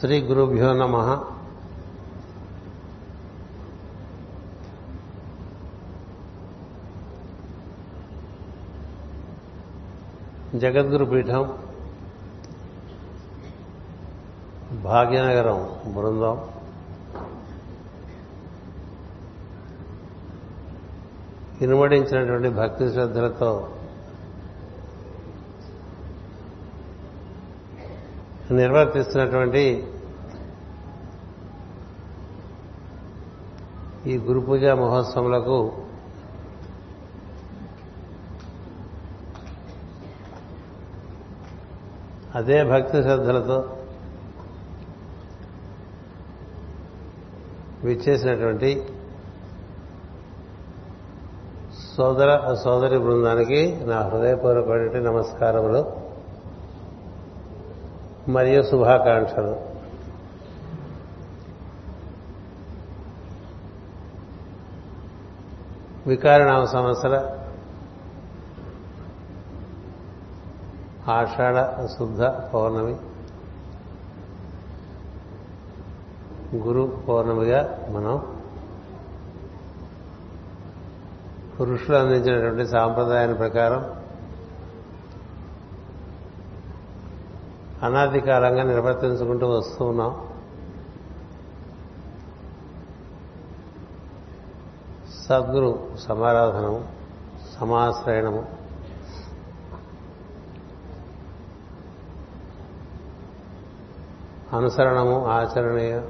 శ్రీ గురుభ్యో నమ. జగద్గురు పీఠం భాగ్యనగరం బృందం. ఇనుమడించినటువంటి భక్తి శ్రద్ధలతో నిర్వర్తిస్తున్నటువంటి ఈ గురు పూజా మహోత్సవములకు అదే భక్తి శ్రద్ధలతో విచ్చేసినటువంటి సోదర సోదరి బృందానికి నా హృదయపూర్వకమైనటువంటి నమస్కారములు. మరియు శుభాకాంక్షలు. వికారనామ సంవత్సర ఆషాఢ శుద్ధ పౌర్ణమి. గురు పౌర్ణమిగా మనం పురుషులు అందించినటువంటి సాంప్రదాయాన్ని ప్రకారం అనాది కాలంగా నిర్వర్తించుకుంటూ వస్తూ ఉన్నాం. సద్గురు సమారాధనము సమాశ్రయణము. అనుసరణము ఆచరణీయ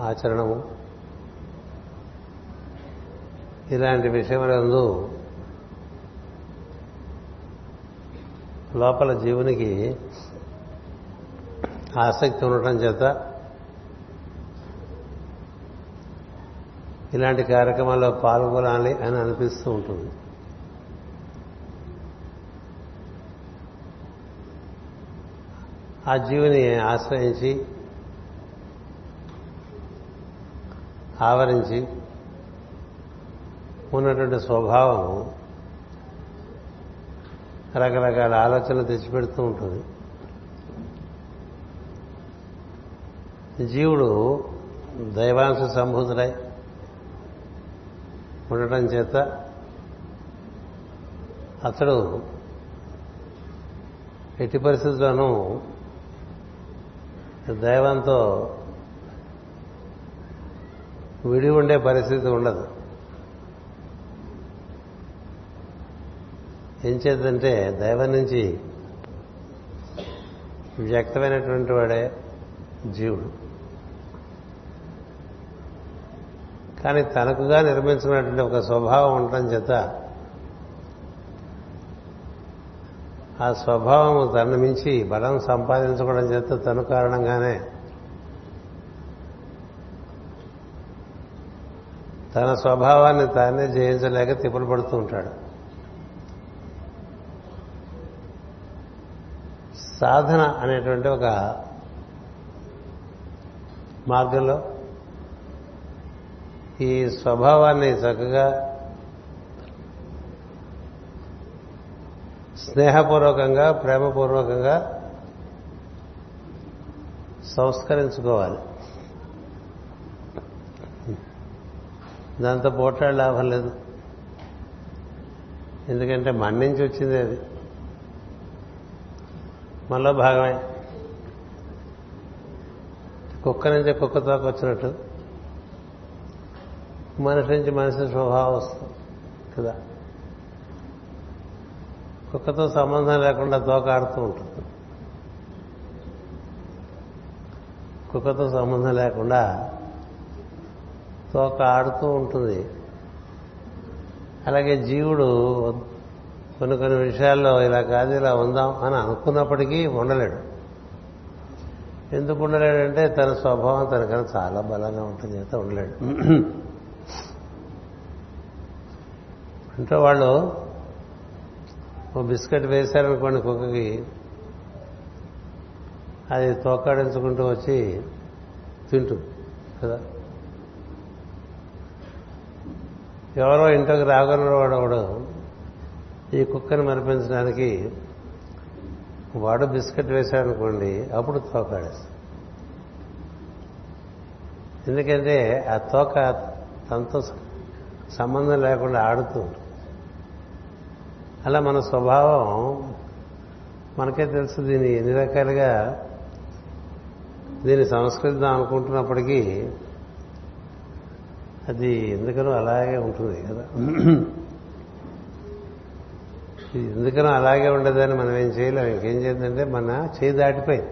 ఆచరణము. ఇలాంటి విషయములందు లోపల జీవునికి ఆసక్తి ఉండటం చేత ఇలాంటి కార్యక్రమాల్లో పాల్గొనాలి అని అనిపిస్తూ ఉంటుంది. ఆ జీవిని ఆశ్రయించి ఆవరించి ఉన్నటువంటి స్వభావం రకరకాల ఆలోచనలు తెచ్చిపెడుతూ ఉంటుంది. జీవుడు దైవాంశ సంభూతుడై ఉండటం చేత అతడు ఎట్టి పరిస్థితుల్లోనూ దైవంతో విడి ఉండే పరిస్థితి ఉండదు. ఏం చేద్దంటే దైవం నుంచి వ్యక్తమైనటువంటి వాడే జీవుడు. కానీ తనకుగా నిర్మించుకున్నటువంటి ఒక స్వభావం ఉండటం చేత ఆ స్వభావం తనను మించి బలం సంపాదించుకోవడం చేత తను కారణంగానే తన స్వభావాన్ని తానే జయించలేక తిప్పలు పడుతూ ఉంటాడు. సాధన అనేటువంటి ఒక మార్గంలో ఈ స్వభావాన్ని చక్కగా స్నేహపూర్వకంగా ప్రేమపూర్వకంగా సంస్కరించుకోవాలి. దాంతో పోటాడు లాభం లేదు. ఎందుకంటే మన నుంచి వచ్చింది అది. మనలో భాగమే. కుక్క నుంచి కుక్కతోకి వచ్చినట్టు. మనిషి నుంచి మనిషి స్వభావం వస్తుంది కదా. కుక్కతో సంబంధం లేకుండా తోక ఆడుతూ ఉంటుంది. కుక్కతో సంబంధం లేకుండా తోక ఆడుతూ ఉంటుంది. అలాగే జీవుడు కొన్ని కొన్ని విషయాల్లో ఇలా కాదు ఇలా ఉందాం అని అనుకున్నప్పటికీ ఉండలేడు. ఎందుకు ఉండలేడంటే తన స్వభావం తనకన్నా చాలా బలంగా ఉంటుంది చేత ఉండలేడు. అంటే వాళ్ళు ఓ బిస్కెట్ వేశారనుకోండి కుక్కకి అది తోకాడించుకుంటూ వచ్చి తింటూ కదా. ఎవరో ఇంట్లోకి రాగలరు వాడు ఈ కుక్కని మరిపించడానికి వాడు బిస్కెట్ వేశాడనుకోండి అప్పుడు తోకాడేస్తాడు ఎందుకంటే ఆ తోక తనతో సంబంధం లేకుండా ఆడుతూ ఉంటుంది. అలా మన స్వభావం మనకే తెలుసు దీన్ని ఎన్ని రకాలుగా దీన్ని సంస్కరిద్దాం అనుకుంటున్నప్పటికీ అది ఎందుకనో అలాగే ఉంటుంది కదా. ఎందుకనో అలాగే ఉండదని మనం ఏం చేయలేం. ఇంకేం చేద్దంటే మన చేయి దాటిపోయింది.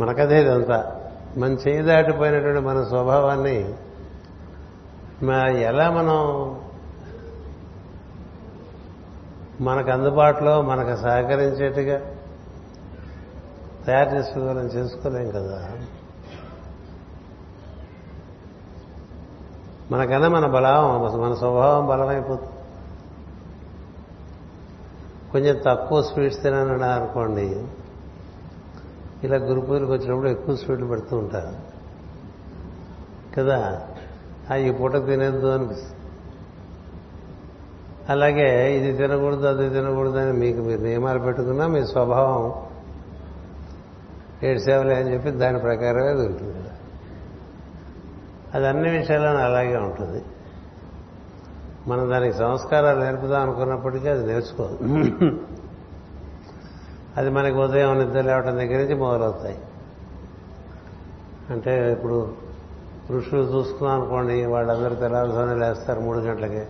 మనకదే ఇదంతా మన చేయి దాటిపోయినటువంటి మన స్వభావాన్ని ఎలా మనం మనకు అందుబాటులో మనకు సహకరించేట్టుగా తయారు చేసుకోవాలని చేసుకోలేం కదా. మనకన్నా మన బలం మన స్వభావం బలమైపోతుంది. కొంచెం తక్కువ స్వీట్స్ తినాలని అనుకోండి. ఇలా గురు పూజలకు వచ్చినప్పుడు ఎక్కువ స్వీట్లు పెడుతూ ఉంటారు. కదా? ఆ ఈ పూట తినేద్దు అనిపిస్తుంది. అలాగే ఇది తినకూడదు అది తినకూడదు అని మీకు మీరు నియమాలు పెట్టుకున్నా మీ స్వభావం ఏడు సేవలే అని చెప్పి దాని ప్రకారమే దొరుకుతుంది. ఉంటుంది అది అన్ని విషయాలను అలాగే ఉంటుంది. మనం దానికి సంస్కారాలు నేర్పుదాం అనుకున్నప్పటికీ అది నేర్చుకోదు. అది మనకి ఉదయం నిద్ర లేవటం దగ్గర నుంచి మొదలవుతాయి. అంటే ఇప్పుడు ఋషులు చూసుకున్నాం అనుకోండి వాళ్ళందరూ తెల్లవారుజామున లేస్తారు మూడు గంటలకే.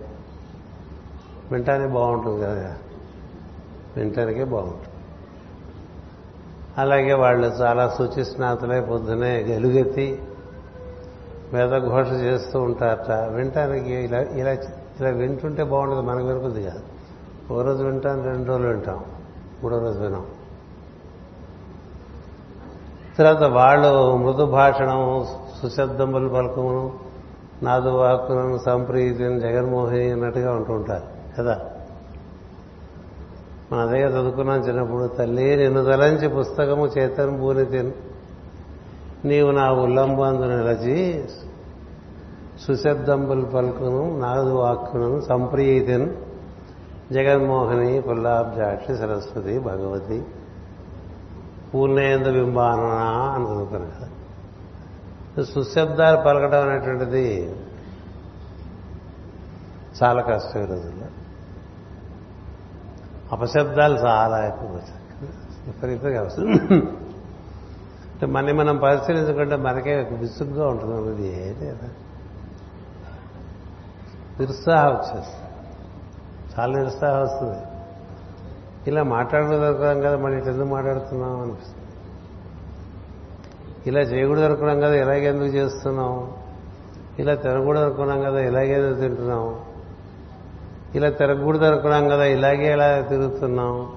వింటానికి బాగుంటుంది కదా. వింటానికే బాగుంటుంది. అలాగే వాళ్ళు చాలా శుచి స్నాతులై పొద్దునే గెలుగెత్తి వేదఘోష చేస్తూ ఉంటారట. వింటానికి ఇలా ఇలా ఇలా వింటుంటే బాగుంటుంది మనకు వినపద్ది కాదు. ఓ రోజు వింటాం రెండు రోజులు వింటాం మూడో రోజు వినాం తర్వాత వాళ్ళు మృదు భాషణం సుశబ్దములు పలకమును నాదు వాక్కులను సంప్రీతిని జగన్మోహిని అన్నట్టుగా ఉంటూ ఉంటారు కదా. మన అదే చదువుకున్నాం చిన్నప్పుడు తల్లి నిన్ను తలంచి పుస్తకము చేతను భూని తిను. నీవు నా ఉల్లంబందు నిలచి సుశబ్దంబులు పలుకును నాదు వాక్కును సంప్రీతిను జగన్మోహిని పుల్లాబ్జాక్షి సరస్వతి భగవతి పూర్ణేందు బింబాన అని చదువుతాను కదా సుశబ్దాలు పలకడం అనేటువంటిది చాలా కష్టం ఈ రోజుల్లో. అపశబ్దాలు చాలా ఎక్కువ విపరీతంగా అంటే మన్ని మనం పరిశీలించుకుంటే మనకే విసుగ్గా ఉంటుంది అన్నది ఏంటి నిరుత్సాహం వచ్చేస్తుంది. చాలా నిరుత్సాహం వస్తుంది. ఇలా మాట్లాడకూడదు కదా మళ్ళీ ఎందుకు మాట్లాడుతున్నాం అనిపిస్తుంది. ఇలా చేయకూడదు అనుకున్నాం కదా ఇలాగెందుకు చేస్తున్నాం ఇలా తినకూడదు అనుకున్నాం కదా ఇలాగేదో తింటున్నాం ఇలా తిరగకూడదు అనుకున్నాం కదా ఇలాగే ఇలా తిరుగుతున్నాం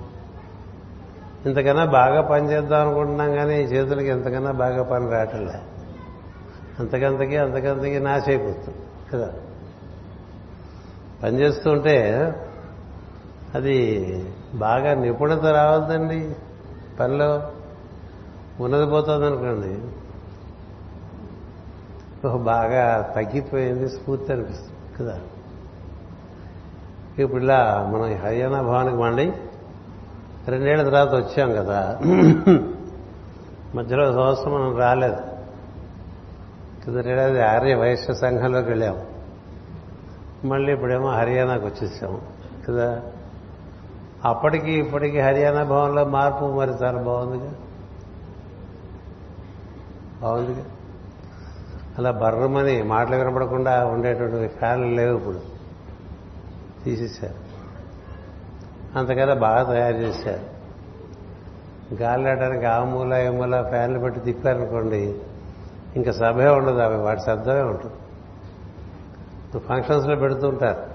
ఇంతకన్నా బాగా పని చేద్దాం అనుకుంటున్నాం కానీ ఈ చేతులకి ఎంతకన్నా బాగా పని రావట్లే అంతకంతకి అంతకంతకి నాశైపోతుంది కదా. పని చేస్తుంటే అది బాగా నిపుణత రావద్దండి పనిలో. ఉన్నది పోతుంది అనుకోండి. బాగా తగ్గిపోయింది స్ఫూర్తి అనిపిస్తుంది కదా. ఇప్పుడు ఇలా మనం హర్యానా భవన్కి మండి రెండేళ్ళ తర్వాత వచ్చాం కదా. మధ్యలో సంవత్సరం మనం రాలేదు. కిందటేడాది ఆర్య వైశ్య సంఘంలోకి వెళ్ళాము మళ్ళీ ఇప్పుడేమో హర్యానాకు వచ్చేసాము కదా? అప్పటికి ఇప్పటికి హర్యానా భవన్లో మార్పు మరి చాలా బాగుందిగా. బాగుందిగా. అలా బర్రమని మాటలు వినపడకుండా ఉండేటువంటి ఫ్యాన్లు లేవు ఇప్పుడు. తీసేశారు. అంతకన్నా బాగా తయారు చేశారు. గాలిలాడడానికి ఆ మూల ఏ మూల ఫ్యాన్లు పెట్టి తిప్పారనుకోండి ఇంకా సభే ఉండదు అవి వాటి శబ్దమే ఉంటుంది ఫంక్షన్స్లో పెడుతూ ఉంటారు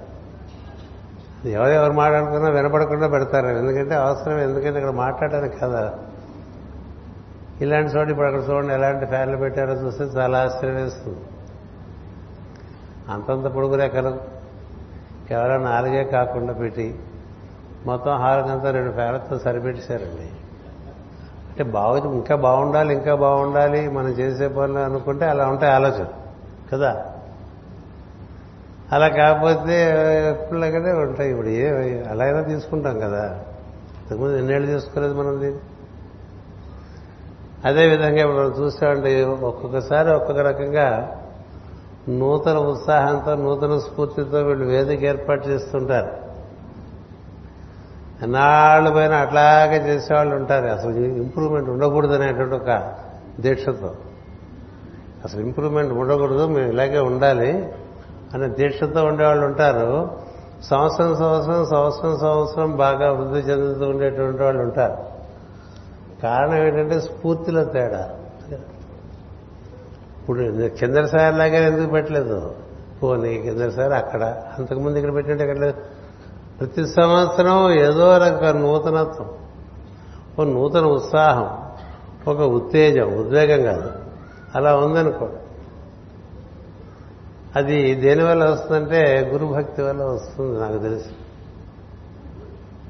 ఎవరెవరు మాట్లాడుకున్నా వినపడకుండా పెడతారు. ఎందుకంటే అవసరం ఎందుకంటే ఇక్కడ మాట్లాడడానికి కదా. ఇలాంటి చోటు ఇప్పుడు అక్కడ చూడండి ఎలాంటి ఫ్యాన్లు పెట్టారో చూస్తే చాలా ఆశ్చర్యం వేస్తుంది. అంతంత పొడుగు రెక్కలు కేవలం నాలుగే కాకుండా పెట్టి మొత్తం హాలకంతా రెండు ఫ్యాన్లతో సరిపెట్టేశారండి. అంటే బాగు ఇంకా బాగుండాలి ఇంకా బాగుండాలి మనం చేసే పనులు అనుకుంటే అలా ఉంటాయి ఆలోచన కదా? అలా కాకపోతే ఎప్పుడులాగానే ఉంటాయి. ఇప్పుడు ఏ అలా అయినా తీసుకుంటాం కదా. ఇంతకుముందు ఎన్నేళ్ళు తీసుకోలేదు మనం దీన్ని? అదేవిధంగా ఇప్పుడు మనం చూస్తామంటే ఒక్కొక్కసారి ఒక్కొక్క రకంగా నూతన ఉత్సాహంతో నూతన స్ఫూర్తితో వీళ్ళు వేదిక ఏర్పాటు చేస్తుంటారు. ఎన్నాళ్ళు పైన అట్లాగే చేసేవాళ్ళు ఉంటారు. అసలు ఇంప్రూవ్మెంట్ ఉండకూడదు అనేటువంటి ఒక దీక్షతో. అసలు ఇంప్రూవ్మెంట్ ఉండకూడదు. మేము ఇలాగే ఉండాలి. అనే దీక్షతో ఉండేవాళ్ళు ఉంటారు. సంవత్సరం సంవత్సరం సంవత్సరం సంవత్సరం బాగా వృద్ధి చెందుతూ ఉండేటువంటి వాళ్ళు ఉంటారు. కారణం ఏంటంటే స్ఫూర్తిలో తేడా. ఇప్పుడు కిందసారి లాగా ఎందుకు పెట్టలేదు? పోనీ కిందసారి అక్కడ అంతకుముందు ఇక్కడ పెట్టింటే అక్కడ లేదు. ప్రతి సంవత్సరం ఏదో రక నూతనత్వం. ఒక నూతన ఉత్సాహం ఒక ఉత్తేజం ఉద్వేగం కాదు. అలా ఉందనుకో. అది దేనివల్ల వస్తుందంటే గురుభక్తి వల్ల వస్తుంది నాకు తెలుసు.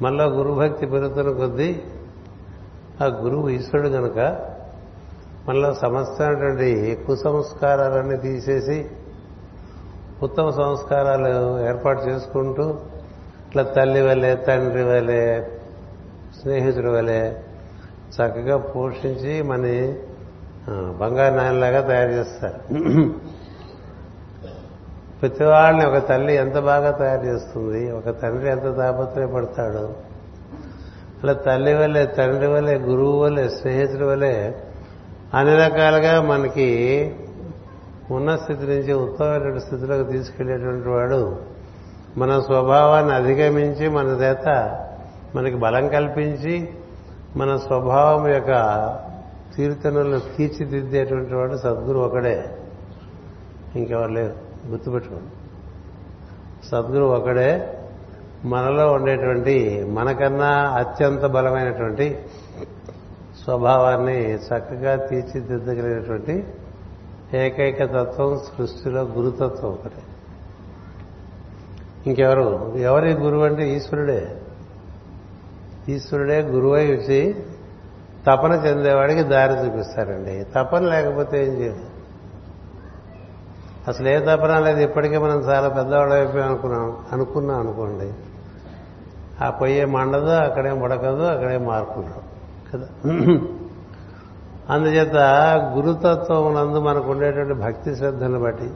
మళ్ళా గురుభక్తి పెరుగుతున్న కొద్దీ ఆ గురువు ఈశ్వరుడు కనుక మనలో సమస్తమైనటువంటి కుసంస్కారాలన్నీ తీసేసి ఉత్తమ సంస్కారాలు ఏర్పాటు చేసుకుంటూ ఇట్లా తల్లి వలె తండ్రి వలె స్నేహితుడి వలె చక్కగా పోషించి మన బంగారు నాయనలాగా తయారు చేస్తారు. ప్రతి వాళ్ళని ఒక తల్లి ఎంత బాగా తయారు చేస్తుంది ఒక తండ్రి ఎంత తాపత్రయపడతాడు. అలా తల్లి వల్లే తండ్రి వల్లే గురువు వల్లే స్నేహితుడి వల్లే అన్ని రకాలుగా మనకి ఉన్న స్థితి నుంచి ఉత్తమమైనటువంటి స్థితిలోకి తీసుకెళ్ళేటువంటి వాడు మన స్వభావాన్ని అధిగమించి మన చేత మనకి బలం కల్పించి మన స్వభావం యొక్క తీర్థనలు తీర్చిదిద్దేటువంటి వాడు సద్గురు ఒకడే. ఇంకెవరు లేరు. గుర్తుపెట్టుకోండి. సద్గురు ఒకడే మనలో ఉండేటువంటి మనకన్నా అత్యంత బలమైనటువంటి స్వభావాన్ని చక్కగా తీర్చిదిద్దగలిగినటువంటి ఏకైక తత్వం సృష్టిలో గురుతత్వం ఒకటే. ఇంకెవరు? ఎవరి గురువు అంటే ఈశ్వరుడే? ఈశ్వరుడే గురువై వచ్చి తపన చెందేవాడికి దారి చూపిస్తారండి. తపన లేకపోతే ఏం చేయదు అసలు ఏ తపన లేదు. ఇప్పటికే మనం చాలా పెద్దవాళ్ళు అయిపోయి అనుకున్నాం. అనుకున్నాం అనుకోండి. ఆ పొయ్యే మండదు అక్కడే ముడకదు అక్కడే మార్పుండదు. కదా? అందుచేత గురుతత్వం నందు మనకు ఉండేటువంటి భక్తి శ్రద్ధను బట్టి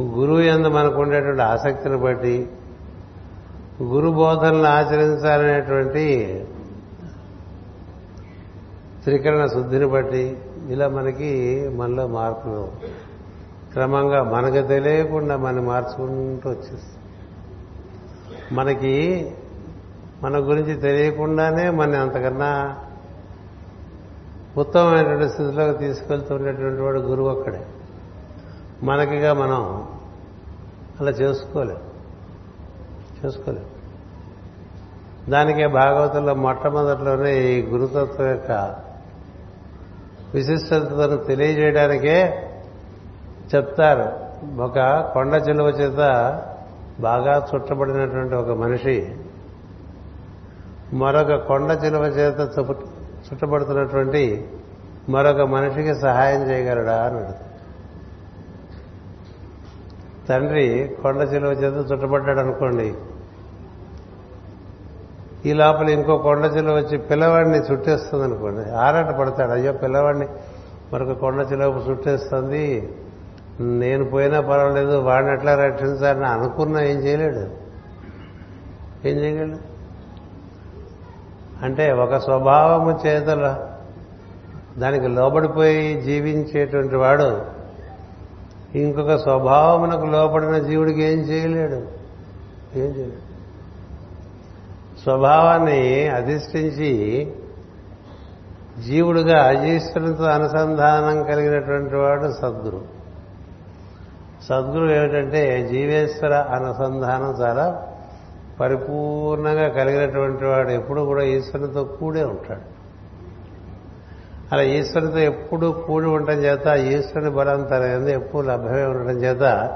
గురువు ఎందు మనకు ఉండేటువంటి ఆసక్తిని బట్టి గురు బోధనలు ఆచరించాలనేటువంటి త్రికరణ శుద్ధిని బట్టి ఇలా మనకి మనలో మార్పులు క్రమంగా మనకు తెలియకుండా మనం మార్చుకుంటూ వచ్చేస్తాం. మనకి మన గురించి తెలియకుండానే మన అంతకన్నా ఉత్తమమైనటువంటి స్థితిలోకి తీసుకెళ్తున్నటువంటి వాడు గురువు అక్కడే. మనకిగా మనం అలా చేసుకోలేం. చేసుకోలేం. దానికే భాగవతంలో మొట్టమొదట్లోనే ఈ గురుతత్వం యొక్క విశిష్టతను తెలియజేయడానికే చెప్తారు. ఒక కొండ చిలువ చేత బాగా చుట్టబడినటువంటి ఒక మనిషి మరొక కొండ చిలువ చేత చుట్టబడుతున్నటువంటి మరొక మనిషికి సహాయం చేయగలడా అని అడుగుతాడు తండ్రి కొండ చిలువ చేత చుట్టబడ్డాడు అనుకోండి ఈ లోపల ఇంకో కొండ చిలువ వచ్చి పిల్లవాడిని చుట్టేస్తుంది అనుకోండి ఆరాట పడతాడు అయ్యో పిల్లవాడిని మరొక కొండ చిలువ చుట్టేస్తుంది నేను పోయినా పర్వాలేదు వాడిని ఎట్లా రక్షించాలని అనుకున్నా ఏం చేయలేడు. ఏం చేయగలడు? అంటే ఒక స్వభావము చేతల దానికి లోబడిపోయి జీవించేటువంటి వాడు ఇంకొక స్వభావమునకు లోపడిన జీవుడికి ఏం చేయలేడు. ఏం చేయలేడు. స్వభావాన్ని అధిష్ఠించి జీవుడుగా అజీశ్వరునితో అనుసంధానం కలిగినటువంటి వాడు సద్గురు. సద్గురు ఏమిటంటే జీవేశ్వర అనుసంధానం చాలా పరిపూర్ణంగా కలిగినటువంటి వాడు. ఎప్పుడు కూడా ఈశ్వరునితో కూడే ఉంటాడు. అలా ఈశ్వరునితో ఎప్పుడు కూడి ఉండటం చేత ఈశ్వరుని బలం తన ఎప్పుడు లభ్యమే ఉండటం చేత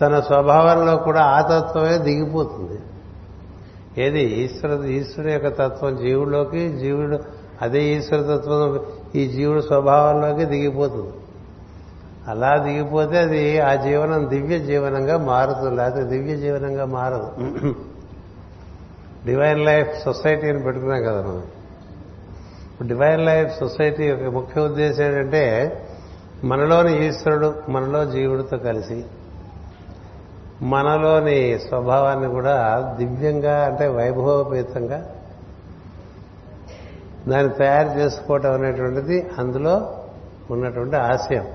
తన స్వభావంలో కూడా ఆ తత్వమే దిగిపోతుంది. ఏది? ఈశ్వర ఈశ్వరుని యొక్క తత్వం జీవుడిలోకి జీవుడు అదే ఈశ్వర తత్వం ఈ జీవుడు స్వభావంలోకి దిగిపోతుంది. అలా దిగిపోతే అది ఆ జీవనం దివ్య జీవనంగా మారుతుంది లేకపోతే దివ్య జీవనంగా మారదు. డివైన్ లైఫ్ సొసైటీ అని పెట్టుకున్నాం కదా మనం. డివైన్ లైఫ్ సొసైటీ యొక్క ముఖ్య ఉద్దేశం ఏంటంటే మనలోని ఈశ్వరుడు మనలో జీవుడితో కలిసి మనలోని స్వభావాన్ని కూడా దివ్యంగా అంటే వైభవపేతంగా దాన్ని తయారు చేసుకోవటం అనేటువంటిది అందులో ఉన్నటువంటి ఆశయం.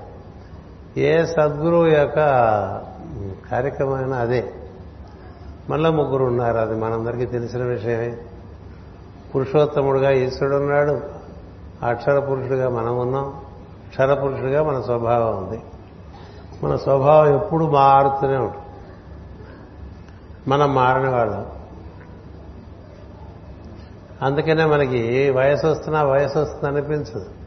ఏ సద్గురువు యొక్క కార్యక్రమమైనా అదే. మళ్ళా ముగ్గురు ఉన్నారు అది మనందరికీ తెలిసిన విషయమే. పురుషోత్తముడుగా ఈశ్వరుడు ఉన్నాడు అక్షర పురుషుడిగా మనం ఉన్నాం క్షర పురుషుడిగా మన స్వభావం ఉంది. మన స్వభావం ఎప్పుడు మారుతూనే ఉంటుంది. మనం మారని వాళ్ళం. అందుకనే మనకి వయసు వస్తున్నా వయసు వస్తుంది అనిపించదు.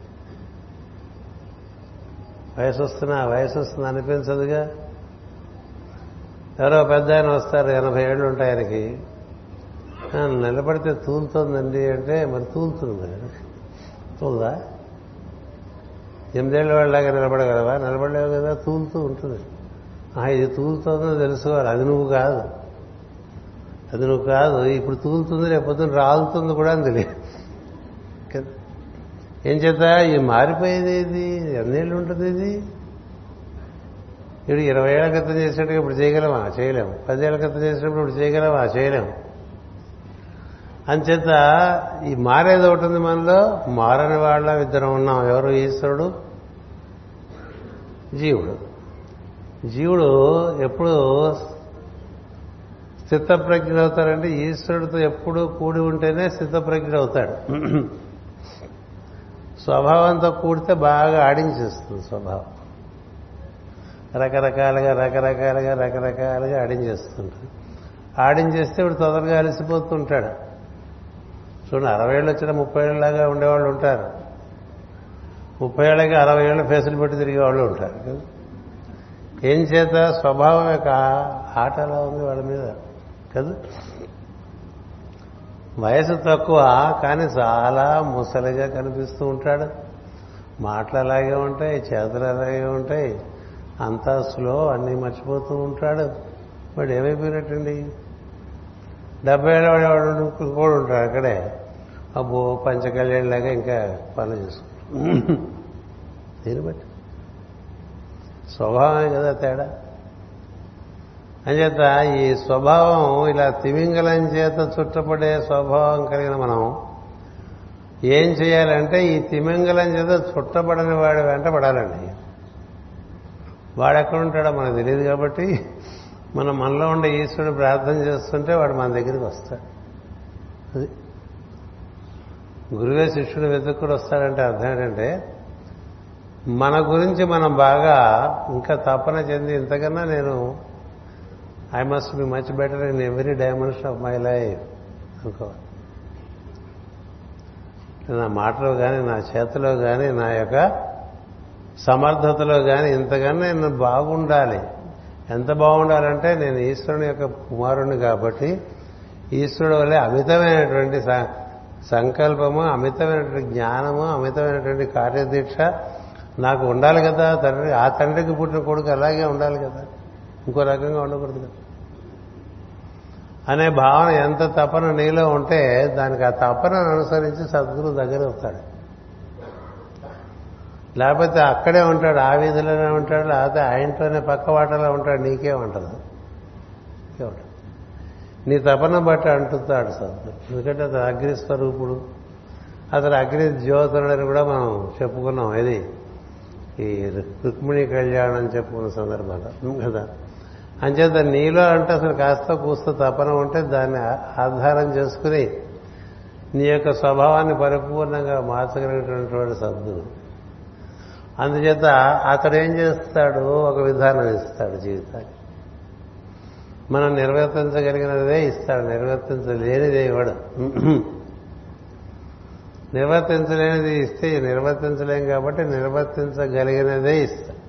వయసు వస్తున్నా వయసు వస్తుంది అనిపించదుగా? ఎవరో పెద్ద ఆయన వస్తారు ఎనభై ఏళ్ళు ఉంటాయి ఆయనకి నిలబడితే తూలుతోందండి అంటే మరి తూలుతుంది. తూలదా? ఎనిమిదేళ్ళ వాళ్ళలాగా నిలబడగలవా? నిలబడలేవు కదా తూలుతూ ఉంటుంది. "ఆ, ఇది తూలుతోందని తెలుసుకోవాలి. అది నువ్వు కాదు. అది నువ్వు కాదు. ఇప్పుడు తూలుతుంది రేపొద్దున రాలుతుంది కూడా అని తెలియదు. ఏం చేత ఈ మారిపోయేది ఇది ఎన్నేళ్ళు ఉంటుంది ఇది? ఇప్పుడు ఇరవై ఏళ్ళ క్రితం చేసినట్టుగా ఇప్పుడు చేయగలమా? చేయలేము. పదేళ్ళ క్రితం చేసినప్పుడు ఇప్పుడు చేయగలమా? చేయలేము. అంచేత ఈ మారేది ఒకటి ఉంది మనలో. మారని వాళ్ళ ఇద్దరం ఉన్నాం. ఎవరు? ఈశ్వరుడు జీవుడు. జీవుడు ఎప్పుడు స్థితప్రజ్ఞ అవుతారంటే ఈశ్వరుడితో ఎప్పుడు కూడి ఉంటేనే స్థితప్రజ్ఞ అవుతాడు స్వభావంతో కూడితే బాగా ఆడించేస్తుంది స్వభావం. రకరకాలుగా రకరకాలుగా రకరకాలుగా ఆడించేస్తుంటాడు. ఆడించేస్తే ఇప్పుడు తొందరగా అలసిపోతుంటాడు. చూడండి అరవై ఏళ్ళు వచ్చిన ముప్పై ఏళ్ళలాగా ఉండేవాళ్ళు ఉంటారు. ముప్పై ఏళ్ళకి అరవై ఏళ్ళు ఫేసులు పెట్టి తిరిగే వాళ్ళు ఉంటారు. కదా? ఏం చేత? స్వభావం యొక్క ఆట అలా ఉంది వాళ్ళ మీద. కదా? వయసు తక్కువ కానీ చాలా ముసలిగా కనిపిస్తూ ఉంటాడు. మాటలు అలాగే ఉంటాయి చేతులు అలాగే ఉంటాయి. అంతా స్లో అన్నీ మర్చిపోతూ ఉంటాడు. వాడు ఏమైపోయినట్టండి డెబ్బై ఏళ్ళ వాడు కూడా ఉంటాడు అక్కడే. అబ్బో పంచకళ్యాణలాగా ఇంకా పనులు చేసుకుంటాడు. దీన్ని బట్టి. స్వభావమే కదా తేడా. అంచేత ఈ స్వభావం ఇలా తిమింగలం చేత చుట్టపడే స్వభావం కలిగిన మనం ఏం చేయాలంటే ఈ తిమింగలం చేత చుట్టబడని వాడి వెంట పడాలండి. వాడు ఎక్కడ ఉంటాడో మనకు తెలియదు కాబట్టి మనం మనలో ఉండే ఈశ్వరుడు ప్రార్థన చేస్తుంటే వాడు మన దగ్గరికి వస్తాడు. అది గురువే శిష్యుడు వెతుక్కుడు వస్తాడంటే అర్థం ఏంటంటే మన గురించి మనం బాగా ఇంకా తపన చెంది ఇంతకన్నా నేను I must be much better in every dimension of my life అనుకోవాలి నా మాటలో కానీ నా చేతిలో కానీ నా యొక్క సమర్థతలో కానీ ఇంతకన్నా నేను బాగుండాలి. ఎంత బాగుండాలంటే నేను ఈశ్వరుని యొక్క కుమారుణ్ణి కాబట్టి ఈశ్వరుడు వల్లే అమితమైనటువంటి సంకల్పము అమితమైనటువంటి జ్ఞానము అమితమైనటువంటి కార్యదీక్ష నాకు ఉండాలి కదా తండ్రి. ఆ తండ్రికి పుట్టిన కొడుకు అలాగే ఉండాలి కదా. ఇంకో రకంగా ఉండకూడదు కదా. అనే భావన ఎంత తపన నీలో ఉంటే దానికి ఆ తపనను అనుసరించి సద్గురు దగ్గర వస్తాడు. లేకపోతే అక్కడే ఉంటాడు ఆ వీధిలోనే ఉంటాడు లేకపోతే ఆ ఇంట్లోనే పక్క వాటలో ఉంటాడు నీకే ఉంటదు. నీ తపన బట్టి అంటుతాడు సద్గురు. ఎందుకంటే అతను అగ్ని స్వరూపుడు అతను అగ్ని జ్యోతుడని కూడా మనం చెప్పుకున్నాం. ఇది ఈ రుక్మిణి కళ్యాణం చెప్పుకున్న సందర్భంలో కదా? అంచేత నీలో అంటే అసలు కాస్త కూస్త తపన ఉంటే దాన్ని ఆధారం చేసుకుని నీ యొక్క స్వభావాన్ని పరిపూర్ణంగా మార్చగలిగినటువంటి సద్గురు. అందుచేత అతడు ఏం చేస్తాడు? ఒక విధానం ఇస్తాడు జీవితానికి మనం నిర్వర్తించగలిగినదే ఇస్తాడు. నిర్వర్తించలేనిదే ఇవ్వడు. నిర్వర్తించలేనిది ఇస్తే నిర్వర్తించలేం కాబట్టి నిర్వర్తించగలిగినదే ఇస్తాడు.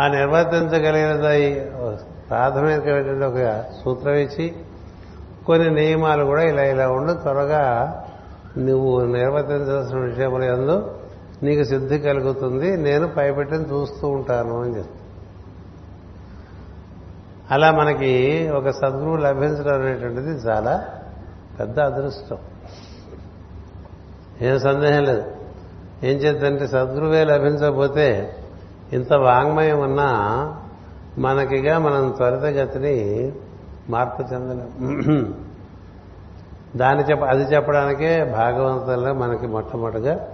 ఆ నిర్వర్తించగలిగినది ప్రాథమికమైనటువంటి ఒక సూత్రం ఇచ్చి కొన్ని నియమాలు కూడా ఇలా ఇలా ఉండి త్వరగా నువ్వు నిర్వర్తించాల్సిన విషయముల ఎందు నీకు సిద్ధి కలుగుతుంది నేను పైపెట్టిన చూస్తూ ఉంటాను అని చెప్తాను అలా మనకి ఒక సద్గురువు లభించడం అనేటువంటిది చాలా పెద్ద అదృష్టం. ఏం సందేహం లేదు. ఏం చేద్దంటే సద్గురువే లభించకపోతే ఇంత వాంగ్మయం ఉన్నా మనకిగా మనం త్వరితగతిని మార్పు చెందలేం. దాన్ని చెప్ప అది చెప్పడానికే భాగవంతుల్లో మనకి మొట్టమొదటిగా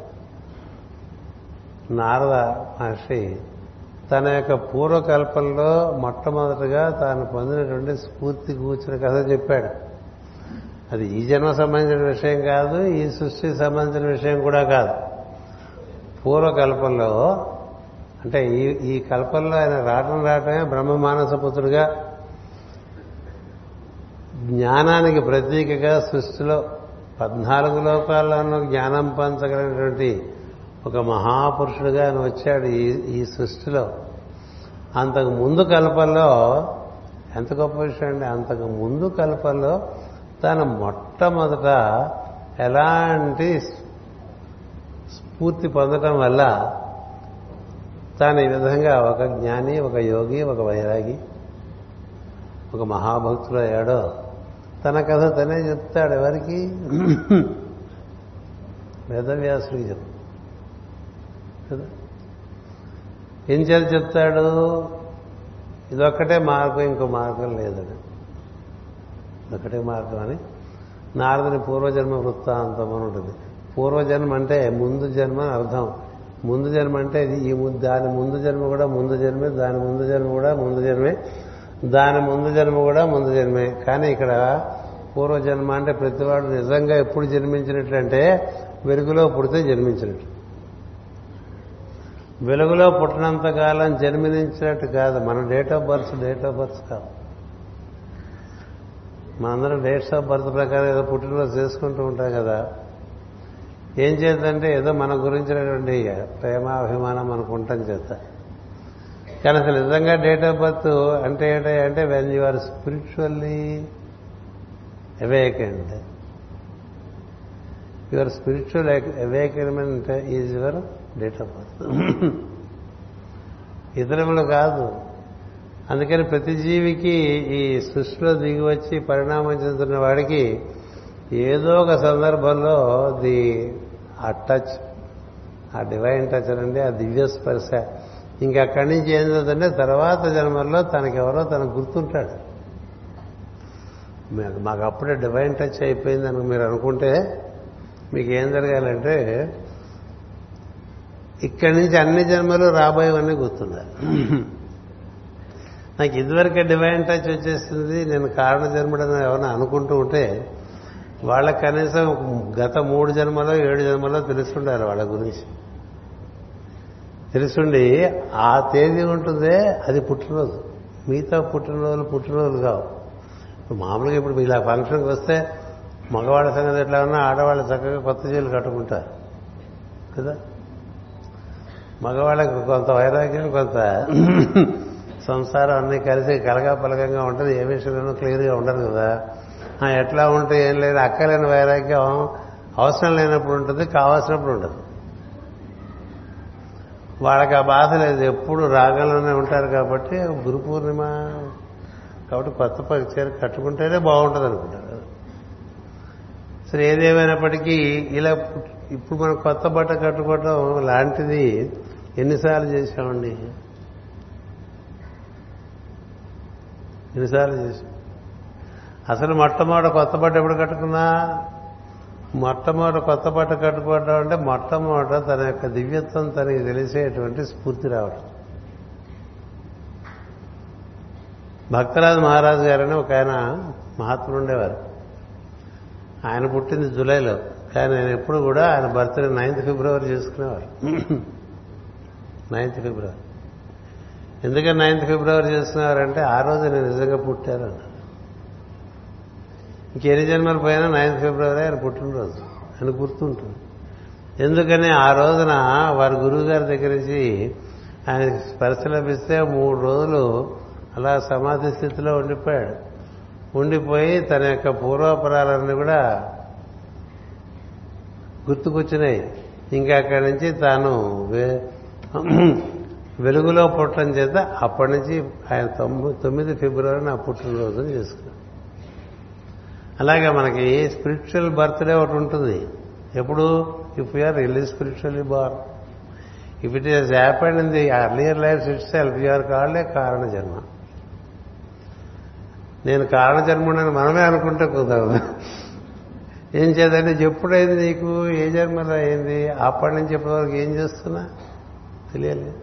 నారద మహర్షి తన యొక్క పూర్వకల్పంలో మొట్టమొదటిగా తాను పొందినటువంటి స్ఫూర్తి కూర్చిన కథ చెప్పాడు. అది ఈ జన్మ సంబంధించిన విషయం కాదు ఈ సృష్టికి సంబంధించిన విషయం కూడా కాదు. పూర్వకల్పంలో అంటే ఈ ఈ కల్పంలో ఆయన రావటం రావటమే బ్రహ్మ మానసపుత్రుడుగా జ్ఞానానికి ప్రతీకగా సృష్టిలో పద్నాలుగు లోకాల్లోనూ జ్ఞానం పంచగలిగినటువంటి ఒక మహాపురుషుడుగా ఆయన వచ్చాడు ఈ ఈ సృష్టిలో. అంతకు ముందు కల్పంలో ఎంత గొప్ప విషయం అండి? అంతకు ముందు కల్పంలో తన మొట్టమొదట ఎలాంటి స్ఫూర్తి పొందటం వల్ల తాను ఈ విధంగా ఒక జ్ఞాని ఒక యోగి ఒక వైరాగి ఒక మహాభక్తుడు అయ్యాడో తన కథ తనే చెప్తాడు ఎవరికి? వేదవ్యాసుడికి చెప్తాడు. కదా? ఏం చేయాలి చెప్తాడు? ఇదొక్కటే మార్గం ఇంకో మార్గం లేదని. ఇదొక్కటే మార్గం అని నారదుని పూర్వజన్మ వృత్తాంతం అని ఉంటుంది. పూర్వజన్మ అంటే ముందు జన్మ అని అర్థం. ముందు జన్మ అంటే ఇది ఈ దాని ముందు జన్మ కూడా ముందు జన్మే దాని ముందు జన్మ కూడా ముందు జన్మే దాని ముందు జన్మ కూడా ముందు జన్మే. కానీ ఇక్కడ పూర్వజన్మ అంటే ప్రతివాడు నిజంగా ఎప్పుడు జన్మించినట్లంటే వెలుగులో పుడితే జన్మించినట్టు వెలుగులో పుట్టినంత కాలం జన్మించినట్టు కాదు. మన date of birth date of birth కాదు మనందరం డేట్స్ ఆఫ్ బర్త్ ప్రకారం ఏదో పుట్టినరోజు చేసుకుంటూ ఉంటాం కదా. ఏం చేద్దంటే ఏదో మన గురించినటువంటి ప్రేమాభిమానం మనకు ఉండటం చేత. కానీ అసలు నిజంగా డేట్ ఆఫ్ బర్త్ అంటే ఏంటంటే when you are spiritually awakened your spiritual awakenment is your date of birth ఇతరములు కాదు. అందుకని ప్రతి జీవికి ఈ సృష్టిలో దిగి వచ్చి పరిణామం చెందుతున్న వాడికి ఏదో ఒక సందర్భంలో ది ఆ టచ్ ఆ డివైన్ టచ్ అండి ఆ దివ్య స్పర్శ. ఇంకా అక్కడి నుంచి ఏం జరుగుతుందంటే తర్వాత జన్మల్లో తనకెవరో తనకు గుర్తుంటాడు. మాకు అప్పుడే డివైన్ టచ్ అయిపోయింది అని మీరు అనుకుంటే మీకు ఏం జరగాలంటే ఇక్కడి నుంచి అన్ని జన్మలు రాబోయేవన్నీ గుర్తుండాలి. నాకు ఇదివరకే డివైన్ టచ్ వచ్చేసింది నేను కారణ జన్మడని ఎవరైనా అనుకుంటూ ఉంటే వాళ్ళకి కనీసం గత మూడు జన్మలో ఏడు జన్మలో తెలుసుండాలి వాళ్ళ గురించి. తెలుసుండి ఆ తేదీ ఉంటుందే అది పుట్టినరోజు. మిగతా పుట్టినరోజులు పుట్టినరోజులు కావు. ఇప్పుడు మామూలుగా ఇప్పుడు ఇలా ఫంక్షన్కి వస్తే మగవాళ్ళ సంగతి ఎట్లా ఉన్నా ఆడవాళ్ళు చక్కగా కొత్త చీరలు కట్టుకుంటారు. కదా? మగవాళ్ళకి కొంత వైరాగ్యం కొంత సంసారం అన్నీ కలిసి కలగా పలకంగా ఉంటుంది. ఏ విషయంలోనూ క్లియర్గా ఉండదు కదా? ఎట్లా ఉంటే ఏం లేదు. అక్కలేని వైరాగ్యం అవసరం లేనప్పుడు ఉంటుంది కావాల్సినప్పుడు ఉంటుంది. వాళ్ళకి ఆ బాధ లేదు. ఎప్పుడు రాగంలోనే ఉంటారు కాబట్టి గురు పూర్ణిమ కాబట్టి కొత్త ప- కట్టుకుంటేనే బాగుంటుంది అనుకుంటారు. సరే ఏదేమైనప్పటికీ ఇలా ఇప్పుడు మనం కొత్త బట్ట కట్టుకోవటం లాంటిది ఎన్నిసార్లు చేశామండి? ఎన్నిసార్లు చేశాం? అసలు మొట్టమొదటి కొత్త బట్ట ఎప్పుడు కట్టుకున్నా? మొట్టమొదటి కొత్త బట్ట కట్టుకోవడం అంటే మొట్టమొదట తన యొక్క దివ్యత్వం తనకి తెలిసేటువంటి స్ఫూర్తి రావడం భక్తరాజు మహారాజు గారని ఒక ఆయన మహాత్ముడు ఉండేవారు. ఆయన పుట్టింది జూలైలో. కానీ ఆయన ఎప్పుడు కూడా ఆయన బర్త్డే నైన్త్ ఫిబ్రవరి చేసుకునేవారు. Ninth February. ఎందుకని నైన్త్ ఫిబ్రవరి చేసుకునేవారంటే ఆ రోజు నేను నిజంగా పుట్టారు ఇంకెన్ని జన్మలు పోయినా నైన్త్ ఫిబ్రవరి ఆయన పుట్టినరోజు అని గుర్తుంటుంది. ఎందుకని ఆ రోజున వారి గురువు గారి దగ్గర నుంచి ఆయన స్పర్శ లభిస్తే మూడు రోజులు అలా సమాధి స్థితిలో ఉండిపోయాడు. ఉండిపోయి తన యొక్క పూర్వాపరాలన్నీ కూడా గుర్తుకొచ్చినాయి. ఇంకా అక్కడి నుంచి తాను వే- వెలుగులో పుట్టడం చేత అప్పటి నుంచి ఆయన తొమ్మిది తొమ్మిది ఫిబ్రవరి నా పుట్టినరోజుని చేసుకున్నాడు. అలాగే మనకి స్పిరిచువల్ బర్త్డే ఒకటి ఉంటుంది. ఎప్పుడు? If you're really spiritually bar if it is happened in the earlier life itself you're called a కారణ జన్మ నేను కారణ జన్మని మనమే అనుకుంటే కుదరదు. ఏం చేద్దంటే ఎప్పుడైంది నీకు? ఏ జన్మలో అయింది? అప్పటి నుంచి ఇప్పటివరకు ఏం చేస్తున్నా? తెలియలేదు.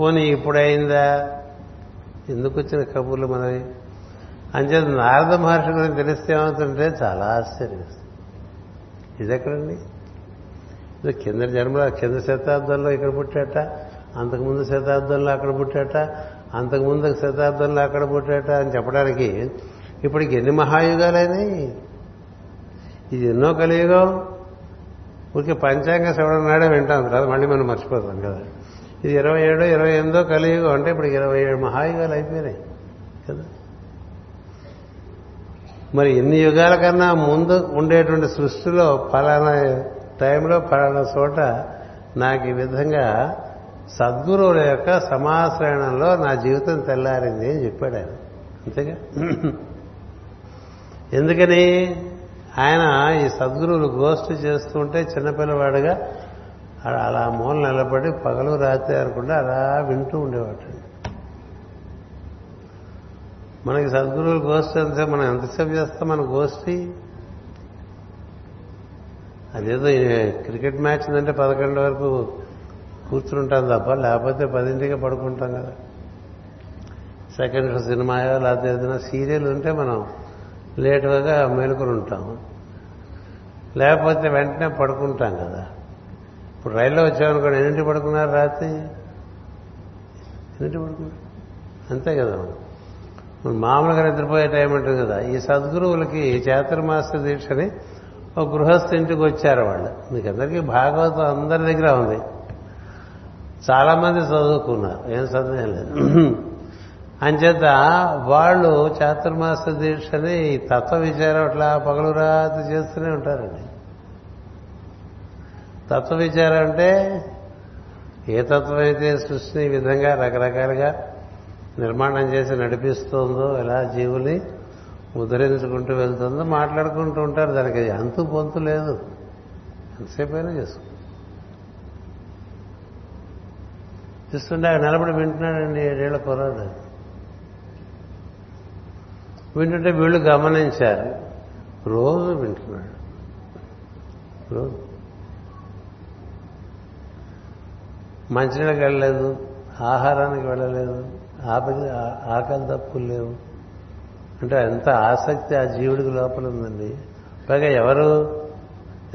పోనీ ఇప్పుడైందా? ఎందుకు వచ్చిన కబుర్లు మనవి? అంచేత నారద మహర్షి గురించి తెలిస్తే ఏమవుతుంటే చాలా ఆశ్చర్యం. ఇది ఎక్కడండి ఇది కింద జన్మలో కింద శతాబ్దంలో ఇక్కడ పుట్టాట అంతకుముందు శతాబ్దంలో అక్కడ పుట్టాట అంతకుముందు శతాబ్దంలో అక్కడ పుట్టాట అని చెప్పడానికి ఇప్పటికి ఎన్ని మహాయుగాలైనాయి? ఇది ఎన్నో కలియుగం. ఊరికే పంచాంగ శ్రవణం నాడే వింటాం కదా మళ్ళీ మనం మర్చిపోతాం కదా. ఇది ఇరవై ఏడో ఇరవై ఎనిమిదో కలియుగం అంటే ఇప్పుడు ఇరవై ఏడు మహాయుగాలు అయిపోయినాయి కదా. మరి ఎన్ని యుగాల కన్నా ముందు ఉండేటువంటి సృష్టిలో ఫలానా టైంలో ఫలానా చోట నాకు ఈ విధంగా సద్గురువుల యొక్క సమాశ్రయణంలో నా జీవితం తెల్లారింది అని చెప్పాడు ఆయన. అంతేగా? ఎందుకని? ఆయన ఈ సద్గురువులు గోష్ఠి చేస్తుంటే చిన్నపిల్లవాడుగా అలా మూల నిలబడి పగలు రాత్రి అనుకుంటే అలా వింటూ ఉండేవాడు. మనకి సద్గురువులు గోష్ఠి అంతే మనం ఎంతసేపు చేస్తాం? మన గోష్ఠి? అదేదో క్రికెట్ మ్యాచ్ ఉందంటే పదకొండు వరకు కూర్చుంటాం తప్ప లేకపోతే పదింటికి పడుకుంటాం కదా. సెకండ్ షో సినిమాయో లేకపోతే ఏదైనా సీరియల్ ఉంటే మనం లేటుగా మేలుకొని ఉంటాం. లేకపోతే వెంటనే పడుకుంటాం కదా. ఇప్పుడు రైల్లో వచ్చామనుకోండి ఎన్నింటి పడుకున్నారు రాత్రి? ఎన్నింటి పడుకున్నారు? అంతే కదా మనం మామూలుగా నిద్రపోయే టైం ఉంటుంది కదా. ఈ సద్గురువులకి చాతుర్మాస దీక్షని ఒక గృహస్థ ఇంటికి వచ్చారు వాళ్ళు. మీకు అందరికీ భాగవతం అందరి దగ్గర ఉంది. చాలామంది చదువుకున్నారు. ఏం సందేహం లేదు. అంచేత వాళ్ళు చాతుర్మాస దీక్షని ఈ తత్వ విచారం అట్లా పగలు రాత్రి చేస్తూనే ఉంటారండి. తత్వ విచారం అంటే ఏ తత్వం అయితే సృష్టిని ఈ విధంగా రకరకాలుగా నిర్మాణం చేసి నడిపిస్తుందో ఎలా జీవుని ఉద్ధరించుకుంటూ వెళ్తుందో మాట్లాడుకుంటూ ఉంటారు. దానికి అంతు పొంతు లేదు. ఎంతసేపైనా చేసుకో. ఇస్తుండే ఆయన నిలబడి వింటున్నాడండి ఏడేళ్ళ కుర్రాడు. వింటుంటే వీళ్ళు గమనించారు. రోజు వింటున్నాడు. రోజు. మంచినీళ్ళకి వెళ్ళలేదు ఆహారానికి వెళ్ళలేదు. ఆపది ఆకలి తప్పులు లేవు. అంటే ఎంత ఆసక్తి ఆ జీవుడికి లోపల ఉందండి. పైగా ఎవరు?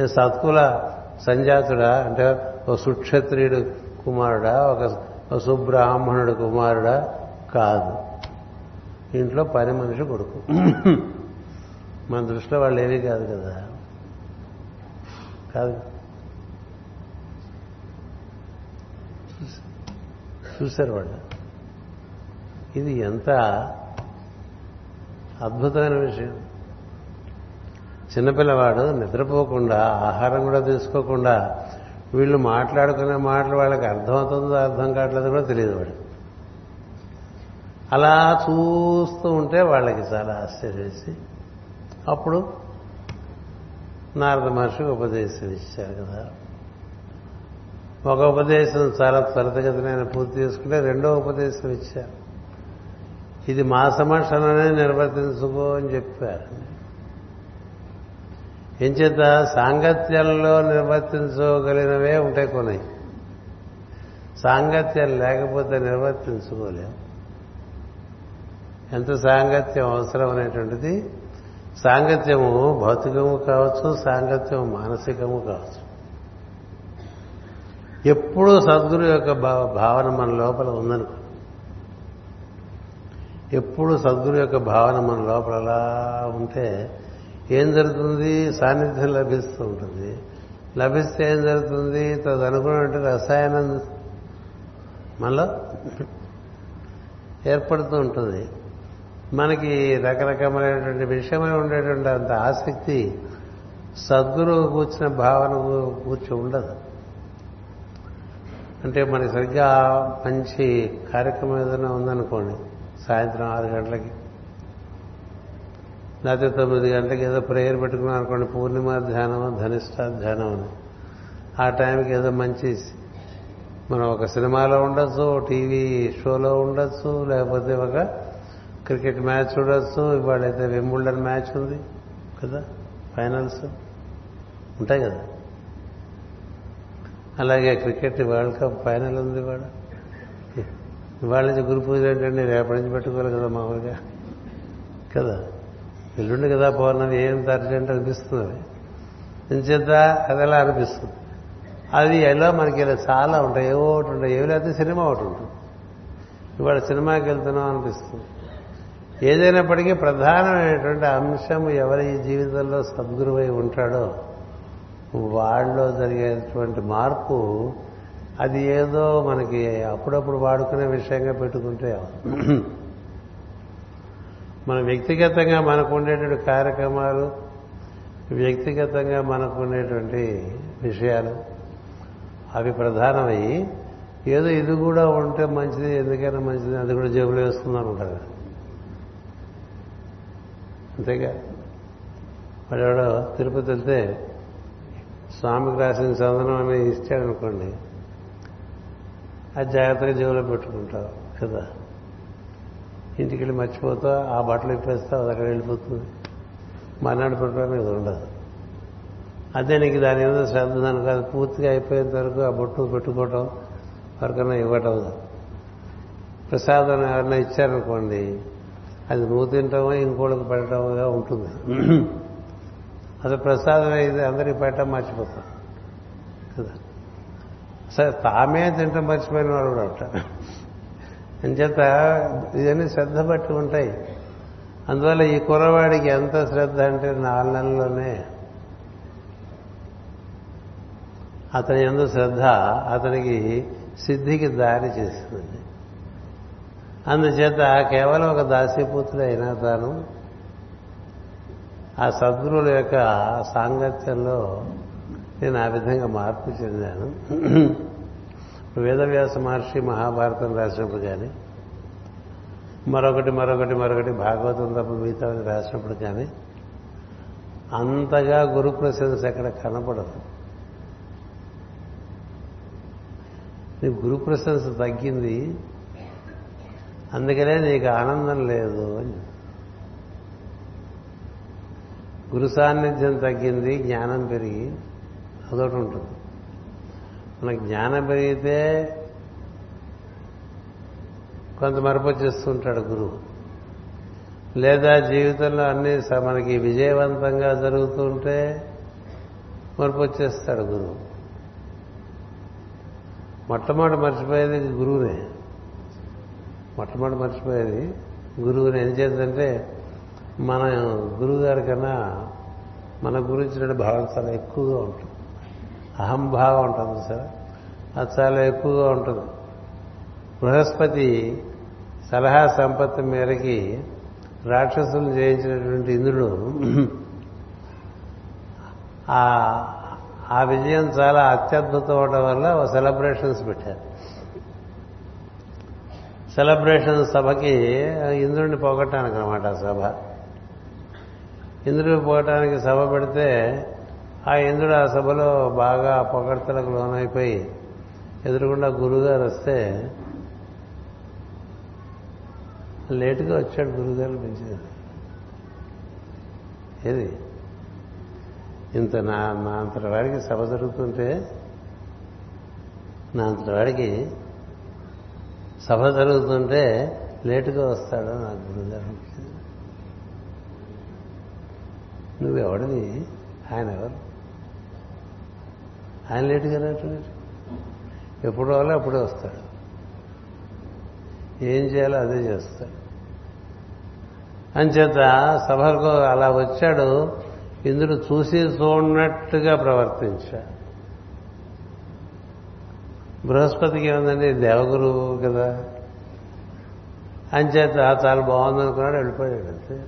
సత్కుల సంజాతుడా? అంటే ఒక సుక్షత్రియుడు కుమారుడా? ఒక సుబ్రాహ్మణుడు కుమారుడా? కాదు. ఇంట్లో పని మనిషి కొడుకు. మన దృష్టిలో వాళ్ళు ఏమీ కాదు కదా. కాదు. చూశారు వాళ్ళు. ఇది ఎంత అద్భుతమైన విషయం. చిన్నపిల్లవాడు నిద్రపోకుండా ఆహారం కూడా తీసుకోకుండా వీళ్ళు మాట్లాడుకునే మాటలు వాళ్ళకి అర్థమవుతుందో అర్థం కావట్లేదు కూడా తెలియదు వాడు అలా చూస్తూ ఉంటే వాళ్ళకి చాలా ఆశ్చర్యసి అప్పుడు నారద మహర్షి ఉపదేశం ఇచ్చారు కదా. ఒక ఉపదేశం చాలా త్వరితగతిన పూర్తి చేసుకుంటే రెండో ఉపదేశం ఇచ్చారు. ఇది మా సమక్షంలోనే నిర్వర్తించుకో అని చెప్పారు. ఎంచేత సాంగత్యంలో నిర్వర్తించగలిగినవే ఉంటాయి కొన్ని. సాంగత్యం లేకపోతే నిర్వర్తించుకోలేము ఎంత సాంగత్యం అవసరం అనేటువంటిది? సాంగత్యము భౌతికము కావచ్చు సాంగత్యము మానసికము కావచ్చు. ఎప్పుడూ సద్గురు యొక్క భావన మన లోపల ఉందనుకో. ఎప్పుడు సద్గురు యొక్క భావన మన లోపల అలా ఉంటే ఏం జరుగుతుంది? సాన్నిధ్యం లభిస్తూ ఉంటుంది. లభిస్తే ఏం జరుగుతుంది? తదనుకున్నటువంటి రసాయనం మనలో ఏర్పడుతూ ఉంటుంది. మనకి రకరకమైనటువంటి విషయమై ఉండేటువంటి అంత ఆసక్తి సద్గురువు కూర్చిన భావన కూర్చి ఉండదు. అంటే మనకి సరిగ్గా మంచి కార్యక్రమం ఏదైనా ఉందనుకోండి సాయంత్రం ఆరు గంటలకి. లేకపోతే తొమ్మిది గంటలకి ఏదో ప్రేయర్ పెట్టుకున్నాం అనుకోండి పూర్ణిమ ధ్యానం ధనిష్ట ధ్యానం అని. ఆ టైంకి ఏదో మంచి మనం ఒక సినిమాలో ఉండొచ్చు టీవీ షోలో ఉండొచ్చు లేకపోతే ఒక క్రికెట్ మ్యాచ్ చూడొచ్చు. ఇవాళైతే వింబుల్డన్ మ్యాచ్ ఉంది కదా ఫైనల్స్ ఉంటాయి కదా. అలాగే క్రికెట్ వరల్డ్ కప్ ఫైనల్ ఉంది ఇవాళ. ఇవాళ నుంచి గురు పూజ ఏంటండి రేపటి నుంచి పెట్టుకోవాలి కదా మామూలుగా. కదా? ఎల్లుండి కదా పౌర్ణమి ఏం తర్జెంట్ అనిపిస్తుంది. ఎంచేత అది ఎలా అనిపిస్తుంది? అది ఎలా మనకి ఇలా చాలా ఉంటాయి. ఏవో ఒకటి ఉంటాయి. ఏవి లేకపోతే సినిమా ఒకటి ఉంటుంది. ఇవాళ సినిమాకి వెళ్తున్నాం అనిపిస్తుంది. ఏదైనప్పటికీ ప్రధానమైనటువంటి అంశం ఎవరి జీవితంలో సద్గురువై ఉంటాడో వాళ్ళలో జరిగేటువంటి మార్పు అది ఏదో మనకి అప్పుడప్పుడు వాడుకునే విషయంగా పెట్టుకుంటే మన వ్యక్తిగతంగా మనకు ఉండేటువంటి కార్యక్రమాలు వ్యక్తిగతంగా మనకు ఉండేటువంటి విషయాలు అవి ప్రధానమయ్యి ఏదో ఇది కూడా ఉంటే మంచిది ఎందుకైనా మంచిది అది కూడా జేబులో వేసుకుందాం ఉంటారు అంతేగా? వాడెవడో తిరుపతి వెళ్తే స్వామికి రాసిన చందనం అనేది ఇచ్చాడనుకోండి అది జాగ్రత్తగా జేబులో పెట్టుకుంటావు కదా. ఇంటికి వెళ్ళి మర్చిపోతా ఆ బట్టలు ఇప్పేస్తావు అది అక్కడ వెళ్ళిపోతుంది. మర్నాడు పెట్టడానికి ఇది ఉండదు. అదే నీకు దాని ఏదో శ్రద్ధ దానికి అది పూర్తిగా అయిపోయేంత వరకు ఆ బొట్టు పెట్టుకోవటం వరకన్నా ఇవ్వటం. ప్రసాదం ఎవరన్నా ఇచ్చారనుకోండి అది నువ్వు తింటామో ఇంకోళ్ళకి పెట్టడమోగా ఉంటుంది. అసలు ప్రసాదం అయితే అందరికి పెట్టడం మర్చిపోతాం. కదా. సరే తామే తింటే మర్చిపోయిన వాడు కూడా ఉంటారు అంచేత ఇవన్నీ శ్రద్ధ బట్టి ఉంటాయి. అందువల్ల ఈ కుర్రవాడికి ఎంత శ్రద్ధ అంటే నాలుగు నెలల్లోనే అతని ఎందు శ్రద్ధ అతనికి సిద్ధికి దారి చేస్తుంది. అందుచేత కేవలం ఒక దాసీపుత్రుడు అయినా తాను ఆ సద్గురువుల యొక్క సాంగత్యంలో నేను ఆ విధంగా మార్పు చెందాను. వేదవ్యాస మహర్షి మహాభారతం రాసినప్పుడు కానీ మరొకటి మరొకటి మరొకటి భాగవతం తప్ప మిగతా రాసినప్పుడు కానీ అంతగా గురు ప్రశంస ఎక్కడ కనపడదు. నీ గురు ప్రశంస తగ్గింది అందుకనే నీకు ఆనందం లేదు అని. గురు సాన్నిధ్యం తగ్గింది జ్ఞానం పెరిగి అదొకటి ఉంటుంది. మనకు జ్ఞానం పెరిగితే కొంత మరపు వచ్చేస్తుంటాడు గురువు. లేదా జీవితంలో అన్ని మనకి విజయవంతంగా జరుగుతుంటే మరపు వచ్చేస్తాడు గురువు. మొట్టమొదటి మర్చిపోయేది గురువునే. మొట్టమొదటి మర్చిపోయేది గురువుని. ఏం చేద్దంటే మన గురువు గారి కన్నా మన గురించిన భావం చాలా ఎక్కువగా ఉంటుంది. అహంభావం ఉంటుంది సార్. అది చాలా ఎక్కువగా ఉంటుంది. బృహస్పతి సలహా సంపత్తి మేరకి రాక్షసులు జయించినటువంటి ఇంద్రుడు ఆ విజయం చాలా అత్యద్భుతం అవడం వల్ల సెలబ్రేషన్స్ పెట్టారు. సెలబ్రేషన్ సభకి ఇంద్రుడిని పోగొట్టడానికి అనమాట ఆ సభ. ఇంద్రుడిని పోగొట్టడానికి సభ పెడితే ఆ ఇంద్రుడు ఆ సభలో బాగా పొగడ్తలకు లోనైపోయి ఎదురుగుండా గురుగారు వస్తే లేటుగా వచ్చాడు గురుగారు మంచిది ఏది? ఇంత నా నా అంతటి వాడికి సభ జరుగుతుంటే నా అంతటి వాడికి సభ జరుగుతుంటే లేటుగా వస్తాడు నా గురుగారు నువ్వెవడివి? ఆయన ఎవరు? ఆయన లేటుగా ఎప్పుడు వాళ్ళు అప్పుడే వస్తాడు. ఏం చేయాలో అదే చేస్తాడు. అంచేత సభకు అలా వచ్చాడు ఇంద్రుడు చూసి చూడనట్టుగా ప్రవర్తించాడు. బృహస్పతికి ఏముందండి? దేవగురువు కదా. అంచేత చాలా బాగుందనుకున్నాడు వెళ్ళిపోయాడు అంతే.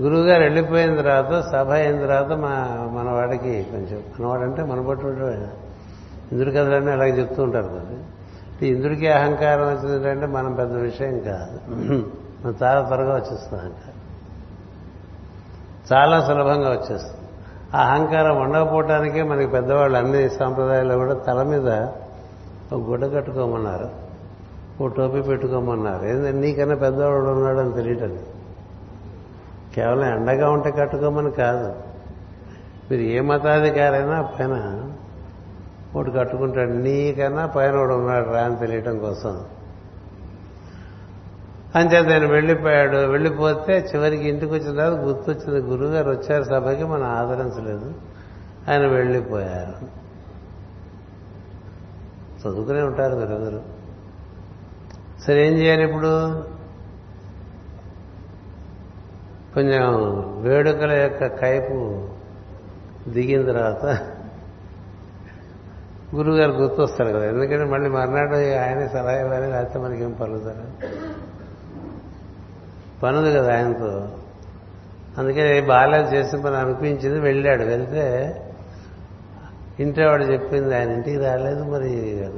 గురువుగారు వెళ్ళిపోయిన తర్వాత సభ అయిన తర్వాత మా మనవాడికి కొంచెం మనవాడంటే మన పట్టు ఇంద్రుడి కథలన్నీ అలాగే చెప్తూ ఉంటారు కదా. ఇంద్రుడికి అహంకారం వచ్చిందంటే మనం పెద్ద విషయం కాదు. మనం చాలా త్వరగా వచ్చేస్తుంది అహంకారం. చాలా సులభంగా వచ్చేస్తుంది. ఆ అహంకారం ఉండకపోవటానికే మనకి పెద్దవాళ్ళు అన్ని సాంప్రదాయాల్లో కూడా తల మీద ఒక గుడ్డ కట్టుకోమన్నారు. ఓ టోపీ పెట్టుకోమన్నారు. ఏంటంటే నీకన్నా పెద్దవాడు ఉన్నాడని తెలియటండి కేవలం ఎండగా ఉంటే కట్టుకోమని కాదు. మీరు ఏ మతాధికారైనా పైన ఒకటి కట్టుకుంటాడు. నీకన్నా పైన ఒకడు ఉన్నాడు రా అని తెలియటం కోసం. అంచేత ఆయన వెళ్ళిపోయాడు. వెళ్ళిపోతే చివరికి ఇంటికి వచ్చిన తర్వాత గుర్తొచ్చింది గురువుగారు వచ్చారు సభకి మనం ఆదరించలేదు. ఆయన వెళ్ళిపోయారు. చదువుకునే ఉంటారు మీరందరూ. సరే ఏం చేయాలి ఇప్పుడు? కొంచెం వేడుకల యొక్క కైపు దిగిన తర్వాత గురువుగారు గుర్తొస్తారు కదా. ఎందుకంటే మళ్ళీ మర్నాడు ఆయనే సలహా ఇవ్వాలి లేకపోతే మనకేం పలుకుతారు పనుంది కదా ఆయనతో అందుకే బాగాలేదు చేసి మనం అనిపించింది వెళ్ళాడు. వెళ్తే ఇంటి వాడు చెప్పింది ఆయన ఇంటికి రాలేదు మరి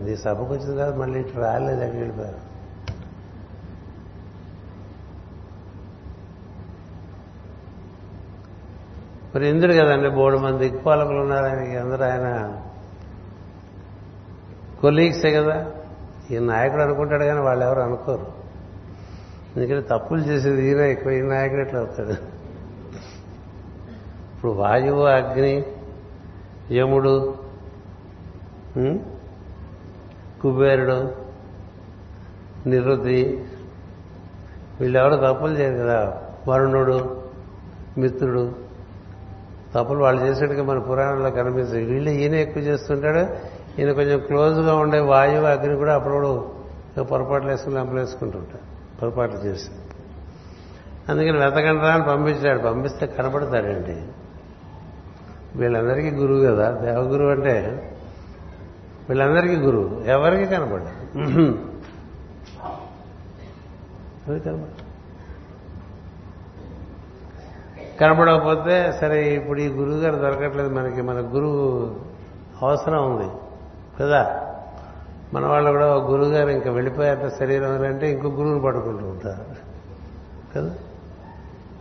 నీ సభకు వచ్చిన తర్వాత మళ్ళీ ఇటు రాలేదు అక్కడికి వెళ్ళిపోయారు? మరి ఇంద్రుడు కదండి బోడు మంది దిక్పాలకులు ఉన్నారు ఆయనకి. అందరూ ఆయన కొలీగ్సే కదా. ఈ నాయకుడు అనుకుంటాడు కానీ వాళ్ళు ఎవరు అనుకోరు. ఎందుకంటే తప్పులు చేసేది ఈయన ఎక్కువ ఈ నాయకుడు ఎట్లా అవుతాడు? ఇప్పుడు వాయువు అగ్ని యముడు కుబేరుడు నిరుద్ధి వీళ్ళెవరు తప్పులు చేయరు కదా. వరుణుడు మిత్రుడు తప్పులు వాళ్ళు చేసేట్టుగా మన పురాణంలో కనిపించదు వీళ్ళు ఈయన ఎక్కువ చేస్తుంటాడు. ఈయన కొంచెం క్లోజ్గా ఉండే వాయువు అగ్ని కూడా అప్పుడప్పుడు పొరపాట్లు వేసుకుని లంపలేసుకుంటుంటాడు పొరపాట్లు చేసి. అందుకని వెతకండ్రా అని పంపించాడు. పంపిస్తే కనపడతాడండి. వీళ్ళందరికీ గురువు కదా. దేవగురువు అంటే వీళ్ళందరికీ గురువు. ఎవరికి కనపడ్డా ఎవరికి కనపడ్డాడు కనపడకపోతే సరే ఇప్పుడు ఈ గురువు గారు దొరకట్లేదు మనకి మన గురువు అవసరం ఉంది కదా? మన వాళ్ళు కూడా ఒక గురువు గారు ఇంకా వెళ్ళిపోయాక శరీరం అంటే ఇంకో గురువుని పడుకుంటూ ఉంటారు కదా?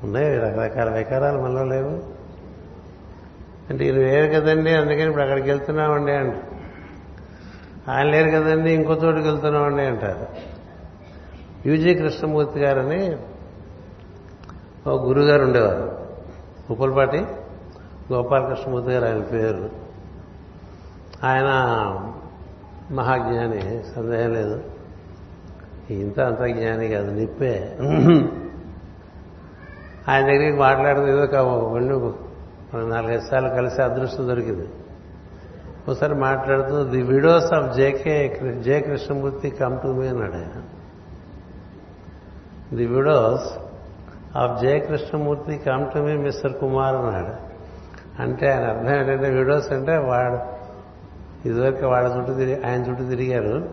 ఉన్నాయి రకరకాల వికారాలు మనలో లేవు. అంటే ఇది లేరు కదండి అందుకని ఇప్పుడు అక్కడికి వెళ్తున్నామండి అంట. ఆయన లేరు కదండి ఇంకో చోటుకి వెళ్తున్నామండి అంటారు. యూజీ కృష్ణమూర్తి గారని ఒక గురుగారు ఉండేవారు. ఉప్పులపాటి గోపాలకృష్ణమూర్తి గారు ఆయన పేరు. ఆయన మహాజ్ఞాని సందేహం లేదు. ఇంత అంత జ్ఞాని కాదు నిప్పే. ఆయన దగ్గరికి మాట్లాడుతూ ఏదో వెళ్ళి నాలుగైదు సార్లు కలిసి అదృష్టం దొరికింది. ఒకసారి మాట్లాడుతూ the widows of JK J Krishnamurti come to me అన్నాడు ఆయన. The widows of Jayakrishnamurti come to me mister Kumar అన్నాడు. అంటే ఆయన అర్థం ఏంటంటే విడోస్ అంటే వాడు ఇదివరకు వాళ్ళ చుట్టూ తిరిగి ఆయన చుట్టూ తిరిగారు.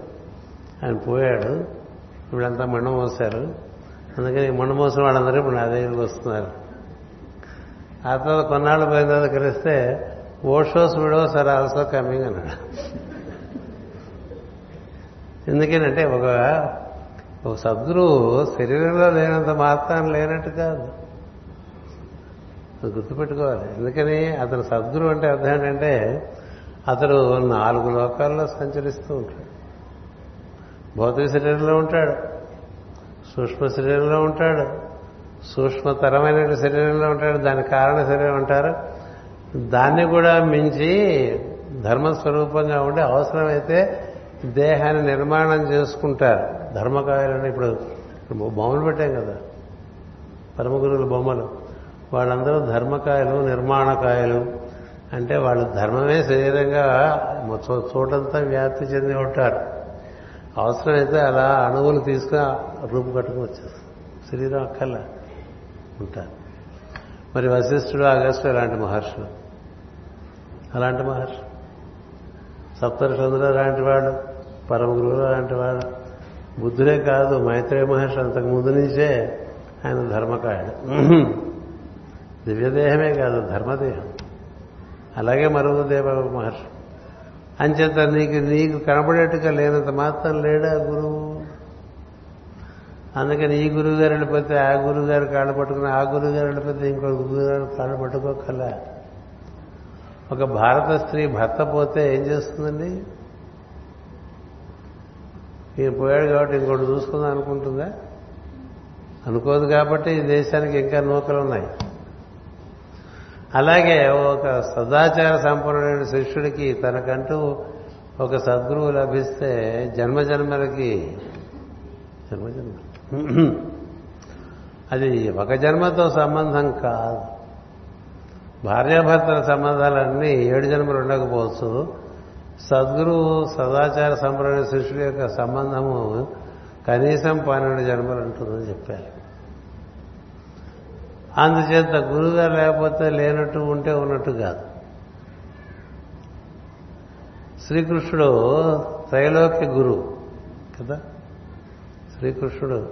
ఆయన పోయాడు. ఇప్పుడంతా మండ మోసారు అందుకని మండ మోసిన వాళ్ళందరూ ఇప్పుడు నా దగ్గరికి వస్తున్నారు. ఆ తర్వాత కొన్నాళ్ళు పోయిన తర్వాత కలిస్తే Osho's widows are also coming అన్నాడు. ఎందుకేనంటే ఒక ఒక సద్గురువు శరీరంలో లేనంత మాత్రం లేనట్టు కాదు. అది గుర్తుపెట్టుకోవాలి. ఎందుకని? అతను సద్గురు అంటే అర్థం ఏంటంటే అతడు నాలుగు లోకాల్లో సంచరిస్తూ ఉంటాడు. భౌతిక శరీరంలో ఉంటాడు. సూక్ష్మ శరీరంలో ఉంటాడు. సూక్ష్మతరమైన శరీరంలో ఉంటాడు. దాని కారణ శరీరం అంటారు. దాన్ని కూడా మించి ధర్మస్వరూపంగా ఉండి అవసరమైతే దేహాన్ని నిర్మాణం చేసుకుంటారు. ధర్మకాయలని ఇప్పుడు బొమ్మలు పెట్టాం కదా. పరమగురువుల బొమ్మలు. వాళ్ళందరూ ధర్మకాయలు నిర్మాణకాయలు. అంటే వాళ్ళు ధర్మమే శరీరంగా చోటంతా వ్యాప్తి చెంది ఉంటారు. అవసరమైతే అలా అణువులు తీసుకుని రూపు కట్టుకుని వచ్చేస్తారు. శరీరం అక్కల్లా ఉంటారు. మరి వశిష్ఠుడు ఆగస్టు అలాంటి మహర్షులు. అలాంటి మహర్షి సప్తర్షులు అలాంటి వాడు పరమగురువులు అలాంటి వాడు బుద్ధుడే కాదు మైత్రేయ మహర్షి అంతకు ముందు నుంచే ఆయన ధర్మకాయుడు. దివ్యదేహమే కాదు ధర్మదేహం. అలాగే మరుదేవ మహర్షి. అంచేత నీకు నీకు కనబడేట్టుగా లేనంత మాత్రం లేడా గురువు? అందుకని ఈ గురువు గారు వెళ్ళిపోతే ఆ గురువు గారు కాళ్ళు పట్టుకుని ఆ గురువు గారు వెళ్ళిపోతే ఇంకో గురువు గారు కాళ్ళు పట్టుకోకల ఒక భారత స్త్రీ భర్త పోతే ఏం చేస్తుందండి? ఈయన పోయాడు కాబట్టి ఇంకోటి చూసుకుందాం అనుకుంటుందా? అనుకోదు కాబట్టి ఈ దేశానికి ఇంకా నూకలు ఉన్నాయి. అలాగే ఒక సదాచార సంపన్నుడైన శిష్యుడికి తనకంటూ ఒక సద్గురువు లభిస్తే జన్మజన్మలకి జన్మజన్మ. అది ఒక జన్మతో సంబంధం కాదు. భార్యాభర్తల సంబంధాలన్నీ ఏడు జన్మలు ఉండకపోవచ్చు. సద్గురువు సదాచార సంప్రదాయ శిష్యుడి యొక్క సంబంధము కనీసం పన్నెండు జన్మలు ఉంటుందని చెప్పారు అందుచేత గురువుగారు లేకపోతే లేనట్టు ఉంటే ఉన్నట్టు కాదు. శ్రీకృష్ణుడు త్రైలోక్య గురువు కదా? శ్రీకృష్ణుడు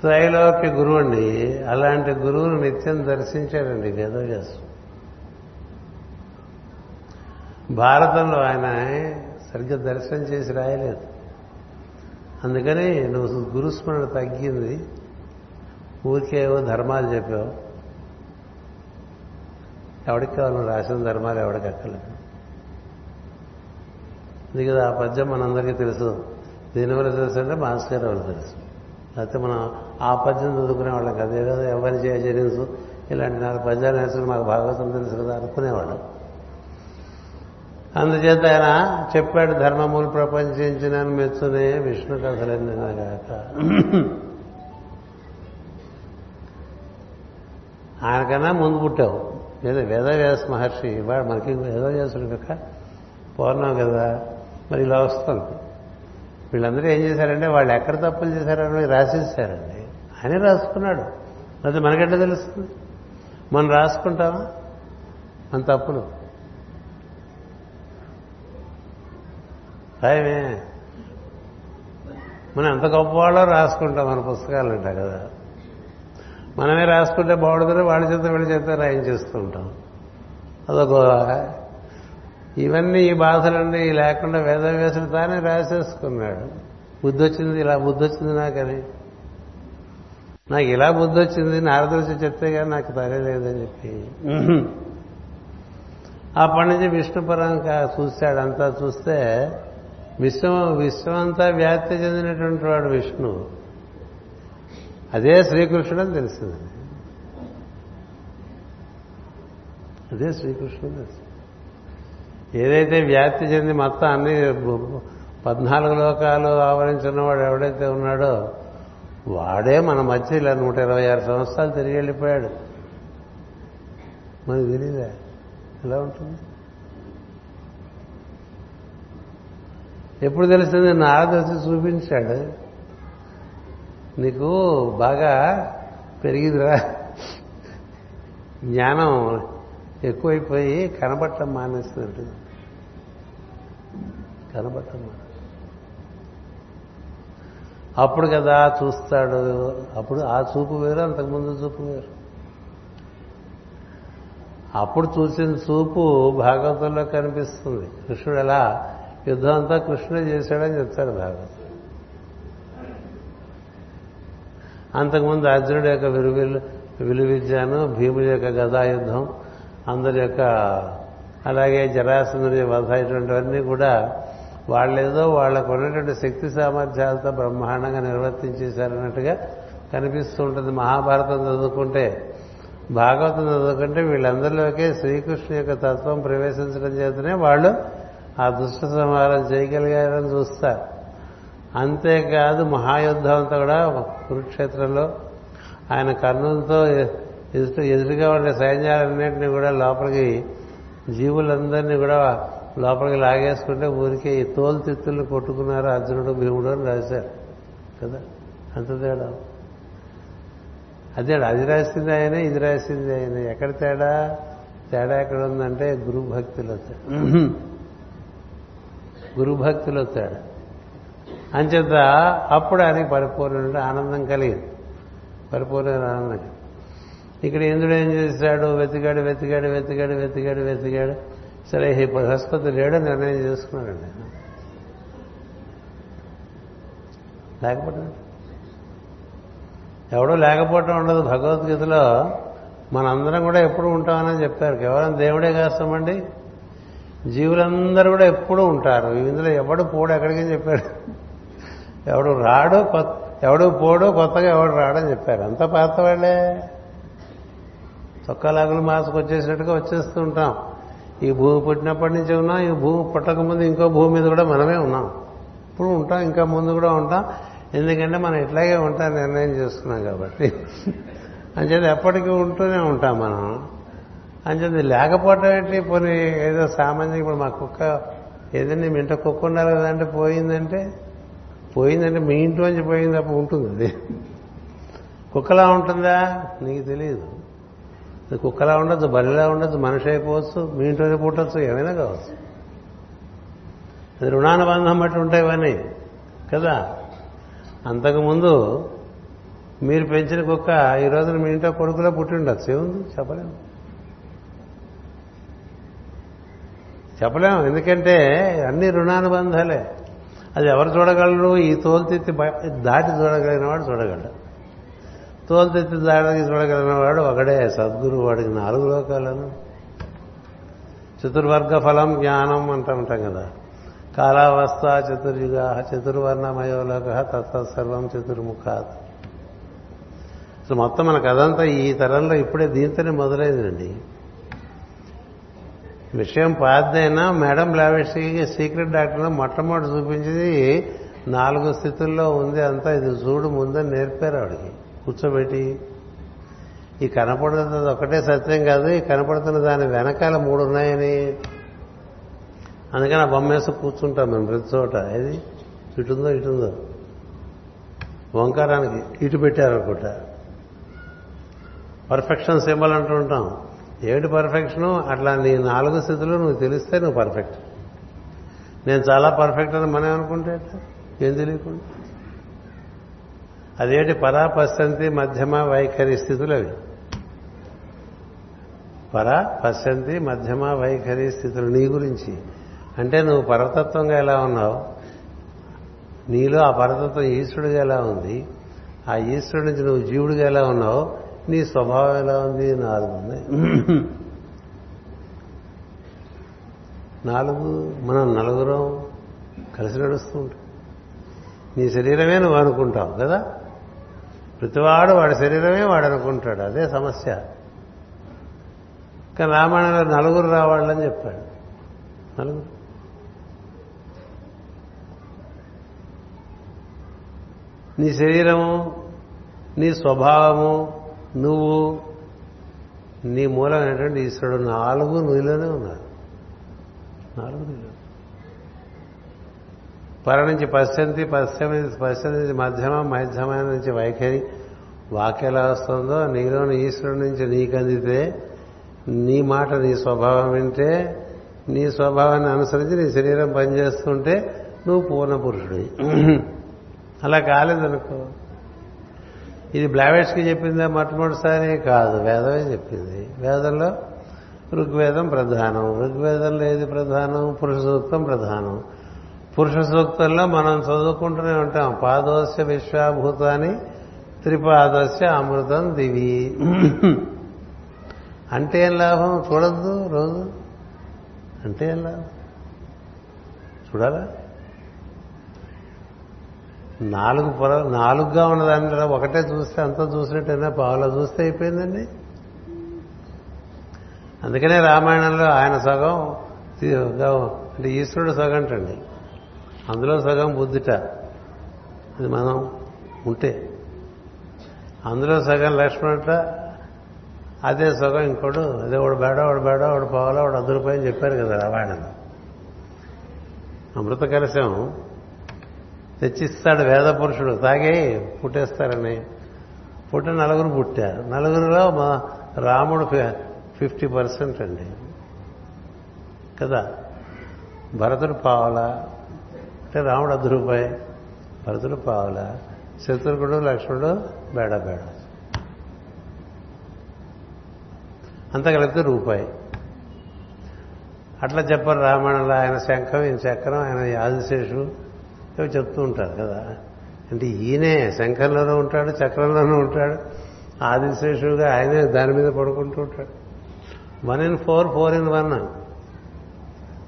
త్రైలోక్య గురువు అండి అలాంటి గురువును నిత్యం దర్శించాడండి వేదవ్యాసు భారతంలో ఆయన సరిగ్గా దర్శనం చేసి రాయలేదు. అందుకని నువ్వు గురుస్మరణ తగ్గింది. ఊరికేవో ధర్మాలు చెప్పావు. ఎవడికి కావాలి రాసిన ధర్మాలు ఎవడికి అక్కర్లేదు. ఇది కదా ఆ పద్యం మనందరికీ తెలుసు. దీనివల్ల తెలుసు అంటే మాస్టర్ గారు వాళ్ళు తెలుసు. లేకపోతే మనం ఆ పద్యం చదువుకునే వాళ్ళం కదా ఏదో ఎవరి జరించు ఇలాంటి నాలుగు పద్యాలు నేర్చుకుని మాకు భాగవతం తెలుసు కదా అనుకునేవాళ్ళం. అందుచేత ఆయన చెప్పాడు ధర్మములు ప్రపంచించిన మెచ్చునే విష్ణు కథలన్నగాక ఆయనకన్నా ముందు పుట్టావు. లేదా వేదవ్యాస మహర్షి వాడు మనకి వేదవ్యాసుడు కనుక పూర్ణం కదా. మరి ఇలా వస్తుంది. వీళ్ళందరూ ఏం చేశారంటే వాళ్ళు ఎక్కడ తప్పులు చేశారని రాసేసారండి. ఆయన రాసుకున్నాడు. అయితే మనకెట్లా తెలుస్తుంది? మనం రాసుకుంటామా? మన తప్పులు. రాయమే మనం ఎంత గొప్పవాళ్ళో రాసుకుంటాం మన పుస్తకాలు ఉంటాయి కదా. మనమే రాసుకుంటే బాగుంటుందని వాళ్ళ చేత వీళ్ళ చేత రాయించేస్తూ ఉంటాం. అదొక ఇవన్నీ ఈ బాధలన్నీ లేకుండా వేదవ్యాసుడు తానే రాసేసుకున్నాడు. బుద్ధి వచ్చింది ఇలా బుద్ధి వచ్చింది నాకని. నాకు ఇలా బుద్ధి వచ్చింది వచ్చి చెప్తే కానీ నాకు తగలేదని చెప్పి. అప్పటి నుంచి విష్ణుపురం చూశాడు అంతా చూస్తే విశ్వం విశ్వమంతా వ్యాప్తి చెందినటువంటి వాడు విష్ణు. అదే శ్రీకృష్ణుడు అని తెలిసింది అదే శ్రీకృష్ణుడు తెలిసింది ఏదైతే వ్యాప్తి చెంది మొత్తం అన్ని పద్నాలుగు లోకాలు ఆవరించిన వాడు ఎవడైతే ఉన్నాడో వాడే మన మధ్య ఇలా నూట ఇరవై ఆరు సంవత్సరాలు తిరిగి వెళ్ళిపోయాడు. మనకు తెలియదా ఎలా ఉంటుంది? ఎప్పుడు తెలిసింది నారద వచ్చి చూపించాడు. నీకు బాగా పెరిగిందిరా. జ్ఞానం ఎక్కువైపోయి కనబట్టం మానేస్తున్నట్టు. కనబట్టం అప్పుడు కదా చూస్తాడు. అప్పుడు ఆ చూపు వేరు అంతకుముందు చూపు వేరు. అప్పుడు చూసిన చూపు భాగవతంలో కనిపిస్తుంది. కృష్ణుడు ఎలా యుద్ధం అంతా కృష్ణుడే చేశాడని చెప్తాడు భాగవతం అంతకుముందు అర్జునుడి యొక్క విలువిలు విలువిద్యాను భీముడి యొక్క గదాయుద్ధం అందరి యొక్క అలాగే జరాసంధుడి వధ ఇటువంటివన్నీ కూడా వాళ్ళేదో వాళ్ళకు ఉన్నటువంటి శక్తి సామర్థ్యాలతో బ్రహ్మాండంగా నిర్వర్తించేశారన్నట్టుగా కనిపిస్తూ ఉంటుంది. మహాభారతం చదువుకుంటే భాగవతం చదువుకుంటే వీళ్ళందరిలోకే శ్రీకృష్ణు యొక్క తత్వం ప్రవేశించడం చేతనే వాళ్ళు ఆ దుష్ట సంహారం చేయగలిగారని చూస్తారు అంతేకాదు మహాయుద్ధం అంతా కూడా కురుక్షేత్రంలో ఆయన కర్ణులతో ఎదుటి ఎదురుగా ఉండే సైన్యాలన్నింటినీ కూడా లోపలికి జీవులందరినీ కూడా లోపలికి లాగేసుకుంటే ఊరికే ఈ తోలు తిత్తులు కొట్టుకున్నారు అర్జునుడు భీముడు అని రాశారు. కదా? అంత తేడా. అదే అది రాసింది ఆయన ఇది రాసింది ఆయన. ఎక్కడ తేడా? తేడా ఎక్కడ ఉందంటే గురుభక్తిలో తేడా గురుభక్తులు వచ్చాడు అంచేత అప్పుడు ఆయనకి పరిపూర్ణ ఆనందం కలిగింది. పరిపూర్ణ ఆనందం. ఇక్కడ ఇంద్రుడు ఏం చేశాడు? వెతికాడు వెతికాడు వెతికాడు వెతికాడు వెతికాడు. సరే ఈ బృహస్పతి లేడో నిర్ణయం చేసుకున్నాడండి. లేకపోతే? ఎవడో లేకపోవటం ఉండదు. భగవద్గీతలో మనందరం కూడా ఎప్పుడు ఉంటామని చెప్పారు కేవలం దేవుడే కాస్తామండి. జీవులందరూ కూడా ఎప్పుడూ ఉంటారు. ఇందులో ఎవడు పోడు ఎక్కడికి చెప్పారు ఎవడు రాడు కొత్త ఎవడు పోడు కొత్తగా ఎవడు రాడని చెప్పారు. అంత పాత వాళ్ళే. చొక్కాలాగులు మాసకు వచ్చేసినట్టుగా వచ్చేస్తూ ఉంటాం. ఈ భూమి పుట్టినప్పటి నుంచి ఉన్నాం. ఈ భూమి పుట్టకముందు ఇంకో భూమి మీద కూడా మనమే ఉన్నాం. ఇప్పుడు ఉంటాం ఇంకా ముందు కూడా ఉంటాం. ఎందుకంటే మనం ఇట్లాగే ఉంటాం నిర్ణయం చేసుకున్నాం కాబట్టి. అంచేది ఎప్పటికీ ఉంటూనే ఉంటాం మనం. అంచేది లేకపోవటం ఏంటి? పోనీ ఏదో సామాన్యంగా ఇప్పుడు మా కుక్క ఏదైనా మీ ఇంట్లో కుక్క ఉండాలి కదంటే పోయిందంటే పోయిందంటే మీ ఇంట్లోంచి పోయింది తప్ప ఉంటుంది అది. కుక్కలా ఉంటుందా? నీకు తెలియదు కుక్కలా ఉండొచ్చు బలిలా ఉండొచ్చు మనిషి అయిపోవచ్చు మీ ఇంట్లోనే పుట్టచ్చు ఏమైనా కావచ్చు. అది రుణానుబంధం బట్టి ఉంటాయి ఇవన్నీ కదా? అంతకుముందు మీరు పెంచిన కుక్క ఈ రోజున మీ ఇంట్లో కొడుకులో పుట్టి ఉండొచ్చు ఏముంది? చెప్పలేము. చెప్పలేము. ఎందుకంటే అన్ని రుణానుబంధాలే. అది ఎవరు చూడగలరు? ఈ తోలుతెత్తి దాటి చూడగలిగిన వాడు చూడగలడు. తోలుతెత్తి దాటి చూడగలిగిన వాడు ఒకడే. సద్గురు వాడికి నాలుగు లోకాలను. చతుర్వర్గ ఫలం జ్ఞానం అంటూ ఉంటాం కదా. కాలావస్థ చతుర్యుగ చతుర్వర్ణమయోలోక తత్సర్వం చతుర్ముఖాత్. సో మొత్తం మన కథంతా ఈ తరంలో ఇప్పుడే దీంతోనే మొదలైందండి. విషయం పాతదైనా మేడం లావెట్స్కి సీక్రెట్ డాక్టర్లో మొట్టమొదటి చూపించింది నాలుగు స్థితుల్లో ఉంది అంతా ఇది చూడు ముందని నేర్పారు ఆవిడకి. కూర్చోబెట్టి. ఈ కనపడుతున్నది ఒకటే సత్యం కాదు ఈ కనపడుతున్న దాని వెనకాల మూడు ఉన్నాయని. అందుకని ఆ బొమ్మ వేసి కూర్చుంటాం మేము ప్రతి చోట. ఇది ఇటుందో ఇటుందో. ఓంకారానికి ఇటు పెట్టారనుకుంటా. పర్ఫెక్షన్ సింబల్ అంటూ ఉంటాం. ఏమిటి పర్ఫెక్షను? అట్లా నీ నాలుగు స్థితులు నువ్వు తెలిస్తే నువ్వు పర్ఫెక్ట్. నేను చాలా పర్ఫెక్ట్ అని మనం అనుకుంటే ఏం తెలియకుండా. అదేంటి పరా పశ్చంతి మధ్యమ వైఖరి స్థితులు అవి? పరా పశ్చంతి మధ్యమ వైఖరి స్థితులు నీ గురించి. అంటే నువ్వు పరతత్వంగా ఎలా ఉన్నావు? నీలో ఆ పరతత్వం ఈశ్వరుడిగా ఎలా ఉంది? ఆ ఈశ్వరుడి నుంచి నువ్వు జీవుడిగా ఎలా ఉన్నావు? నీ స్వభావం ఎలా ఉంది? నాలుగు ఉన్నాయి. నాలుగు మనం నలుగురం కలిసి నడుస్తూ ఉంటాం. నీ శరీరమే నువ్వు అనుకుంటావు కదా? ప్రతివాడు వాడి శరీరమే వాడు అనుకుంటాడు అదే సమస్య. కానీ రామాయణంలో నలుగురు రావాళ్ళని చెప్పాడు. నలుగురు. నీ శరీరము నీ స్వభావము నువ్వు నీ మూలమైనటువంటి ఈశ్వరుడు నాలుగు నీలోనే ఉన్నారు. నాలుగు నీలో పర నుంచి పశ్చంతి పశ్చిమ పశ్చిమ నుంచి మధ్యమ మధ్యమ నుంచి వైఖరి. వాక్య ఎలా వస్తుందో నీలోని ఈశ్వరుడి నుంచి నీకు అందితే నీ మాట నీ స్వభావం వింటే నీ స్వభావాన్ని అనుసరించి నీ శరీరం పనిచేస్తుంటే నువ్వు పూర్ణ పురుషుడి అలా కాలేదనుకో. ఇది బ్లావెట్స్కి చెప్పిందా మొట్టమొదటిసారి? కాదు వేదమే చెప్పింది. వేదంలో ఋగ్వేదం ప్రధానం. ఋగ్వేదంలో ఏది ప్రధానం? పురుష సూక్తం ప్రధానం. పురుష సూక్తంలో మనం చదువుకుంటూనే ఉంటాం. పాదోస్య విశ్వాభూతాన్ని త్రిపాదస్య అమృతం దివి. అంటే ఏం లాభం? చూడద్దు రోజు. అంటే ఏం లాభం? చూడాలా? నాలుగు పొర నాలుగుగా ఉన్న ఒకటే చూస్తే అంతా చూసినట్టయినా పావులా చూస్తే అయిపోయిందండి. అందుకనే రామాయణంలో ఆయన సగం అంటే ఈశ్వరుడు సగం అంటండి. అందులో సగం బుద్ధిట. అది మనం ఉంటే. అందులో సగం లక్ష్మణుట అదే సగం ఇంకోడు అదే వాడు బేడ వాడు బేడ వాడు పావాలా వాడు అర్ధ అని చెప్పారు కదా రామాయణంలో. అమృత కలశం తెచ్చిస్తాడు వేద పురుషుడు. తాగే పుట్టేస్తారని. పుట్ట నలుగురు పుట్టారు నలుగురిలో మా రాముడు ఫిఫ్టీ పర్సెంట్ అండి. కదా? భరతుడు పావల. అంటే రాముడు అర్ధ రూపాయి భరతుడు పావల. శత్రుఘ్నుడు లక్ష్మణుడు బేడ బేడ. అంత కలిపితే రూపాయి. అట్లా చెప్పరు రామాయణంలో. ఆయన శంఖం ఈయన చక్రం ఆయన ఆదిశేషు. ఇవి చెప్తూ ఉంటారు కదా. అంటే ఈయనే శంఖంలోనూ ఉంటాడు చక్రంలోనూ ఉంటాడు. ఆదిశేషుడుగా ఆయనే దాని మీద పడుకుంటూ ఉంటాడు. One in four four in one.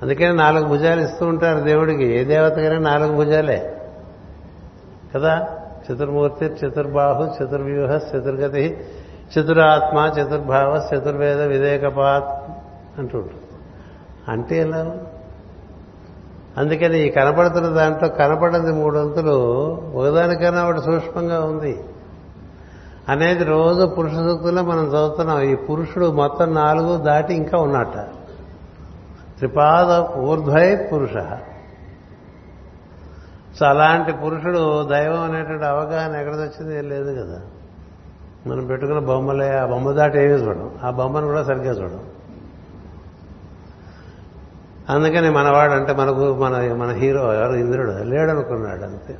అందుకని నాలుగు భుజాలు ఇస్తూ ఉంటారు దేవుడికి. ఏ దేవతకైనా నాలుగు భుజాలే. కదా? చతుర్మూర్తి చతుర్బాహు చతుర్వ్యూహ చతుర్గతి చతురాత్మ చతుర్భావ చతుర్వేద వివేకపాత్ అంటుంటారు అంటే ఎలా? అందుకని ఈ కనపడుతున్న దాంట్లో కనపడింది మూడొంతులు ఒకదానికైనా ఒకటి సూక్ష్మంగా ఉంది. అనేది రోజు పురుష సూక్తుల్లో మనం చదువుతున్నాం. ఈ పురుషుడు మొత్తం నాలుగు దాటి ఇంకా ఉన్నట్ట. త్రిపాద ఊర్ధ్వై పురుష. సో అలాంటి పురుషుడు దైవం అనేటువంటి అవగాహన ఎక్కడికి వచ్చింది ఏం లేదు కదా. మనం పెట్టుకున్న బొమ్మలే ఆ బొమ్మ దాటి ఏమీ చూడం ఆ బొమ్మను కూడా సరిగ్గా చూడం అందుకని మనవాడు అంటే మనకు మన మన హీరో ఎవరు? ఇంద్రుడు. లేడనుకున్నాడు అంతే.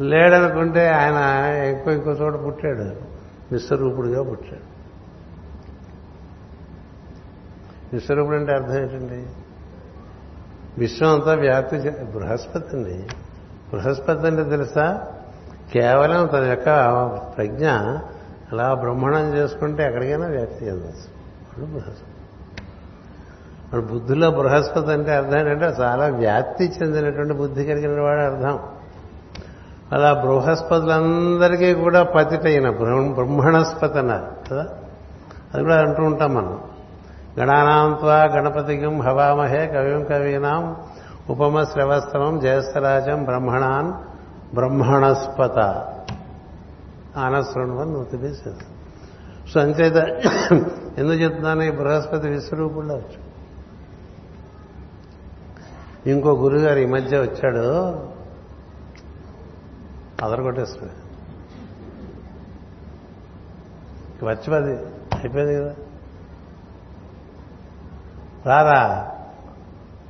లేడనుకుంటే ఆయన ఎక్కువ ఇంకో చోట పుట్టాడు. విశ్వరూపుడుగా పుట్టాడు. విశ్వరూపుడు అంటే అర్థం ఏంటండి? విశ్వం అంతా వ్యాప్తి చే- బృహస్పతి అండి బృహస్పతి అంటే తెలుసా? కేవలం తన యొక్క ప్రజ్ఞ అలా బ్రహ్మణం చేసుకుంటే ఎక్కడికైనా వ్యాప్తి చెందవచ్చు. బృహస్పతి. ఇప్పుడు బుద్ధిలో బృహస్పతి అంటే అర్థం ఏంటంటే చాలా వ్యాప్తి చెందినటువంటి బుద్ధి కలిగిన వాడు అర్థం. అలా బృహస్పతులందరికీ కూడా పతిటైన బ్రహ్మణస్పతి అన్నారు కదా? అది కూడా అంటూ ఉంటాం మనం. గణానాంత్వా గణపతిగం హవామహే కవిం కవీనాం ఉపమ శ్రవస్తవం జయస్థరాజం బ్రహ్మణాన్ బ్రహ్మణస్పత. ఆనశృణ్వన్ నుతిభి సో అంచేత ఎందుకు చెప్తున్నాను ఈ బృహస్పతి విశ్వరూపుల్లో? వచ్చు ఇంకో గురుగారు ఈ మధ్య వచ్చాడు. అదరగొట్టేస్తున్నాడు వచ్చి పది అయిపోయింది కదా. రారా.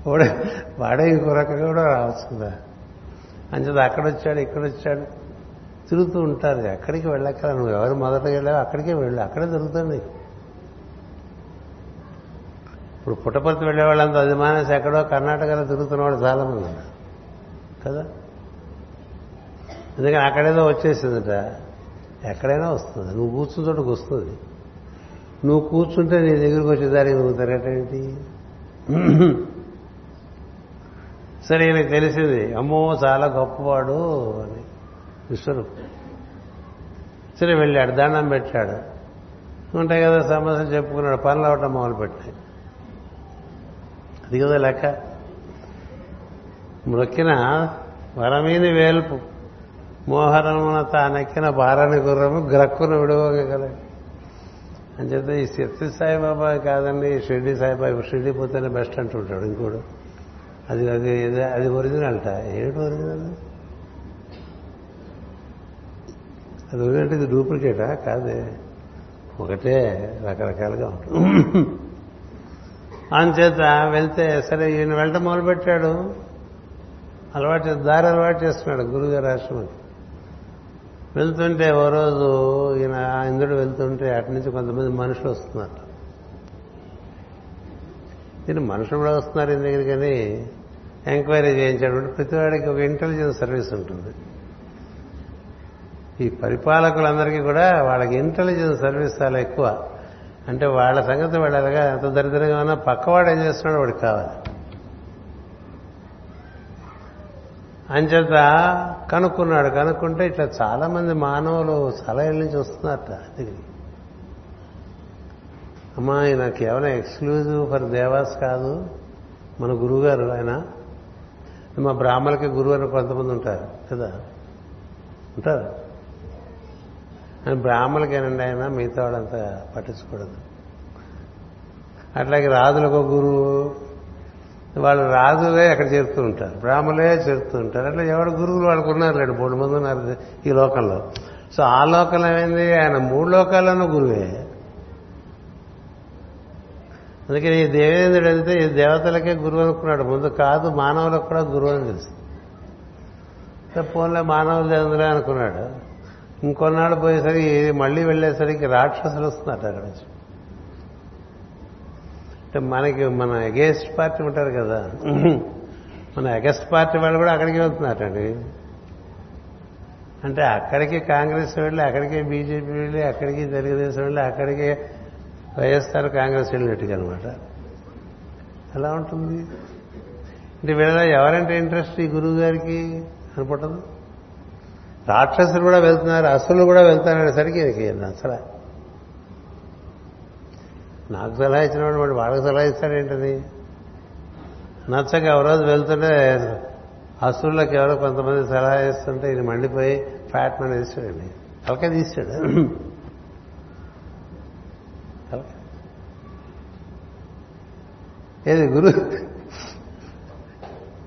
వాడే వాడే ఇంకో రకంగా కూడా రావచ్చు కదా అంచేత అక్కడ వచ్చాడు ఇక్కడ వచ్చాడు. తిరుగుతూ ఉంటారు. ఎక్కడికి వెళ్ళక్కల నువ్వు ఎవరు మొదట వెళ్ళావు అక్కడికే వెళ్ళు. అక్కడే దొరుకుతుంది. ఇప్పుడు పుట్టపర్తి వెళ్ళేవాళ్ళంతా అది మానేసి ఎక్కడో కర్ణాటకలో తిరుగుతున్నవాడు చాలా మంది ఉన్నారు. కదా? అందుకని అక్కడేదో వచ్చేసిందట. ఎక్కడైనా వస్తుంది. నువ్వు కూర్చున్న చోటుకు వస్తుంది. నువ్వు కూర్చుంటే నీ దగ్గరికి వచ్చేదానికి నువ్వు తిరగటేంటి సరే ఈయనకి తెలిసింది అమ్మో చాలా గొప్పవాడు అని. విశ్వరూప్. సరే వెళ్ళాడు దండం పెట్టాడు. ఉంటాయి కదా సమస్యలు చెప్పుకున్నాడు పనులు అవటం మొదలుపెట్టాయి. అది కదా లెక్క మొక్కిన వరమీని వేల్పు మోహరమున తానెక్కిన భారాని గుర్రము గ్రక్కును విడవగల. అని చెప్తే ఈ సత్య సాయిబాబా కాదండి ఈ షిర్డీ సాయిబాబా షిర్డి పోతేనే బెస్ట్ అంటుంటాడు ఇంకోడు. అది అది అది అది ఒరిజినల్ట ఏమిటి ఒరిజినల్ అది ఒరిజినల్ ఇది డూప్లికేటా కాదే. ఒకటే రకరకాలుగా ఉంటుంది. అంచేత వెళ్తే సరే ఈయన వెళ్ళటం మొదలుపెట్టాడు. అలవాటు దారి అలవాటు చేస్తున్నాడు గురుగారు ఆశ్రమానికి వెళ్తుంటే ఓ రోజు ఈయన ఇంద్రుడు వెళ్తుంటే అటు నుంచి కొంతమంది మనుషులు వస్తున్నారు. దీన్ని మనుషులు కూడా వస్తున్నారు ఈయన దగ్గరికని అని ఎంక్వైరీ చేయించాడు. ప్రతివాడికి ఒక ఇంటెలిజెన్స్ సర్వీస్ ఉంటుంది. ఈ పరిపాలకులందరికీ కూడా వాళ్ళకి ఇంటెలిజెన్స్ సర్వీస్ చాలా ఎక్కువ. అంటే వాళ్ళ సంగతి వాళ్ళగా ఎంత దరిద్రంగా ఉన్నా పక్కవాడు ఏం చేస్తున్నాడు వాడికి కావాలి. అంచేత కనుక్కున్నాడు కనుక్కుంటే ఇట్లా చాలా మంది మానవులు చాలా ఏళ్ళ నుంచి వస్తున్నారట దగ్గరికి. అమ్మా ఈయన కేవలం ఎక్స్క్లూజివ్ ఫర్ దేవాస్ కాదు. మన గురువుగారు ఆయన. మా బ్రాహ్మణులకి గురువు అని కొంతమంది ఉంటారు కదా? ఉంటారు? అని బ్రాహ్మణులకేనండి ఆయన మిగతా వాళ్ళంత పట్టించకూడదు అట్లాగే రాజులకు ఒక గురువు వాళ్ళు రాజులే అక్కడ చేరుతూ ఉంటారు బ్రాహ్మలే చేరుతూ ఉంటారు. అట్లా ఎవరు గురువులు వాళ్ళకు ఉన్నారు రెండు మూడు మంది ఉన్నారు ఈ లోకంలో. సో ఆ లోకం ఏమైంది? ఆయన మూడు లోకాల్లోనూ గురువే. అందుకని ఈ దేవేంద్రుడు అయితే ఈ దేవతలకే గురువు అనుకున్నాడు. ముందు కాదు మానవులకు కూడా గురువు అని తెలుసు. పోన్లే మానవులు దేవేంద్రుడే అనుకున్నాడు. ఇంకొన్నాళ్ళు పోయేసరికి మళ్ళీ వెళ్ళేసరికి రాక్షసులు వస్తున్నారు అక్కడ నుంచి. అంటే మనకి మన అగేస్ట్ పార్టీ ఉంటారు కదా. మన అగెస్ట్ పార్టీ వాళ్ళు కూడా అక్కడికి వెళ్తున్నారండి. అంటే అక్కడికి కాంగ్రెస్ వెళ్ళి అక్కడికే బీజేపీ వెళ్ళి అక్కడికి తెలుగుదేశం వెళ్ళి అక్కడికే వైఎస్ఆర్ కాంగ్రెస్ వెళ్ళినట్టుగా అనమాట ఎలా ఉంటుంది? అంటే వీళ్ళ ఎవరంటే ఇంట్రెస్ట్ ఈ గురువు గారికి అనుకుంటుంది రాక్షసులు కూడా వెళ్తున్నారు అసలు కూడా వెళ్తారనేసరికి అసలు. నాకు సలహా ఇచ్చినవాడు వాడు వాళ్ళకి సలహా ఇస్తాడేంటది నచ్చక ఎవరోజు వెళ్తుంటే అసురులకు ఎవరో కొంతమంది సలహా ఇస్తుంటే ఈయన మండిపోయి ఫ్యాట్ మన ఇస్తాడండి. తలకే తీస్తాడు. ఏది గురు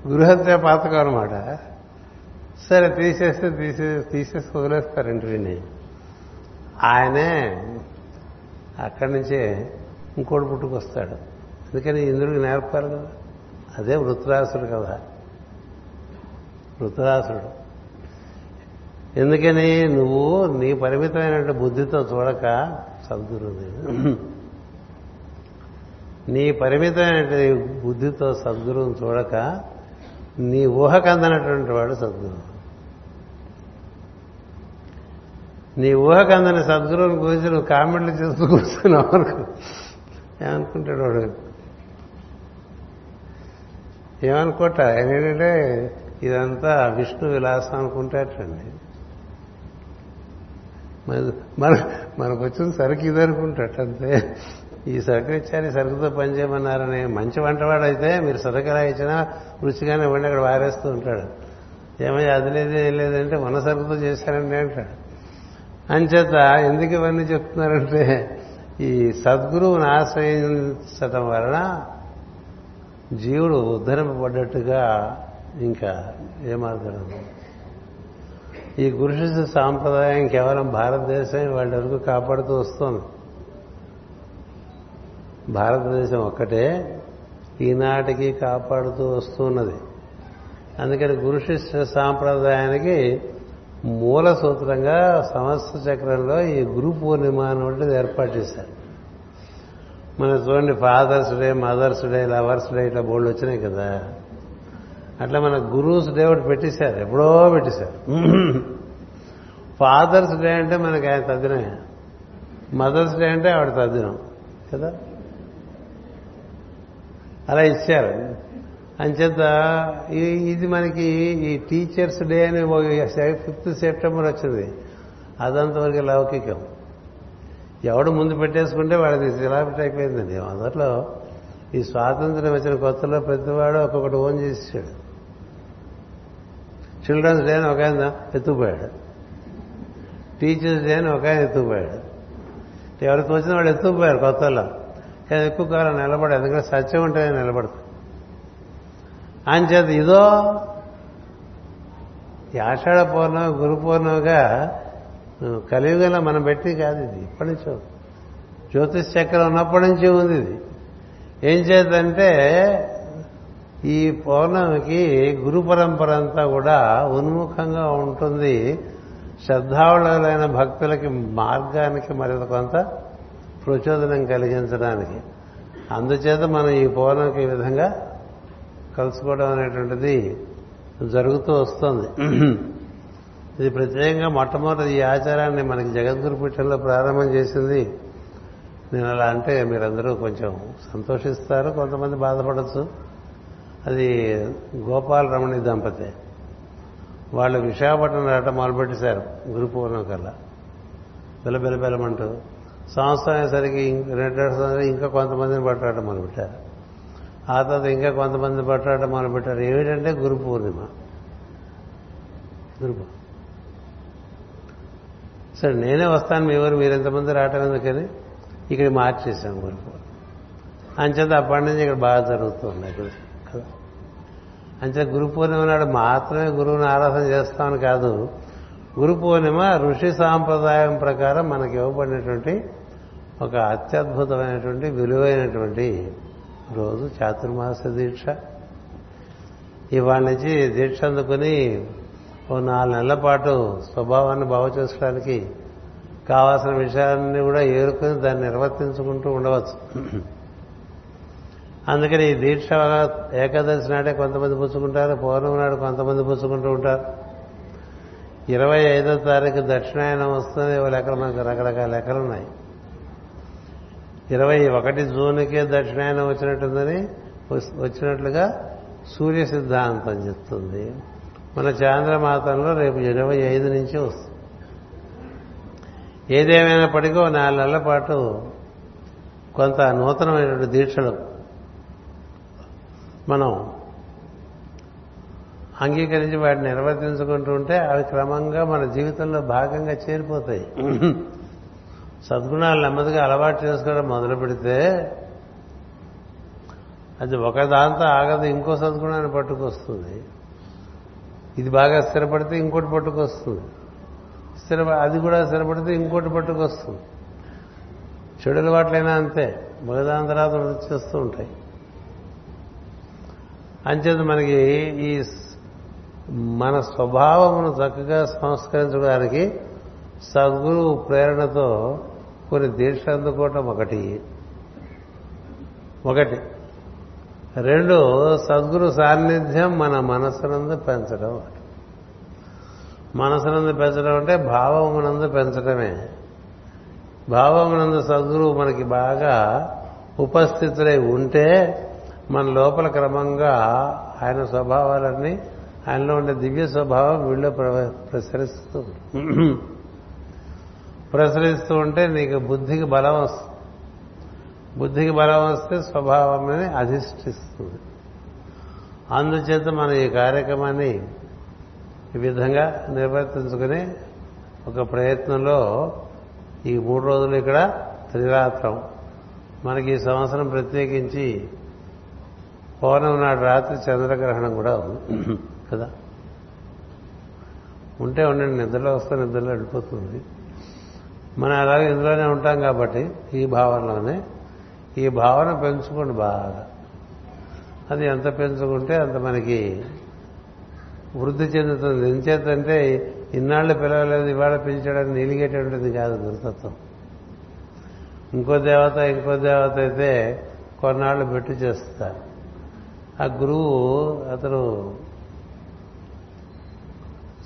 గృహత్య పాతకం అనమాట సరే తీసేస్తే తీసే తీసేసి వదిలేస్తారండి వీడిని ఆయనే అక్కడి నుంచే ఇంకోటి పుట్టుకొస్తాడు. అందుకని ఇంద్రుడికి నేర్పాలి కదా. అదే వృత్రాసుడు కదా. వృత్రాసుడు ఎందుకని నువ్వు నీ పరిమితమైన బుద్ధితో చూడక సద్గురువు నీ పరిమితమైన బుద్ధితో సద్గురువుని చూడక నీ ఊహకు అందనటువంటి వాడు సద్గురువు నీ ఊహకు అందని సద్గురువుని గురించి నువ్వు కామెంట్లు చేస్తూ కూర్చున్నావు ఏమనుకుంటాడు వాడు? ఏమనుకోట? ఏంటంటే ఇదంతా విష్ణు విలాసం అనుకుంటాటండి మన మనకు వచ్చిన సరికి ఇది అనుకుంటాట అంతే ఈ సరుకు ఇచ్చారు ఈ సరుకుతో పనిచేయమన్నారని మంచి వంటవాడు అయితే మీరు సరుకులా ఇచ్చినా రుచిగానే వండి అక్కడ వారేస్తూ ఉంటాడు. ఏమయ్యా అది లేదు ఏం లేదంటే మన సరుకుతో చేశారండి అంటాడు. అంచేత ఎందుకు ఇవన్నీ చెప్తున్నారంటే ఈ సద్గురువుని ఆశ్రయించటం వలన జీవుడు ఉద్ధరింపబడ్డట్టుగా ఇంకా ఏమాత్రం ఈ గురుశిష్య సాంప్రదాయం కేవలం భారతదేశం వాళ్ళ వరకు కాపాడుతూ వస్తుంది. భారతదేశం ఒక్కటే ఈనాటికి కాపాడుతూ వస్తున్నది. అందుకని గురుశిష్య సాంప్రదాయానికి మూల సూత్రంగా సమస్త చక్రంలో ఈ గురు పూర్ణిమ అనేటువంటిది ఏర్పాటు చేశారు. మన చూడండి father's day mother's day lover's day ఇట్లా బోర్డు వచ్చినాయి కదా. అట్లా మన గురూస్ డే ఒకటి పెట్టేశారు ఎప్పుడో పెట్టేశారు. ఫాదర్స్ డే అంటే మనకి ఆయన తద్దినం మదర్స్ డే అంటే ఆవిడ తద్దినం కదా? అలా ఇచ్చారు. అంచేత ఇది మనకి ఈ టీచర్స్ డే అని ఫిఫ్త్ సెప్టెంబర్ వచ్చింది. అదంతవరకు లౌకికం. ఎవడు ముందు పెట్టేసుకుంటే వాడిది సిలాబిట్ అయిపోయిందండి. మొదట్లో ఈ స్వాతంత్రం వచ్చిన కొత్తలో ప్రతివాడు ఒక్కొక్కటి ఓన్ చేసాడు చిల్డ్రన్స్ డే అని ఒక ఆయన ఎత్తుకుపోయాడు. టీచర్స్ డే అని ఒక ఆయన ఎత్తుకుపోయాడు. ఎవరికి వచ్చినా వాడు ఎత్తుకుపోయారు కొత్తలో. కానీ ఎక్కువ కాలం నిలబడదు ఎందుకంటే సత్యం ఉంటే నిలబడుతుంది ఆయన చేత ఇదో ఈ ఆషాఢ పౌర్ణమి గురు పౌర్ణమిగా కలియుగంలో మనం పెట్టి కాదు ఇది ఇప్పటి నుంచో. జ్యోతిష్ చక్రం ఉన్నప్పటి నుంచి ఉంది ఇది. ఏం చేద్దంటే ఈ పౌర్ణమికి గురు పరంపర అంతా కూడా ఉన్ముఖంగా ఉంటుంది. శ్రద్ధావులైన భక్తులకి మార్గానికి మరింత కొంత ప్రచోదనం కలిగించడానికి. అందుచేత మనం ఈ పౌర్ణమికి ఈ విధంగా కలుసుకోవడం అనేటువంటిది జరుగుతూ వస్తుంది. ఇది ప్రత్యేకంగా మొట్టమొదటి ఈ ఆచారాన్ని మనకి జగద్గురు పీఠంలో ప్రారంభం చేసింది. నేను అలా అంటే మీరందరూ కొంచెం సంతోషిస్తారు కొంతమంది బాధపడచ్చు. అది గోపాల రమణి దంపతి వాళ్ళు విశాఖపట్నం రావటం మొదలుపెట్టేశారు గురు పూర్ణం కల్లా. బిలబిలబెలమంటూ. సంవత్సరం అయ్యేసరికి రెండు సంవత్సరం ఇంకా కొంతమందిని పట్టడం మొదలుపెట్టారు. ఆ తర్వాత ఇంకా కొంతమంది పట్టడం మొదలుపెట్టారు. ఏమిటంటే గురు పూర్ణిమ. గురు సరే నేనే వస్తాను మీ ఊరు మీరెంతమంది రావటం ఎందుకని? ఇక్కడ మార్చేసాం గురు అంచేత అప్పటి నుంచి ఇక్కడ బాగా జరుగుతుంది ఇక్కడ కదా. అంచేత గురు పూర్ణిమ నాడు మాత్రమే గురువుని ఆరాధన చేస్తామని కాదు గురు పూర్ణిమ ఋషి సాంప్రదాయం ప్రకారం మనకి ఇవ్వబడినటువంటి ఒక అత్యద్భుతమైనటువంటి విలువైనటువంటి రోజు చాతుర్మాస దీక్ష. ఇవాళ నుంచి దీక్ష అందుకుని ఓ నాలుగు నెలల పాటు స్వభావాన్ని బాగు చేసుకోవడానికి కావాల్సిన విషయాన్ని కూడా ఏరుకొని దాన్ని నిర్వర్తించుకుంటూ ఉండవచ్చు. అందుకని ఈ దీక్ష ఏకాదశి నాడే కొంతమంది పుచ్చుకుంటారు పౌర్ణమి నాడు కొంతమంది పుచ్చుకుంటూ ఉంటారు. ఇరవై ఐదో తారీఖు దక్షిణాయనం వస్తుంది ఓ లెక్కలు మనకు రకరకాల లెక్కలు ఉన్నాయి. ఇరవై ఒకటి జూన్కే దక్షిణాయనం వచ్చినట్టుందని వచ్చినట్లుగా సూర్య సిద్ధాంతం చెప్తుంది. మన చాంద్రమాతంలో రేపు ఇరవై ఐదు నుంచి వస్తుంది. ఏదేమైనప్పటికీ నాలుగు నెలల పాటు కొంత నూతనమైనటువంటి దీక్షలు మనం అంగీకరించి వాటిని నిర్వర్తించుకుంటూ ఉంటే అవి క్రమంగా మన జీవితంలో భాగంగా చేరిపోతాయి. సద్గుణాలు నెమ్మదిగా అలవాటు చేసుకోవడం మొదలు పెడితే అది ఒక దాంతో ఆగదు ఇంకో సద్గుణాన్ని పట్టుకొస్తుంది. ఇది బాగా స్థిరపడితే ఇంకోటి పట్టుకొస్తుంది. స్థిర అది కూడా స్థిరపడితే ఇంకోటి పట్టుకొస్తుంది. చెడు అలవాట్లైనా అంతే ఒకదాని తర్వాత వృద్ధి చేస్తూ ఉంటాయి. అంచేత మనకి ఈ మన స్వభావమును చక్కగా సంస్కరించడానికి సద్గురు ప్రేరణతో కొన్ని దీక్ష అందుకోవటం ఒకటి. ఒకటి. రెండు సద్గురు సాన్నిధ్యం మన మనసునందు పెంచడం ఒకటి. మనసునందు పెంచడం అంటే భావమునందు పెంచడమే. భావమునందు సద్గురువు మనకి బాగా ఉపస్థితులై ఉంటే మన లోపల క్రమంగా ఆయన స్వభావాలన్నీ ఆయనలో ఉండే దివ్య స్వభావం వీళ్ళు ప్రసరిస్తూ ప్రసరిస్తూ ఉంటే నీకు బుద్ధికి బలం వస్తుంది. బుద్ధికి బలం వస్తే స్వభావమని అధిష్ఠిస్తుంది. అందుచేత మనం ఈ కార్యక్రమాన్ని ఈ విధంగా నిర్వర్తించుకుని ఒక ప్రయత్నంలో ఈ మూడు రోజులు ఇక్కడ త్రిరాత్రం. మనకి ఈ సంవత్సరం ప్రత్యేకించి పౌర్ణమి నాడు రాత్రి చంద్రగ్రహణం కూడా ఉంది. కదా? ఉంటే ఉండండి నిద్రలో వస్తే నిద్రలో వెళ్ళిపోతుంది. మనం అలాగే ఇందులోనే ఉంటాం కాబట్టి ఈ భావనలోనే ఈ భావన పెంచుకోండి బాగా. అది ఎంత పెంచుకుంటే అంత మనకి వృద్ధి చెందుతుంది. ఎంచేతంటే ఇన్నాళ్ళు పిలవలేదు ఇవాళ పిలిచడానికి నిలిగేటటువంటిది కాదు గురుతత్వం ఇంకో దేవత ఇంకో దేవత అయితే కొన్నాళ్ళు పెట్టి చేస్తారు. ఆ గురువు అతను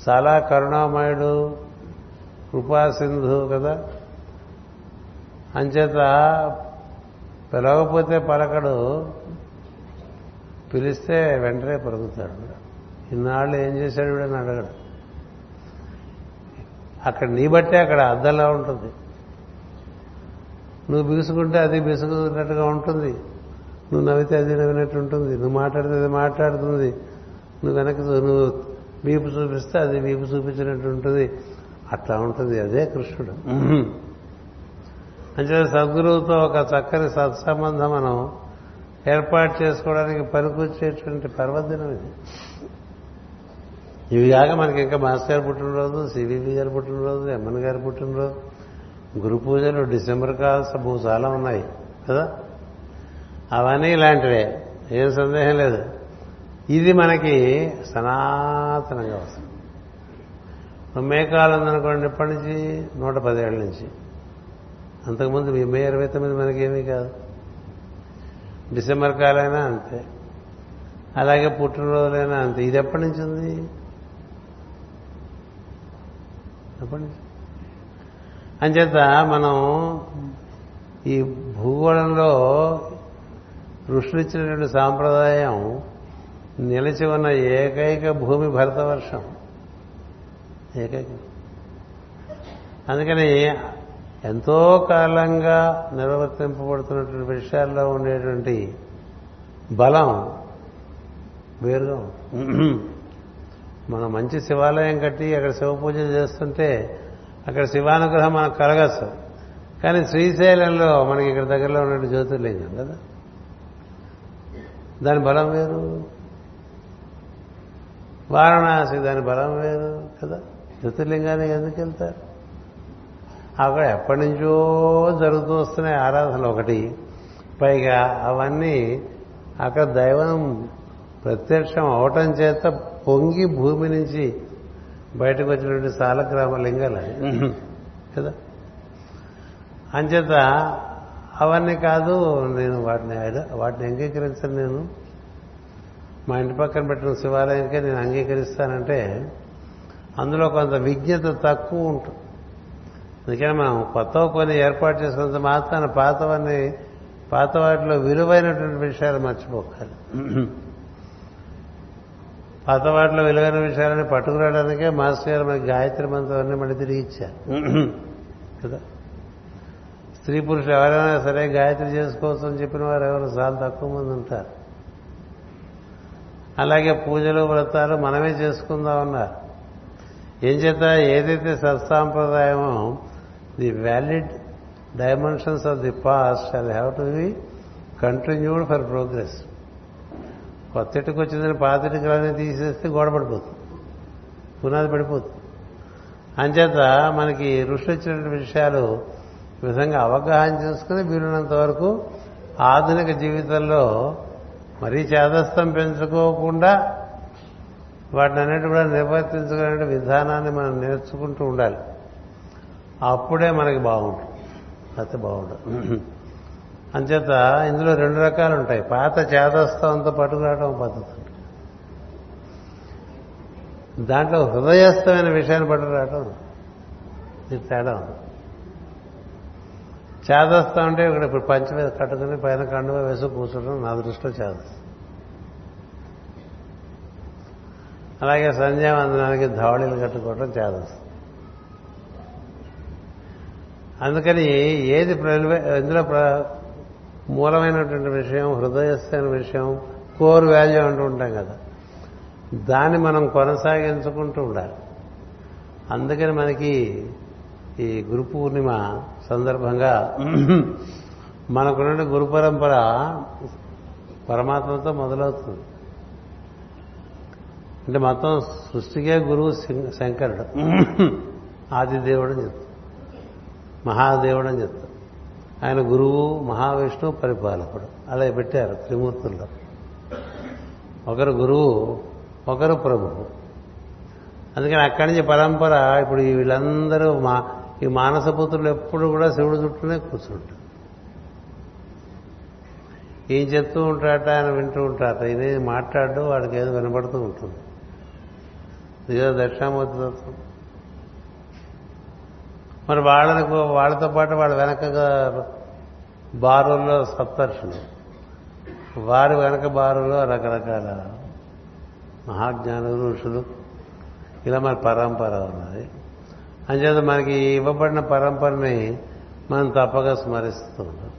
చాలా కరుణామయుడు కృపాసింధు కదా? అంచేత పిలవకపోతే పలకడు పిలిస్తే వెంటనే పలుకుతాడు ఇన్నాళ్ళు ఏం చేశాడు వీడని అడగడు. అక్కడ నీ బట్టే అక్కడ అద్దంలా ఉంటుంది. నువ్వు బిగుసుకుంటే అది బిగుసుకున్నట్టుగా ఉంటుంది. నువ్వు నవ్వితే అది నవ్వినట్టు ఉంటుంది. నువ్వు మాట్లాడితే అది మాట్లాడుతుంది. నువ్వు వెనక్కి నువ్వు వీపు చూపిస్తే అది వీపు చూపించినట్టు ఉంటుంది. అట్లా ఉంటుంది. అదే కృష్ణుడు. అంటే సద్గురువుతో ఒక చక్కని సత్సంబంధం మనం ఏర్పాటు చేసుకోవడానికి పనికొచ్చేటువంటి పర్వదినం ఇది. ఇవి కాక మనకి ఇంకా మాస్టర్ గారు పుట్టినరోజు సివివి గారు పుట్టినరోజు ఎమ్మన్ గారి పుట్టినరోజు గురు పూజలు డిసెంబర్ కాల్స్ భూ చాలా ఉన్నాయి కదా? అవన్నీ ఇలాంటివే. ఏం సందేహం లేదు. ఇది మనకి సనాతనంగా వస్తుంది మే కాలం అనుకోండి ఎప్పటి నుంచి? నూట పదేళ్ళ నుంచి. అంతకుముందు మే ఇరవై తొమ్మిది మనకేమీ కాదు. డిసెంబర్ కాలైనా అంతే. అలాగే పుట్టినరోజులైనా అంతే. ఇది ఎప్పటి నుంచి ఉంది? ఎప్పటి నుంచి? అంచేత మనం ఈ భూగోళంలో ఋషులిచ్చినటువంటి సాంప్రదాయం నిలిచి ఉన్న ఏకైక భూమి భరతవర్షం. ఏకైక. అందుకని ఎంతో కాలంగా నిర్వర్తింపబడుతున్నటువంటి విషయాల్లో ఉండేటువంటి బలం వేరుగా మనం మంచి శివాలయం కట్టి అక్కడ శివ పూజ చేస్తుంటే అక్కడ శివానుగ్రహం మనకు కలగచ్చు కానీ శ్రీశైలంలో మనకి ఇక్కడ దగ్గరలో ఉన్నట్టు జ్యోతిర్లింగం కదా. దాని బలం వేరు. వారణాసి దాని బలం వేరు కదా. జ్యోతిర్లింగానికి ఎందుకు వెళ్తారు? అక్కడ ఎప్పటి నుంచో జరుగుతూ వస్తున్నాయి ఆరాధనలు ఒకటి. పైగా అవన్నీ అక్కడ దైవం ప్రత్యక్షం అవటం చేత పొంగి భూమి నుంచి బయటకు వచ్చినటువంటి సాలగ్రామ లింగాలు అవి. కదా. అంచేత అవన్నీ కాదు నేను వాటిని వాటిని అంగీకరించను నేను. మా ఇంటి పక్కన పెట్టిన శివాలయానికే నేను అంగీకరిస్తానంటే అందులో కొంత విజ్ఞత తక్కువ ఉంటుంది. అందుకని మనం కొత్త కొన్ని ఏర్పాటు చేసినంత మాత్రాన పాతవన్నీ పాత వాటిలో విలువైనటువంటి విషయాలు మర్చిపోకాలి పాత వాటిలో విలువైన విషయాలని పట్టుకురావడానికే మాస్టర్ గారు మనకి గాయత్రి మంత్రాన్ని మళ్ళీ తిరిగి ఇచ్చారు. కదా? స్త్రీ పురుషులు ఎవరైనా సరే గాయత్రి చేసుకోవచ్చు అని చెప్పిన వారు ఎవరు? చాలా తక్కువ మంది ఉంటారు. అలాగే పూజలు వ్రతాలు మనమే చేసుకుందాం అన్నారు ఏం చేత? ఏదైతే సత్సాంప్రదాయమో the valid dimensions of the past అది have to be continued for progress. కొత్తటికి వచ్చిందని పాతటికి తీసేస్తే గోడ పడిపోతుంది. పునాది పడిపోతుంది. అంచేత మనకి ఋషి వచ్చినటువంటి విషయాలు విధంగా అవగాహన చేసుకుని వీలున్నంత వరకు ఆధునిక జీవితంలో మరీ చేదస్థం పెంచుకోకుండా వాటిని అన్నిటి కూడా నిర్వర్తించుకునే విధానాన్ని మనం నేర్చుకుంటూ ఉండాలి. అప్పుడే మనకి బాగుంటుంది. అయితే బాగుంటుంది. అంచేత ఇందులో రెండు రకాలు ఉంటాయి. పాత చేదస్థంతో పట్టుకురావడం పద్ధతి దాంట్లో హృదయస్థమైన విషయాన్ని పట్టుకురావడం ఇది తేడా ఉంది. చేదస్తా ఉంటే ఇక్కడ ఇప్పుడు పంచ మీద కట్టుకుని పైన కండువ వేసి కూర్చోడం నా దృష్టిలో చేదస్తం అలాగే సంధ్యావందనానికి ధవళీలు కట్టుకోవడం చేదస్తం అందుకని ఏది ఇందులో ప్ర- మూలమైనటువంటి విషయం హృదయస్థైన విషయం కోర్ వాల్యూ అంటూ ఉంటాం కదా. దాన్ని మనం కొనసాగించుకుంటూ ఉండాలి. అందుకని మనకి ఈ గురు పూర్ణిమ సందర్భంగా మనకున్న గురు పరంపర పరమాత్మతో మొదలవుతుంది. అంటే మొత్తం సృష్టికే గురువు శంకరుడు. ఆదిదేవుడు అని చెప్తాం. మహాదేవుడు అని చెప్తాం. ఆయన గురువు మహావిష్ణువు పరిపాలకుడు. అలా పెట్టారు త్రిమూర్తుల్లో. ఒకరు గురువు ఒకరు ప్రభువు. అందుకని అక్కడి నుంచి పరంపర ఇప్పుడు వీళ్ళందరూ మా ఈ మానసపుత్రులు ఎప్పుడు కూడా శివుడు చుట్టూనే కూర్చుంటారు. ఏం చెప్తూ ఉంటాట ఆయన వింటూ ఉంటాట ఇదే మాట్లాడు వాడికి ఏదో వినబడుతూ ఉంటుంది. ఇదో దక్షిణామూర్తి తత్వం మరి వాళ్ళకు వాళ్ళతో పాటు వాళ్ళ వెనక బారుల్లో సప్తర్షులు. వారి వెనక బారులో రకరకాల మహాజ్ఞానులు ఋషులు. ఇలా మన పరంపర ఉన్నది. అంచేత మనకి ఇవ్వబడిన పరంపరని మనం తప్పక స్మరిస్తూ ఉంటాం.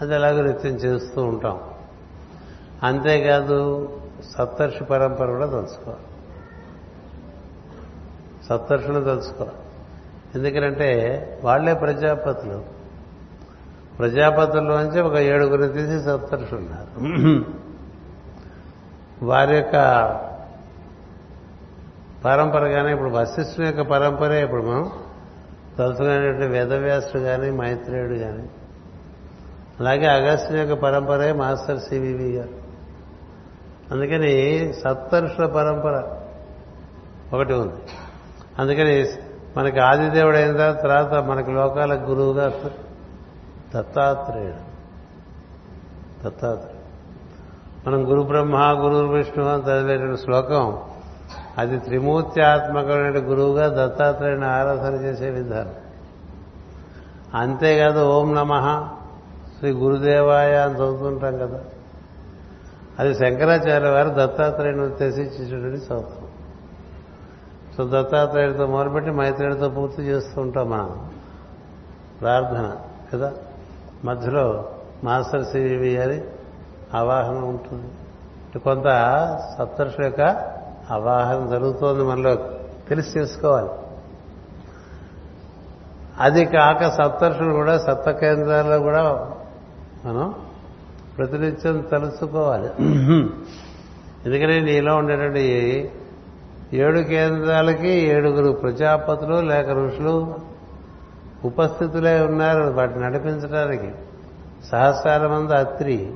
అది ఎలాగో నిత్యం చేస్తూ ఉంటాం. అంతేకాదు సప్తర్షి పరంపర కూడా తెలుసుకోవాలి సప్తర్షులు తలుచుకోవాలి. ఎందుకంటే వాళ్ళే ప్రజాపతులు. ప్రజాపతుల్లోంచి ఒక ఏడుగురిని తీసి సప్తర్షులు ఉన్నారు. వారి యొక్క పరంపరగానే ఇప్పుడు వశిష్ఠుని యొక్క పరంపరే ఇప్పుడు మనం తలుచుకునేటువంటి వేదవ్యాసుడు కానీ మైత్రేయుడు కానీ అలాగే అగస్త్యుని యొక్క పరంపరే మాస్టర్ సివివి గారు. అందుకని సప్తరుషుల పరంపర ఒకటి ఉంది. అందుకని మనకి ఆదిదేవుడు అయిన తర్వాత మనకి లోకాల గురువుగా దత్తాత్రేయుడు. దత్తాత్రేయుడు. మనం గురు బ్రహ్మ గురు విష్ణు అని చదివేటువంటి శ్లోకం అది త్రిమూర్త్యాత్మకమైన గురువుగా దత్తాత్రేయుని ఆరాధన చేసే విధానం. అంతేకాదు ఓం నమ శ్రీ గురుదేవాయ అని చదువుతుంటాం కదా. అది శంకరాచార్య వారు దత్తాత్రేయుని ఉద్దేశించేటువంటి చదువుతాం. సో దత్తాత్రేయుడితో మొదలుపెట్టి మైత్రేయుడితో పూర్తి చేస్తూ ఉంటాం మనం. ప్రార్థన కదా? మధ్యలో మాస్టర్ సివి గారి అవాహన ఉంటుంది. కొంత సప్తర్షి యొక్క ఆవాహన జరుగుతోంది మనలో. తెలిసి చేసుకోవాలి అది కాక సప్తర్షులు కూడా సప్త కేంద్రాల్లో కూడా మనం ప్రతినిత్యం తలుచుకోవాలి. ఎందుకంటే నీలో ఉండేటువంటి ఏడు కేంద్రాలకి ఏడుగురు ప్రజాపతులు లేక ఋషులు ఉపస్థితులే ఉన్నారు. వాటిని నడిపించడానికి సహస్రాల మంది అత్రి.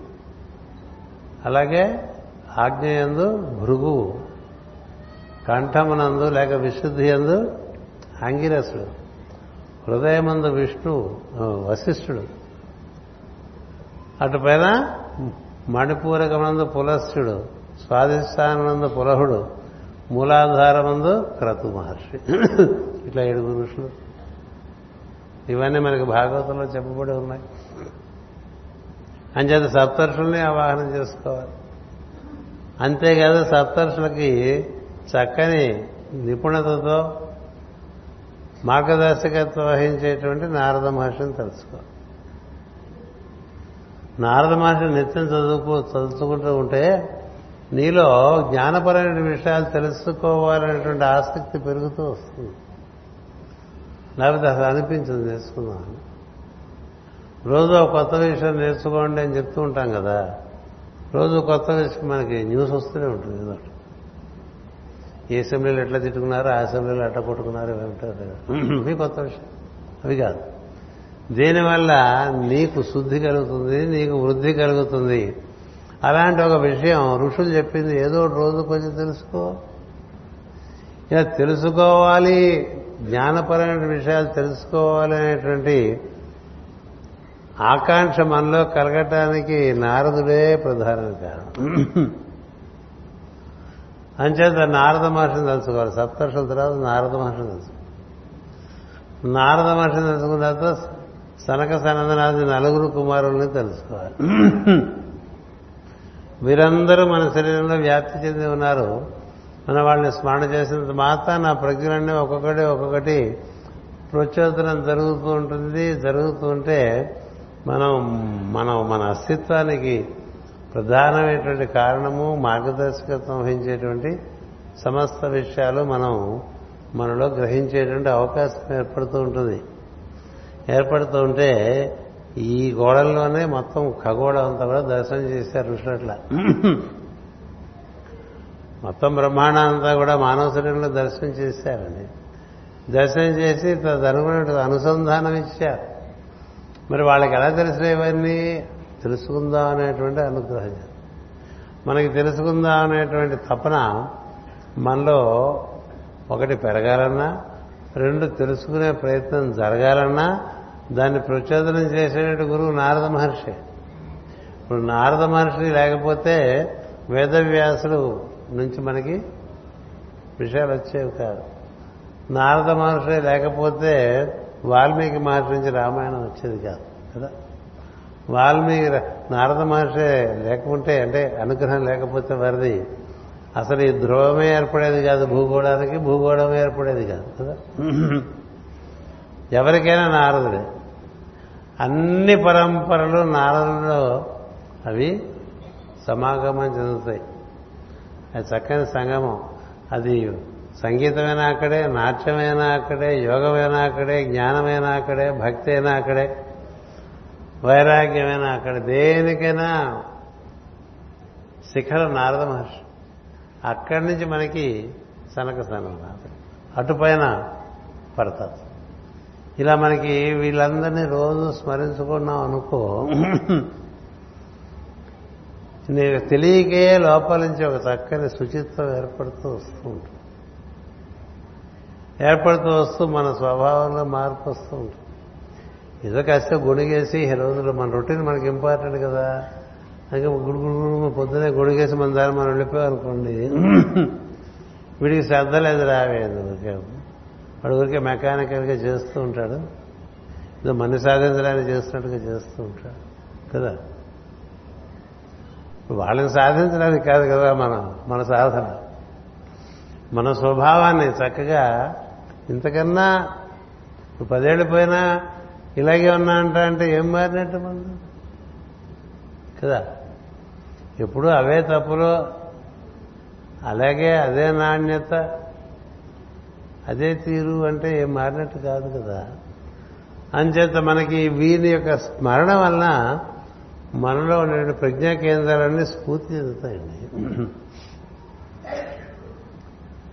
అలాగే ఆజ్ఞయందు భృగువు. కంఠమునందు లేక విశుద్ధి ఎందు అంగిరసుడు హృదయమందు విష్ణు వశిష్ఠుడు. అటు పైన మణిపూరకమందు పులస్యుడు స్వాధిష్టానందు పులహుడు మూలాధారమందు క్రతు మహర్షి. ఇట్లా ఏడుగురు ఋషులు. ఇవన్నీ మనకి భాగవతంలో చెప్పబడి ఉన్నాయి. అంచేత సప్తర్షుల్ని ఆవాహనం చేసుకోవాలి. అంతేకాదు సప్తర్షులకి చక్కని నిపుణతతో మార్గదర్శకత్వం వహించేటువంటి నారద మహర్షిని తెలుసుకోవాలి నారద మహర్షి నిత్యం చదువుకు చదువుకుంటూ ఉంటే నీలో జ్ఞానపరమైన విషయాలు తెలుసుకోవాలనేటువంటి ఆసక్తి పెరుగుతూ వస్తుంది. లేకపోతే అసలు అనిపించింది నేర్చుకుందాం రోజు ఒక కొత్త విషయం నేర్చుకోండి అని చెప్తూ ఉంటాం కదా. రోజు కొత్త విషయం మనకి న్యూస్ వస్తూనే ఉంటుంది ఏదో ఏ అసెంబ్లీలో ఎట్లా తిట్టుకున్నారు ఆ అసెంబ్లీలో ఎట్లా కొట్టుకున్నారు ఇవి ఉంటారు ఇవి కొత్త విషయం. అవి కాదు. దీనివల్ల నీకు శుద్ధి కలుగుతుంది నీకు వృద్ధి కలుగుతుంది. అలాంటి ఒక విషయం ఋషులు చెప్పింది ఏదో రోజు కొంచెం తెలుసుకో. ఇలా తెలుసుకోవాలి జ్ఞానపరమైన విషయాలు తెలుసుకోవాలి అనేటువంటి ఆకాంక్ష మనలో కలగటానికి నారదుడే ప్రధాన కారణం. అంచేత నారద మహర్షిని తెలుసుకోవాలి. సప్తర్షుల తర్వాత నారద మహర్షిని తెలుసుకోవాలి. నారద మహర్షిని తెలుసుకున్న తర్వాత సనక సనందనాది నలుగురు కుమారుల్ని తెలుసుకోవాలి. వీరందరూ మన శరీరంలో వ్యాప్తి చెంది ఉన్నారు. మన వాళ్ళని స్మరణ చేసినంత మాత్రం నా ప్రజ్ఞలన్నీ ఒక్కొక్కటి ఒక్కొక్కటి ప్రచోదనం జరుగుతూ ఉంటుంది. జరుగుతూ ఉంటే మనం మనం మన అస్తిత్వానికి ప్రధానమైనటువంటి కారణము మార్గదర్శకత్వం వహించేటువంటి సమస్త విషయాలు మనం మనలో గ్రహించేటువంటి అవకాశం ఏర్పడుతూ ఉంటుంది. ఏర్పడుతూ ఉంటే ఈ గోడల్లోనే మొత్తం ఖగోళం అంతా కూడా దర్శనం చేశారు ఋషులట్లా. మొత్తం బ్రహ్మాండాంతా కూడా మానవ శరీరంలో దర్శనం చేశారండి. దర్శనం చేసి తదనుకున్న అనుసంధానం ఇచ్చారు. మరి వాళ్ళకి ఎలా తెలిసినవన్నీ తెలుసుకుందాం అనేటువంటి అనుగ్రహం మనకి తెలుసుకుందాం అనేటువంటి తపన మనలో ఒకటి పెరగాలన్నా రెండు తెలుసుకునే ప్రయత్నం జరగాలన్నా దాన్ని ప్రచోదనం చేసేటువంటి గురువు నారద మహర్షి. ఇప్పుడు నారద మహర్షి లేకపోతే వేదవ్యాసుడు నుంచి మనకి విషయాలు వచ్చేవి కాదు. నారద మహర్షి లేకపోతే వాల్మీకి మహర్షి నుంచి రామాయణం వచ్చేది కాదు కదా? వాల్మీకి నారద మహర్షి లేకుంటే అంటే అనుగ్రహం లేకపోతే వారిది అసలు ఈ ధ్రువమే ఏర్పడేది కాదు భూగోళానికి భూగోళమే ఏర్పడేది కాదు కదా? ఎవరికైనా నారదుడే. అన్ని పరంపరలు నారదులో అవి సమాగమం చెందుతాయి. అది చక్కని సంగమం. అది సంగీతమైనా అక్కడే నాట్యమైనా అక్కడే యోగమైనా అక్కడే జ్ఞానమైనా అక్కడే భక్తి అయినా అక్కడే వైరాగ్యమైనా అక్కడ దేనికైనా శిఖరం నారద మహర్షి. అక్కడి నుంచి మనకి సనక సనం అటుపైన పడతారు. ఇలా మనకి వీళ్ళందరినీ రోజు స్మరించుకున్నాం అనుకో నీకు తెలియకే లోపల నుంచి ఒక చక్కని శుచిత్వం ఏర్పడుతూ వస్తూ ఉంటుంది. ఏర్పడుతూ వస్తూ మన స్వభావంలో మార్పు వస్తూ ఉంటుంది. ఏదో కాస్త గుణిగేసి ఈ రోజుల్లో మన రొటీన్ మనకి ఇంపార్టెంట్ కదా. అందుకే గుడి గుడి పొద్దునే గుడిగేసి మన దారి మనం వెళ్ళిపోయామనుకోండి. వీడికి శ్రద్ధ లేదు రావేది ఊరికే. వాడు ఊరికే మెకానికల్గా చేస్తూ ఉంటాడు. ఏదో మన్ని సాధించడానికి చేస్తున్నట్టుగా చేస్తూ ఉంటాడు. కదా? వాళ్ళని సాధించడానికి కాదు కదా మనం మన సాధన. మన స్వభావాన్ని చక్కగా ఇంతకన్నా పదేళ్ళు పోయినా ఇలాగే ఉన్నా అంట అంటే ఏం మారినట్టు మనం కదా? ఎప్పుడు అవే తప్పులు అలాగే అదే నాణ్యత అదే తీరు అంటే ఏం మారినట్టు కాదు కదా? అంచేత మనకి వీరి యొక్క స్మరణ వలన మనలో ఉండే ప్రజ్ఞా కేంద్రాలన్నీ స్ఫూర్తి చెందుతాయండి.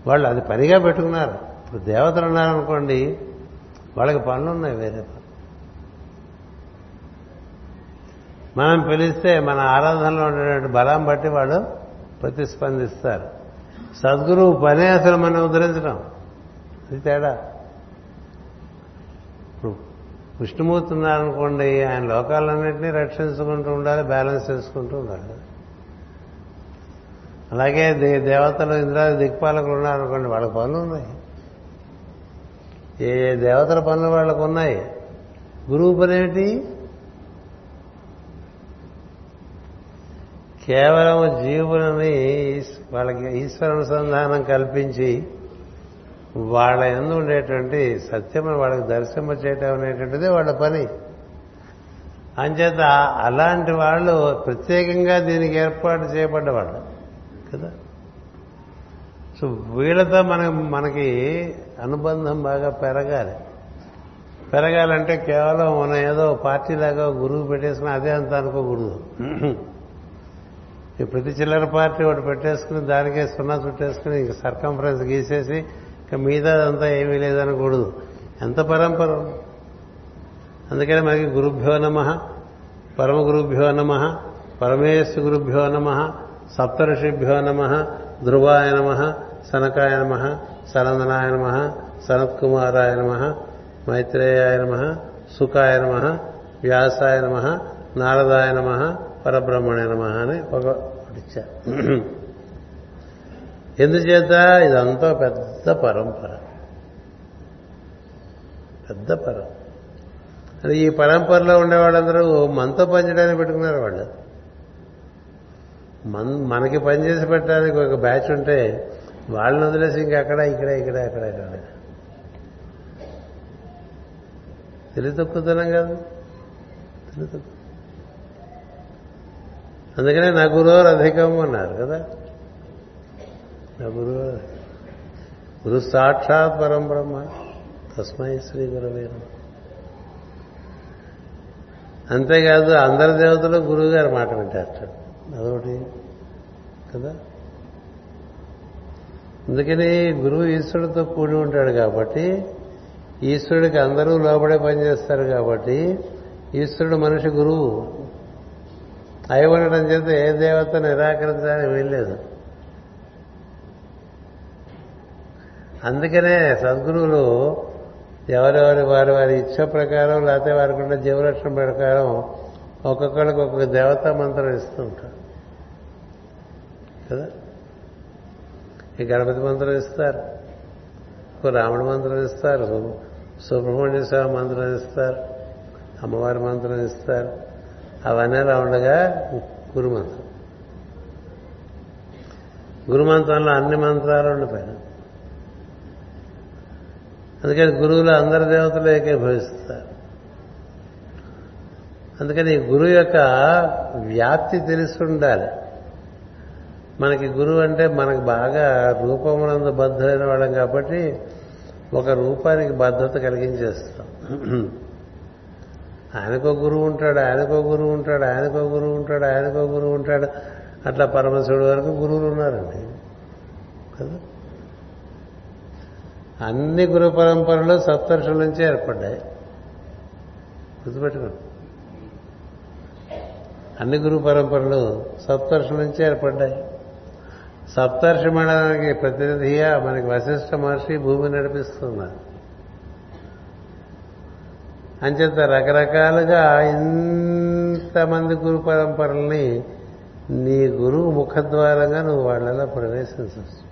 వాళ్ళు అది పనిగా పెట్టుకున్నారు. ఇప్పుడు దేవతలు ఉన్నారనుకోండి వాళ్ళకి పనులు ఉన్నాయి వేరే పనులు. మనం పిలిస్తే మన ఆరాధనలో ఉండేటువంటి బలం బట్టి వాళ్ళు ప్రతిస్పందిస్తారు. సద్గురువు పనే అసలు మనం ఉద్ధరించడం. అది తేడా. ఇప్పుడు విష్ణుమూర్తి ఉన్నారనుకోండి ఆయన లోకాలన్నింటినీ రక్షించుకుంటూ ఉండాలి బ్యాలెన్స్ చేసుకుంటూ ఉండాలి. అలాగే దే- దేవతలు ఇంద్రాది దిక్పాలకులు ఉన్నారనుకోండి వాళ్ళ పనులు ఉన్నాయి. ఏ దేవతల పనులు వాళ్ళకు ఉన్నాయి? గురువు పని కేవలం జీవులని ఈస్- వాళ్ళకి ఈశ్వరానుసంధానం కల్పించి వాళ్ళ ఎందు ఉండేటువంటి సత్యమును వాళ్ళకి దర్శనం చేయటం అనేటువంటిది వాళ్ళ పని. అంచేత అలాంటి వాళ్ళు ప్రత్యేకంగా దీనికి ఏర్పాటు చేయబడ్డవాళ్ళు. కదా? సో వీళ్ళతో మన మనకి అనుబంధం బాగా పెరగాలి. పెరగాలంటే కేవలం మనం ఏదో పార్టీలాగా గురువు పెట్టేసిన అదే అంత అనుకోకూడదు. గురువు ప్రతి చిల్లర పార్టీ ఒకటి పెట్టేసుకుని దానికే సున్నా చుట్టేసుకుని ఇంక సర్కంఫరెన్స్ గీసేసి ఇంకా మిగతా అంతా ఏమీ లేదనకూడదు. ఎంత పరంపర? అందుకని మనకి గురుభ్యో నమ పరమ గురుభ్యో నమ పరమేశ్వ గురుభ్యో నమ సప్తఋషిభ్యో నమ ధ్రువాయ నమ సనకాయ నమ సనందనాయ నమ సనత్కుమారాయ నమ మైత్రేయాయ నమ సుఖాయ నమ వ్యాసాయ నమ నారదాయ నమ పరబ్రహ్మణే నమ అని ఒక ఒకటి ఇచ్చారు ఎందుచేత ఇదంతా పెద్ద పరంపర. పెద్ద పరం. అది ఈ పరంపరలో ఉండే వాళ్ళందరూ మనతో పనిచేయడానికి పెట్టుకున్నారు వాళ్ళు. మన మనకి పనిచేసి పెట్టడానికి ఒక బ్యాచ్ ఉంటే వాళ్ళని వదిలేసి ఇంకా ఇక్కడ ఇక్కడ అక్కడ ఇక్కడ. తెలివి తక్కువతనం కాదు. తెలివి తక్కువ. అందుకనే నా గురువు అధికం అన్నారు కదా? నా గురువు గురు సాక్షాత్ పరం బ్రహ్మ తస్మై శ్రీ గురవే అంతేకాదు అందరి దేవతలు గురువు గారు మాట వింటారు అదొకటి కదా? అందుకని గురువు ఈశ్వరుడితో కూడి ఉంటాడు కాబట్టి ఈశ్వరుడికి అందరూ లోబడే పనిచేస్తారు కాబట్టి ఈశ్వరుడు మనిషి గురువు. అయి ఉండటం చేత ఏ దేవత నిరాకరించడానికి వీల్లేదు. అందుకనే సద్గురువులు ఎవరెవరి వారి వారి ఇచ్చ ప్రకారం లేకపోతే వారికి ఉన్న జీవలక్షణం ప్రకారం ఒక్కొక్కరికి ఒక్కొక్క దేవతా మంత్రం ఇస్తుంటారు కదా? ఈ గణపతి మంత్రం ఇస్తారు. ఒక మంత్రం ఇస్తారు. సుబ్రహ్మణ్య స్వామి మంత్రం ఇస్తారు. అమ్మవారి మంత్రం ఇస్తారు. అవన్నీ అలా ఉండగా గురుమంత్రం. గురుమంత్రంలో అన్ని మంత్రాలు ఉండిపోయిన అందుకని గురువులు అందరి దేవతలు ఏకీభవిస్తారు అందుకని ఈ గురువు యొక్క వ్యాప్తి తెలిసి ఉండాలి. మనకి గురువు అంటే మనకు బాగా రూపమునందు బద్ధమైన వాళ్ళం కాబట్టి ఒక రూపానికి బద్ధత కలిగించేస్తాం. ఆయనకో గురువు ఉంటాడు ఆయనకో గురువు ఉంటాడు ఆయనకో గురువు ఉంటాడు ఆయనకో గురువు ఉంటాడు. అట్లా పరమశివుడు వరకు గురువులు ఉన్నారండి. కదా? అన్ని గురు పరంపరలు సప్తర్షుల నుంచే ఏర్పడ్డాయి. గుర్తుపెట్టుకోండి. అన్ని గురు పరంపరలు సప్తర్షుల నుంచే ఏర్పడ్డాయి. సప్తర్షి మండలానికి ప్రతినిధిగా మనకి వశిష్ఠ మహర్షి భూమి నడిపిస్తున్నారు. అంచేత రకరకాలుగా ఇంతమంది గురు పరంపరల్ని నీ గురువు ముఖద్వారంగా నువ్వు వాళ్ళలో ప్రవేశించవచ్చు.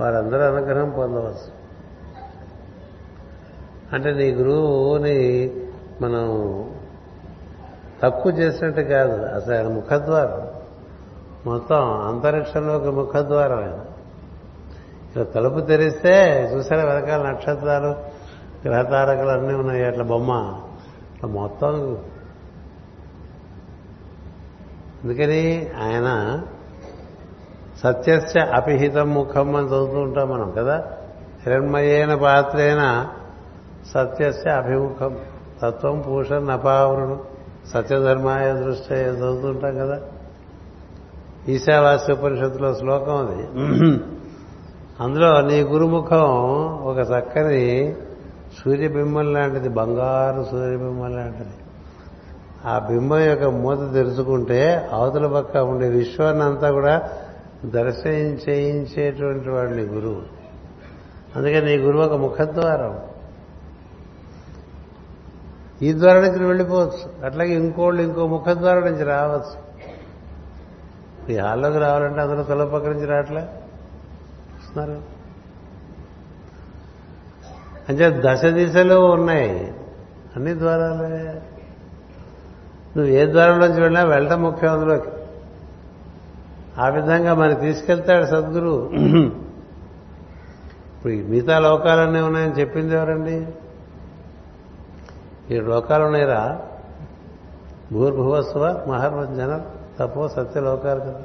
వారందరూ అనుగ్రహం పొందవచ్చు. అంటే నీ గురువుని మనం తక్కువ చేసినట్టు కాదు. అసలు ఆయన ముఖద్వారం. మొత్తం అంతరిక్షంలో ఒక ముఖద్వారం ఆయన ఇలా తలుపు తెరిస్తే చూసారా వెనకాల నక్షత్రాలు? గ్రహతారకలు అన్నీ ఉన్నాయి అట్లా బొమ్మ. అట్లా మొత్తం. అందుకని ఆయన సత్యస్య అపిహితం ముఖం అని చదువుతూ ఉంటాం మనం కదా? హిరణ్మయైన పాత్రేన సత్యస్య అభిముఖం. తత్వం పూషన్ అపావరణం సత్యధర్మాయ దృష్టి చదువుతుంటాం కదా? ఈశావాస్య ఉపనిషత్తులో శ్లోకం అది. అందులో నీ గురుముఖం ఒక చక్కని సూర్యబింబం లాంటిది బంగారు సూర్యబింబం లాంటిది. ఆ బింబం యొక్క మూత తెరుచుకుంటే అవతల పక్క ఉండే విశ్వాన్ని అంతా కూడా దర్శనం చేయించేటువంటి వాడు నీ గురువు. అందుకని నీ గురువు ఒక ముఖద్వారం. ఈ ద్వారం నుంచి వెళ్ళిపోవచ్చు. అట్లాగే ఇంకోళ్ళు ఇంకో ముఖద్వారం నుంచి రావచ్చు. ఈ హాల్లోకి రావాలంటే అందరూ తొలపక్క నుంచి రావట్లే? వస్తున్నారు. అంటే దశ దిశలు ఉన్నాయి. అన్ని ద్వారాలే. నువ్వు ఏ ద్వారంలోంచి వెళ్ళినా వెళ్ళటం ముఖ్యం అందులోకి. ఆ విధంగా మరి తీసుకెళ్తాడు సద్గురు. ఇప్పుడు మిగతా లోకాలన్నీ ఉన్నాయని చెప్పింది ఎవరండి? ఈ లోకాలు ఉన్నాయిరా. భూర్భువస్వ మహర్వజన తపో సత్య లోకాలు కదా.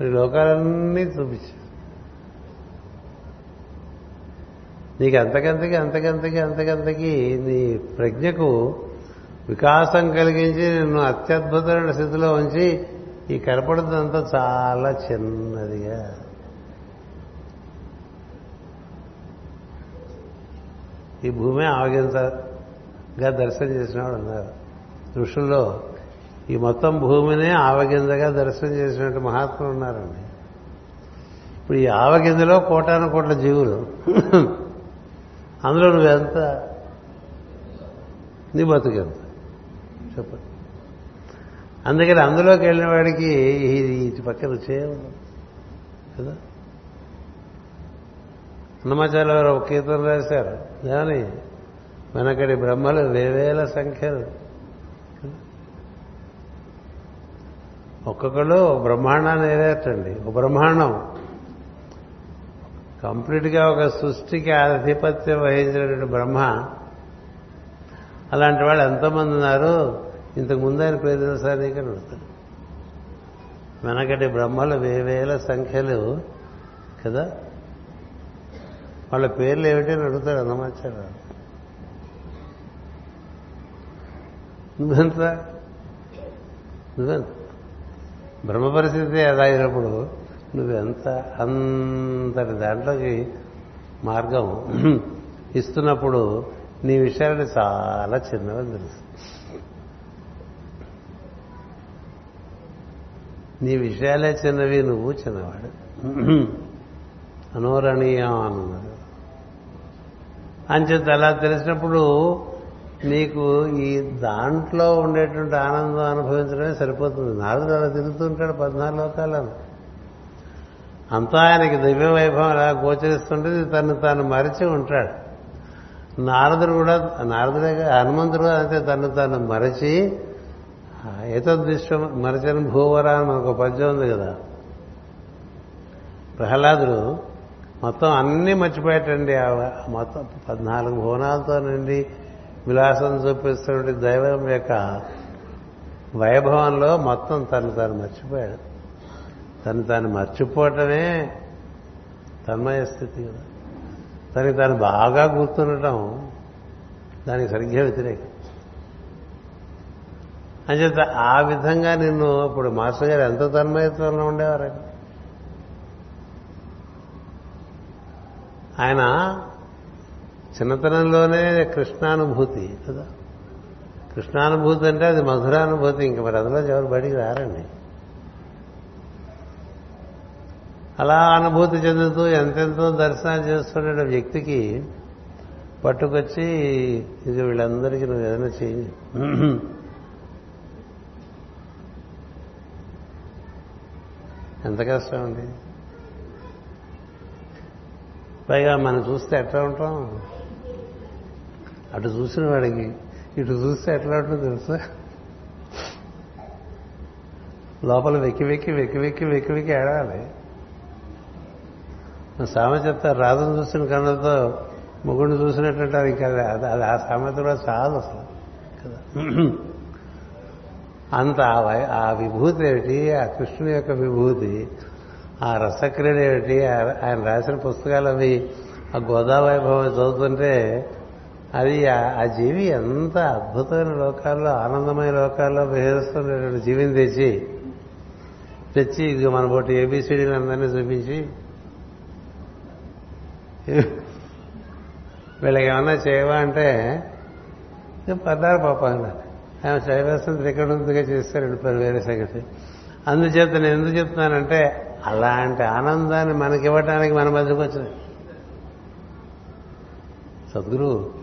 మరి లోకాలన్నీ చూపించారు. నీకు అంతకంతకి అంతకంతకి అంతకంతకి నీ ప్రజ్ఞకు వికాసం కలిగించి నిన్ను అత్యద్భుతమైన స్థితిలో ఉంచి ఈ కనపడుతుందంతా చాలా చిన్నదిగా. ఈ భూమి ఆవగింతగా దర్శనం చేసినవాడు ఉన్నారు. ఋషుల్లో ఈ మొత్తం భూమినే ఆవగింజగా దర్శనం చేసినట్టు మహాత్ములు ఉన్నారండి. ఇప్పుడు ఈ ఆవగింజలో కోటాను కోట్ల జీవులు. అందులో నువ్వెంత నీ బతుకెంత చెప్పండి అందుకని అందులోకి వెళ్ళిన వాడికి ఇటు పక్కన చేయదు కదా? అన్నమాచార్య వారు ఒక కీర్తన రాశారు. కానీ వెనకడి బ్రహ్మలు వేవేల సంఖ్యలు. ఒక్కొక్కళ్ళు బ్రహ్మాండాన్ని ఏదేటండి ఒక బ్రహ్మాండం. కంప్లీట్గా ఒక సృష్టికి ఆధిపత్యం వహించినటువంటి బ్రహ్మ అలాంటి వాళ్ళు ఎంతమంది ఉన్నారు? ఇంతకు ముందు ఆయన పేరు తెలుసా నీకు? అని అడుగుతాడు. వెనకటి బ్రహ్మలు వేవేల సంఖ్యలు కదా? వాళ్ళ పేర్లు ఏమిటి అని అడుగుతాడు అన్నమాచారు నువ్వెంత? నువ్వెంత? బ్రహ్మ పరిస్థితి అలా అయినప్పుడు నువ్వెంత అందరి దాంట్లోకి మార్గం ఇస్తున్నప్పుడు నీ విషయాలని చాలా చిన్నవని తెలుసు. నీ విషయాలే చిన్నవి నువ్వు చిన్నవాడు. అనోరణీయం అన్నది అంచేత అలా తెలిసినప్పుడు నీకు ఈ దాంట్లో ఉండేటువంటి ఆనందం అనుభవించడమే సరిపోతుంది. నారదుడు అలా తిరుగుతుంటాడు పద్నాలుగు లోకాలను అంతా ఆయనకి దివ్య వైభవం అలా గోచరిస్తుంటే తను తాను మరిచి ఉంటాడు. నారదుడు కూడా నారదుడే హనుమంతుడు అంతే తను తాను మరచి ఏతద్విశ్వం మరచని భూవర అని మనకు పద్యం ఉంది కదా. ప్రహ్లాదుడు మొత్తం అన్నీ మర్చిపోయేటండి ఆ మొత్తం పద్నాలుగు భువనాలతో నుండి విలాసం చూపిస్తున్న దైవం యొక్క వైభవంలో మొత్తం తను తాను మర్చిపోయాడు. తను తాను మర్చిపోవటమే తన్మయ స్థితి కదా. తనకి తాను బాగా గుర్తుండటం దానికి సరిగ్గా వ్యతిరేకం. అంచేత ఆ విధంగా నిన్ను ఇప్పుడు మాస్టర్ గారు ఎంత తన్మయత్వంలో ఉండేవారండి? ఆయన చిన్నతనంలోనే కృష్ణానుభూతి కదా. కృష్ణానుభూతి అంటే అది మధురానుభూతి. ఇంక మరి అందులో ఎవరు బడికి రారండి? అలా అనుభూతి చెందుతూ ఎంతెంతో దర్శనాలు చేస్తున్న వ్యక్తికి పట్టుకొచ్చి ఇది వీళ్ళందరికీ నువ్వు ఏదైనా చేయి ఎంత కష్టం అండి. పైగా మనం చూస్తే ఎట్లా ఉంటాం? అటు చూసిన వాడికి ఇటు చూస్తే ఎట్లా ఉంటుందో తెలుసా? లోపల వెక్కి వెక్కి వెక్కి వెక్కి వెక్కి వెక్కి ఏడాలి. సామెత చెప్తారు రాధను చూసిన కన్నులతో ముగ్గుడిని చూసినట్టు ఇంకా అది ఆ సామెత కూడా చాలు అసలు. కదా అంత ఆ విభూతి ఏమిటి ఆ కృష్ణుని యొక్క విభూతి ఆ రసక్రియలు ఏమిటి ఆయన రాసిన పుస్తకాలు అవి ఆ గోదావైభవం చదువుతుంటే అది ఆ జీవి ఎంత అద్భుతమైన లోకాల్లో ఆనందమైన లోకాల్లో విహరిస్తున్నటువంటి జీవిని తెచ్చి తెచ్చి ఇది మన పోటీ ఏబీసీడీని అందరినీ చూపించి వీళ్ళకి ఏమన్నా చేయవా అంటే పడ్డారు పాప ఆమె ఆయన శైవసం త్రికడుగా చేస్తారు వేరే సంగతి. అందుచేత నేను ఎందుకు చెప్తున్నానంటే అలాంటి ఆనందాన్ని మనకివ్వటానికి మన మధ్యకు వచ్చింది. సద్గురు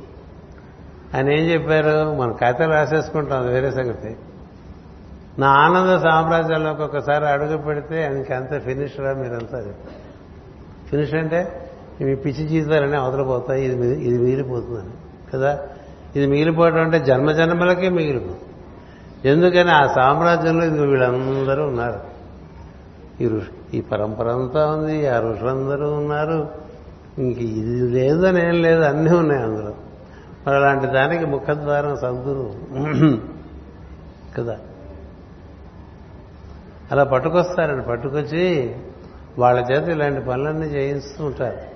ఆయన ఏం చెప్పారు? మన కథలు రాసేసుకుంటాం అది వేరే సంగతి. నా ఆనంద సామ్రాజ్యంలోకి ఒకసారి అడుగు పెడితే ఇంకంత ఫినిష్ రా మీరంతా ఫినిష్ అంటే ఇవి పిచ్చి జీవితాలన్నీ అవతలపోతాయి ఇది ఇది మిగిలిపోతుందని. కదా? ఇది మిగిలిపోవడం అంటే జన్మ జన్మలకే మిగిలిపోతుంది. ఎందుకని ఆ సామ్రాజ్యంలో ఇది వీళ్ళందరూ ఉన్నారు. ఈ ఋషి ఈ పరంపర అంతా ఉంది ఆ ఋషులందరూ ఉన్నారు. ఇంక ఇది లేదని ఏం లేదు అన్నీ ఉన్నాయి అందులో. మరి అలాంటి దానికి ముఖద్వారం సద్గురు కదా? అలా పట్టుకొస్తారండి. పట్టుకొచ్చి వాళ్ళ చేత ఇలాంటి పనులన్నీ చేయిస్తూ ఉంటారు.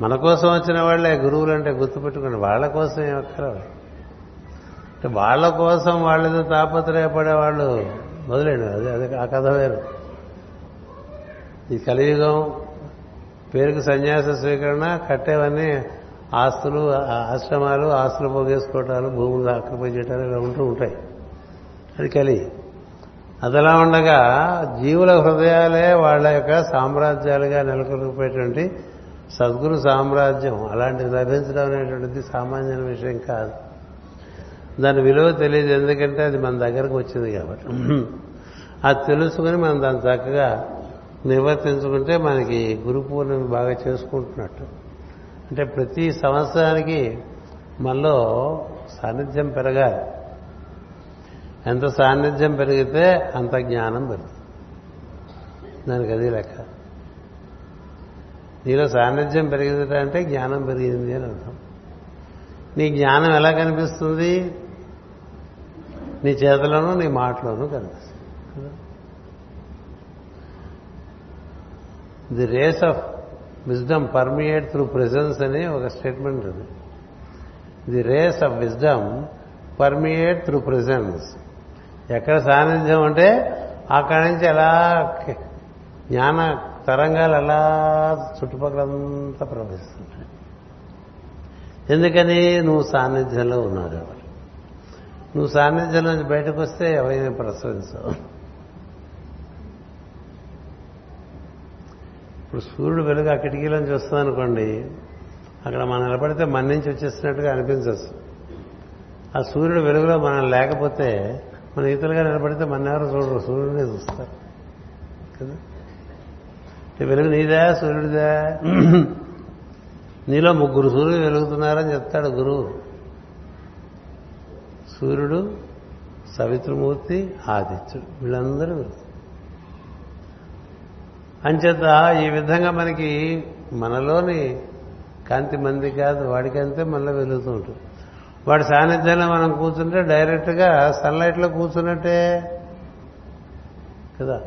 మన కోసం వచ్చిన వాళ్ళే గురువులు అంటే గుర్తుపెట్టుకోండి వాళ్ళ కోసం ఏం అంటే వాళ్ళ కోసం వాళ్ళేదో తాపత్రయపడే వాళ్ళు మొదలండి అది అది ఆ కథ వేరు. ఈ కలియుగం పేరుకు సన్యాస స్వీకరణ కట్టేవన్నీ ఆస్తులు ఆశ్రమాలు ఆస్తులు పోగేసుకోవటాలు భూములు ఆక్రమణ చేయటాలు ఇలా ఉంటూ ఉంటాయి. అది కలి. అదలా ఉండగా జీవుల హృదయాలే వాళ్ళ యొక్క సామ్రాజ్యాలుగా నెలకొల్పిపోయేటువంటి సద్గురు సామ్రాజ్యం అలాంటిది లభించడం అనేటువంటిది సామాన్యమైన విషయం కాదు. దాని విలువ తెలియదు ఎందుకంటే అది మన దగ్గరకు వచ్చింది కాబట్టి. అది తెలుసుకుని మనం దాన్ని చక్కగా నిర్వర్తించుకుంటే మనకి గురు పూర్ణిమ బాగా చేసుకుంటున్నట్టు. అంటే ప్రతి సంవత్సరానికి మనలో సాన్నిధ్యం పెరగాలి. ఎంత సాన్నిధ్యం పెరిగితే అంత జ్ఞానం పెరుగుతుంది. దానికి అది లెక్క. నీలో సాన్నిధ్యం పెరిగింది అంటే జ్ఞానం పెరిగింది అని అర్థం. నీ జ్ఞానం ఎలా కనిపిస్తుంది? నీ చేతలోనూ నీ మాటలోనూ కనిపిస్తుంది the rays of wisdom permeate through presence అని ఒక స్టేట్మెంట్ ఉంది. The rays of wisdom permeate through presence ఎక్కడ సాన్నిధ్యం అంటే అక్కడి నుంచి ఎలా జ్ఞాన తరంగాలు అలా చుట్టుపక్కలంతా ప్రవహిస్తుంటాయి. ఎందుకని? నువ్వు సాన్నిధ్యంలో ఉన్నావు కాబట్టి. నువ్వు సాన్నిధ్యం నుంచి బయటకు వస్తే ఎవరిని ప్రసరించవు. ఇప్పుడు సూర్యుడు వెలుగు ఆ కిటికీలోంచి వస్తుందనుకోండి అక్కడ మనం నిలబడితే మన నుంచి వచ్చేస్తున్నట్టుగా అనిపించచ్చు. ఆ సూర్యుడు వెలుగులో మనం లేకపోతే మన ఇతరులుగా నిలబడితే మన ఎవరు చూడరు? సూర్యుడినే చూస్తారు. కదా? వెలుగు నీదా సూర్యుడిదా? నీలో ముగ్గురు సూర్యుడు వెలుగుతున్నారని చెప్తాడు గురువు. సూర్యుడు సవిత్రమూర్తి ఆదిత్యుడు. వీళ్ళందరూ అంచేత ఈ విధంగా మనకి మనలోని కాంతి మంది కాదు వాడికంతే మనలో వెలుగుతూ ఉంటుంది. వాడి సాన్నిధ్యంలో మనం కూర్చుంటే డైరెక్ట్గా సన్లైట్లో కూర్చున్నట్టే కదా.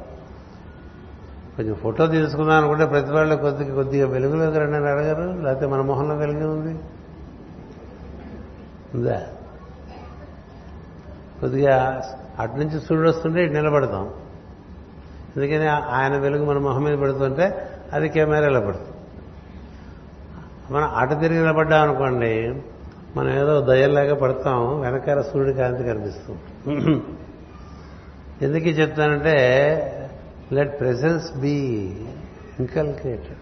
కొంచెం ఫోటో తీసుకుందాం అనుకుంటే ప్రతి వాళ్ళు కొద్దిగా కొద్దిగా వెలుగులోకి రండి అని అడగరు లేకపోతే మన మొహంలో వెలుగు ఉంది. ఉందా? కొద్దిగా అటు నుంచి సూర్యుడు వస్తుంటే ఇటు నిలబడతాం. అందుకని ఆయన వెలుగు మన మొహం మీద పడుతుంటే అది కెమెరాలో పడుతుంది. మనం అటు తిరిగి నిలబడ్డాం అనుకోండి మనం ఏదో దయ్యంలాగా పడతాం వెనకాల సూర్యుడి కాంతి కనిపిస్తుంది. ఎందుకు చెప్తానంటే let presence be inculcated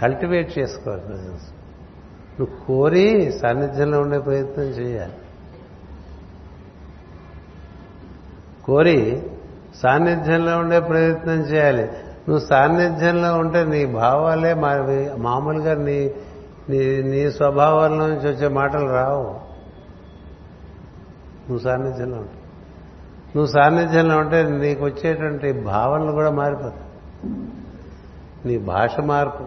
cultivate చేసుకోవాలి ప్రెసెన్స్ నువ్వు కోరి సాన్నిధ్యంలో ఉండే ప్రయత్నం చేయాలి. కోరి సాన్నిధ్యంలో ఉండే ప్రయత్నం చేయాలి. నువ్వు సాన్నిధ్యంలో ఉంటే నీ భావాలే మామూలుగా నీ నీ నీ స్వభావాల నుంచి వచ్చే మాటలు రావు. నువ్వు సాన్నిధ్యంలో ఉంటావు నువ్వు సాన్నిధ్యంలో ఉంటే నీకు వచ్చేటువంటి భావనలు కూడా మారిపోతాయి. నీ భాష మార్పు.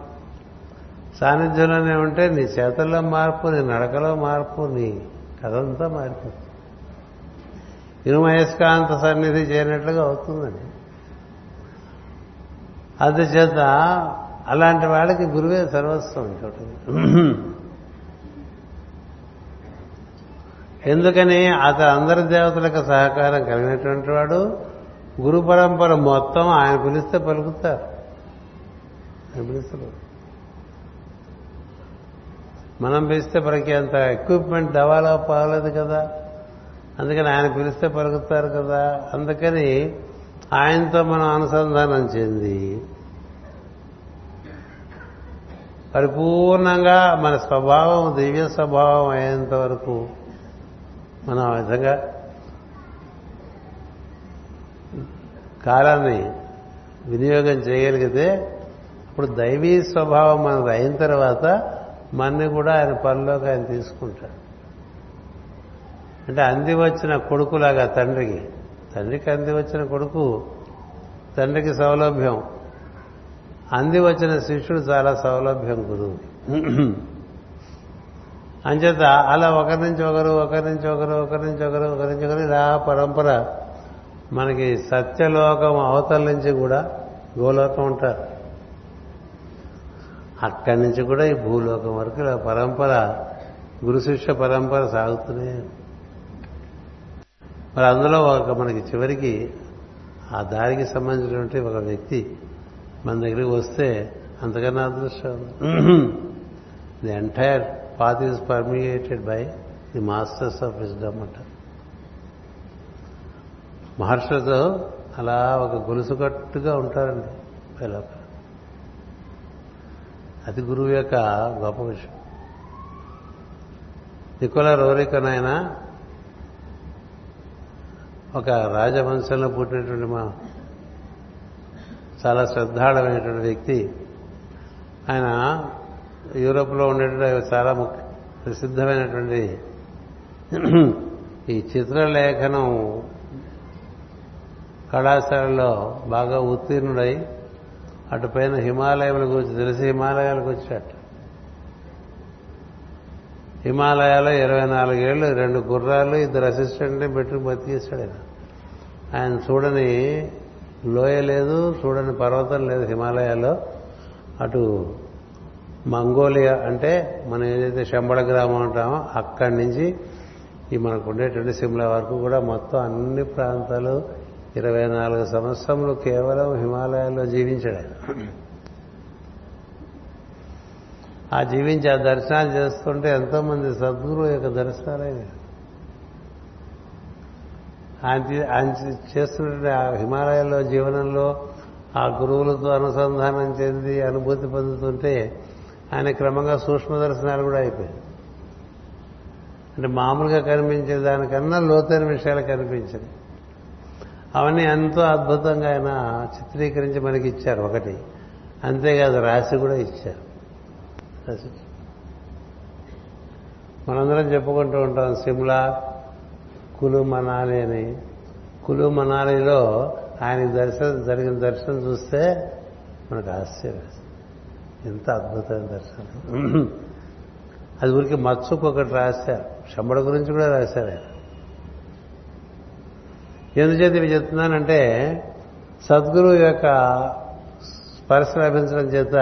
సాన్నిధ్యంలోనే ఉంటే నీ చేతల్లో మార్పు నీ నడకలో మార్పు నీ కథంతా మారిపోతుంది. ఇనుమయస్కాంత సన్నిధి చేరినట్లుగా అవుతుందండి. అందుచేత అలాంటి వాళ్ళకి గురువే సర్వస్వం ఇంకోటి. ఎందుకని అతను అందరి దేవతలకు సహకారం కలిగినటువంటి వాడు గురు పరంపర మొత్తం ఆయన పిలిస్తే పలుకుతారు. ఆయన పిలిస్తే మనం పిలిస్తే మనకి అంత ఎక్విప్మెంట్ డెవలప్ పాలేదు కదా. అందుకని ఆయన పిలిస్తే పలుకుతారు కదా. అందుకని ఆయనతో మనం అనుసంధానం చెంది పరిపూర్ణంగా మన స్వభావం దివ్య స్వభావం అయ్యేంత వరకు మనం ఆ విధంగా కాలాన్ని వినియోగం చేయగలిగితే అప్పుడు దైవీ స్వభావం మనకు అయిన తర్వాత మన్ని కూడా ఆయన పనిలోకి ఆయన తీసుకుంటాడు. అంటే అంది వచ్చిన కొడుకులాగా తండ్రికి తండ్రికి అంది వచ్చిన కొడుకు తండ్రికి సౌలభ్యం. అంది వచ్చిన శిష్యుడు చాలా సౌలభ్యం గురువు. అంచేత అలా ఒకరి నుంచి ఒకరు ఒకరి నుంచి ఒకరు ఒకరి నుంచి ఒకరు ఒకరి నుంచి ఒకరు ఇలా పరంపర మనకి సత్యలోకం అవతల నుంచి కూడా గోలోకం ఉంటారు. అక్కడి నుంచి కూడా ఈ భూలోకం వరకు ఇలా పరంపర గురు శిష్య పరంపర సాగుతూనే మరి అందులో ఒక మనకి చివరికి ఆ దారికి సంబంధించినటువంటి ఒక వ్యక్తి మన దగ్గరికి వస్తే అంతకన్నా అదృష్టం. The entire path is permeated by the masters of wisdom అంట. మహర్షులతో అలా ఒక గొలుసు కట్టుగా ఉంటారండి పిల్లక అది గురువు యొక్క గొప్ప విషయం. నికోలా రోరికనైన ఒక రాజవంశంలో పుట్టినటువంటి మా చాలా శ్రద్ధాళమైనటువంటి వ్యక్తి. ఆయన యూరోప్లో ఉండేటువంటి చాలా ముఖ్య ప్రసిద్ధమైనటువంటి ఈ చిత్రలేఖనం కళాశాలలో బాగా ఉత్తీర్ణుడై అటుపైన హిమాలయముల గురించి తెలిసి హిమాలయాలకు వచ్చాట. హిమాలయాలో ఇరవై నాలుగేళ్ళు రెండు గుర్రాలు ఇద్దరు అసిస్టెంట్ని పెట్టుకుని బతికేశాడు ఆయన. ఆయన చూడని లోయ లేదు చూడని పర్వతం లేదు హిమాలయాలో అటు మంగోలియా అంటే మనం ఏదైతే శంబళ గ్రామం అంటామో అక్కడి నుంచి ఈ మనకు ఉండేటువంటి సిమ్లా వరకు కూడా మొత్తం అన్ని ప్రాంతాలు ఇరవై నాలుగు సంవత్సరములు కేవలం హిమాలయాల్లో జీవించాడు. ఆ జీవించి ఆ దర్శనాలు చేస్తుంటే ఎంతో మంది సద్గురువు యొక్క దర్శనాలైనవి ఆయన ఆయన చేస్తున్నటువంటి ఆ హిమాలయాల్లో జీవనంలో ఆ గురువులతో అనుసంధానం చెంది అనుభూతి పొందుతుంటే ఆయన క్రమంగా సూక్ష్మ దర్శనాలు కూడా అయిపోయాయి. అంటే మామూలుగా కనిపించే దానికన్నా లోతైన విషయాలు కనిపించాయి అవన్నీ ఎంతో అద్భుతంగా ఆయన చిత్రీకరించి మనకి ఇచ్చారు ఒకటి. అంతేకాదు రాసి కూడా ఇచ్చారు. రాసి. మనందరం చెప్పుకుంటూ ఉంటాం సిమ్లా కులు మనాలి అని. కులు మనాలిలో ఆయన దర్శనం జరిగిన దర్శనం చూస్తే మనకు ఆశ్చర్యం. ఎంత అద్భుతమైన దర్శనం. అది ఊరికి మచ్చుకు ఒకటి రాశారు శంబడ గురించి కూడా రాశారు ఆయన. ఎందుచేత ఇవి చెప్తున్నానంటే సద్గురువు యొక్క స్పర్శ లభించడం చేత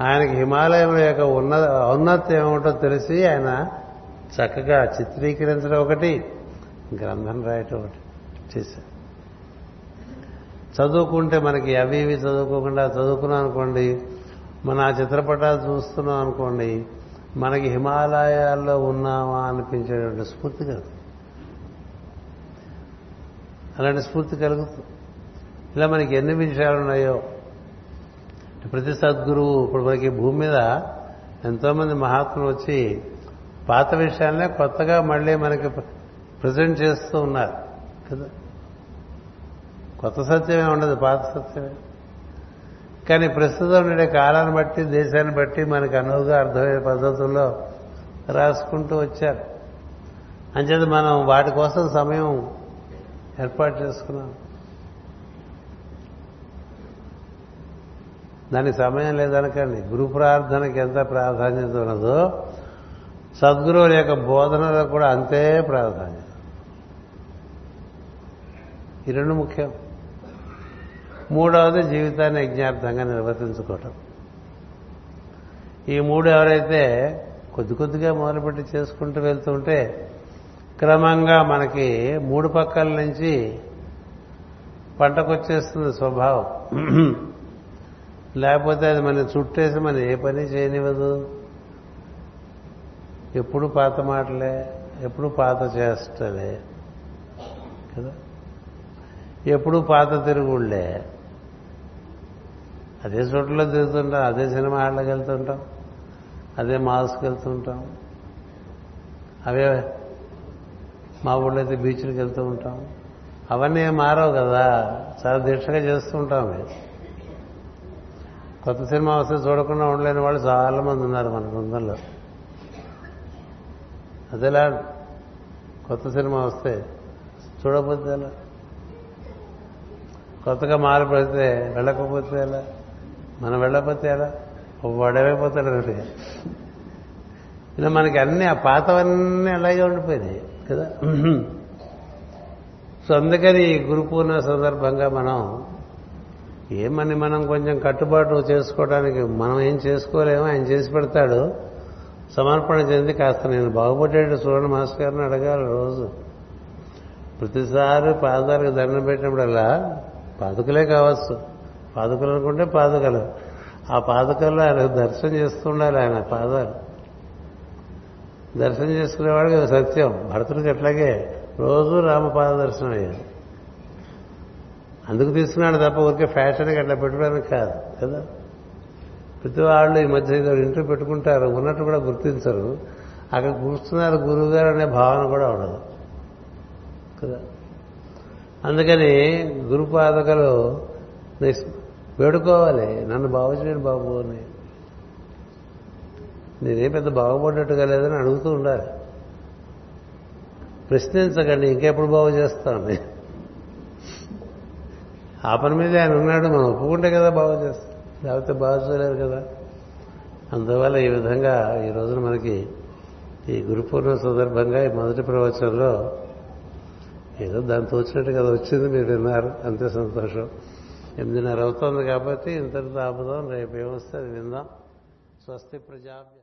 ఆయనకి హిమాలయం యొక్క ఉన్న ఔన్నత్యం ఏమిటో తెలిసి ఆయన చక్కగా చిత్రీకరించడం ఒకటి గ్రంథం రాయటం ఒకటి చేశారు. చదువుకుంటే మనకి అవి ఇవి చదువుకోకుండా చదువుకున్నాం అనుకోండి మన ఆ చిత్రపటాలు చూస్తున్నాం అనుకోండి మనకి హిమాలయాల్లో ఉన్నామా అనిపించేటువంటి స్ఫూర్తి కలుగుతుంది. అలాంటి స్ఫూర్తి కలుగుతుంది. ఇలా మనకి ఎన్ని విషయాలు ఉన్నాయో. ప్రతి సద్గురువు ఇప్పుడు మనకి భూమి మీద ఎంతోమంది మహాత్ములు వచ్చి పాత విషయాలనే కొత్తగా మళ్ళీ మనకి ప్రజెంట్ చేస్తూ ఉన్నారు కదా. కొత్త సత్యమే ఉండదు పాత సత్యమే. కానీ ప్రస్తుతం ఉండే కాలాన్ని బట్టి దేశాన్ని బట్టి మనకు అనువుగా అర్థమయ్యే పద్ధతుల్లో రాసుకుంటూ వచ్చారు. అంచేది మనం వాటి కోసం సమయం ఏర్పాటు చేసుకున్నాం. దానికి సమయం లేదనకండి. గురు ప్రార్థనకి ఎంత ప్రాధాన్యత ఉన్నదో సద్గురువుల యొక్క బోధనలకు కూడా అంతే ప్రాధాన్యత. ఈ రెండు ముఖ్యం. మూడవది జీవితాన్ని యజ్ఞార్థంగా నిర్వర్తించుకోవటం. ఈ మూడు ఎవరైతే కొద్ది కొద్దిగా మొదలుపెట్టి చేసుకుంటూ వెళ్తుంటే క్రమంగా మనకి మూడు పక్కల నుంచి పంటకొచ్చేస్తుంది స్వభావం. లేకపోతే అది మన చుట్టేసి మనం ఏ పని చేయనివ్వదు. ఎప్పుడు పాత మాటలే ఎప్పుడు పాత చేష్టలే కదా? ఎప్పుడు పాత తిరుగుళ్ళే అదే చోట్లలో తిరుగుతుంటాం అదే సినిమా హాళ్ళకి వెళ్తుంటాం అదే మాల్స్కి వెళ్తుంటాం. అవే మా ఊళ్ళో అయితే బీచ్లకు వెళ్తూ ఉంటాం. అవన్నీ మారవు కదా. చాలా దీక్షగా చేస్తూ ఉంటాం కొత్త సినిమా వస్తే చూడకుండా ఉండలేని వాళ్ళు చాలా మంది ఉన్నారు మన బృందంలో. అదేలా కొత్త సినిమా వస్తే చూడకపోతే ఎలా? కొత్తగా మారిపోతే వెళ్ళకపోతే ఎలా? మనం వెళ్ళకపోతే ఎలా? వాడేమైపోతాడు అంటే ఇలా మనకి అన్ని ఆ పాతవన్నీ అలాగే ఉండిపోయినాయి కదా? సో అందుకని ఈ గురు పూర్ణ సందర్భంగా మనం ఏమని మనం కొంచెం కట్టుబాటు చేసుకోవడానికి మనం ఏం చేసుకోలేమో ఆయన చేసి పెడతాడు. సమర్పణ చెంది కాస్త నేను బాగుపడేట్టు చూడండి మాస్టర్ గారిని అడగాలి రోజు. ప్రతిసారి పాదాలకు దండం పెట్టినప్పుడల్లా పాదుకలే కావచ్చు. పాదుకలు అనుకుంటే పాదుకలు. ఆ పాదుకల్లో ఆయన దర్శనం చేస్తుండాలి ఆయన పాదాలు. దర్శనం చేసుకునేవాడికి అది సత్యం. భరతుడికి అట్లాగే రోజు రామపాద దర్శనం అయ్యాడు అందుకు తీసుకున్నాడు తప్ప ఊరికే ఫ్యాషన్కి అట్లా పెట్టుకోవడానికి కాదు కదా? ప్రతి వాళ్ళు ఈ మధ్య ఇంటర్ పెట్టుకుంటారు ఉన్నట్టు కూడా గుర్తించరు. అక్కడ కూర్చున్నారు గురువు గారు అనే భావన కూడా ఉండదు కదా? అందుకని గురుపాదకలు వేడుకోవాలి. నన్ను బాగు చేయడు బాబు అని. నేనేం పెద్ద బాగుపడ్డట్టుగా లేదని అడుగుతూ ఉండాలి. ప్రశ్నించకండి ఇంకెప్పుడు బాగు చేస్తామని ఆ పని మీద ఆయన ఉన్నాడు మనం ఒప్పుకుంటే కదా బాగు చేస్తాం. లేకపోతే బాగు చేయలేరు కదా. అందువల్ల ఈ విధంగా ఈ రోజున మనకి ఈ గురుపూర్ణ సందర్భంగా ఈ మొదటి ప్రవచనంలో ఏదో దాన్ని తోచినట్టు కదా వచ్చింది మీరు విన్నారు. అంతే సంతోషం. ఎనిమిదిన్నర అవుతుంది కాబట్టి ఇంతటితో ఆపుదాం. రేపు ఏమొస్తే అది విందాం. స్వస్తి ప్రజాభ్య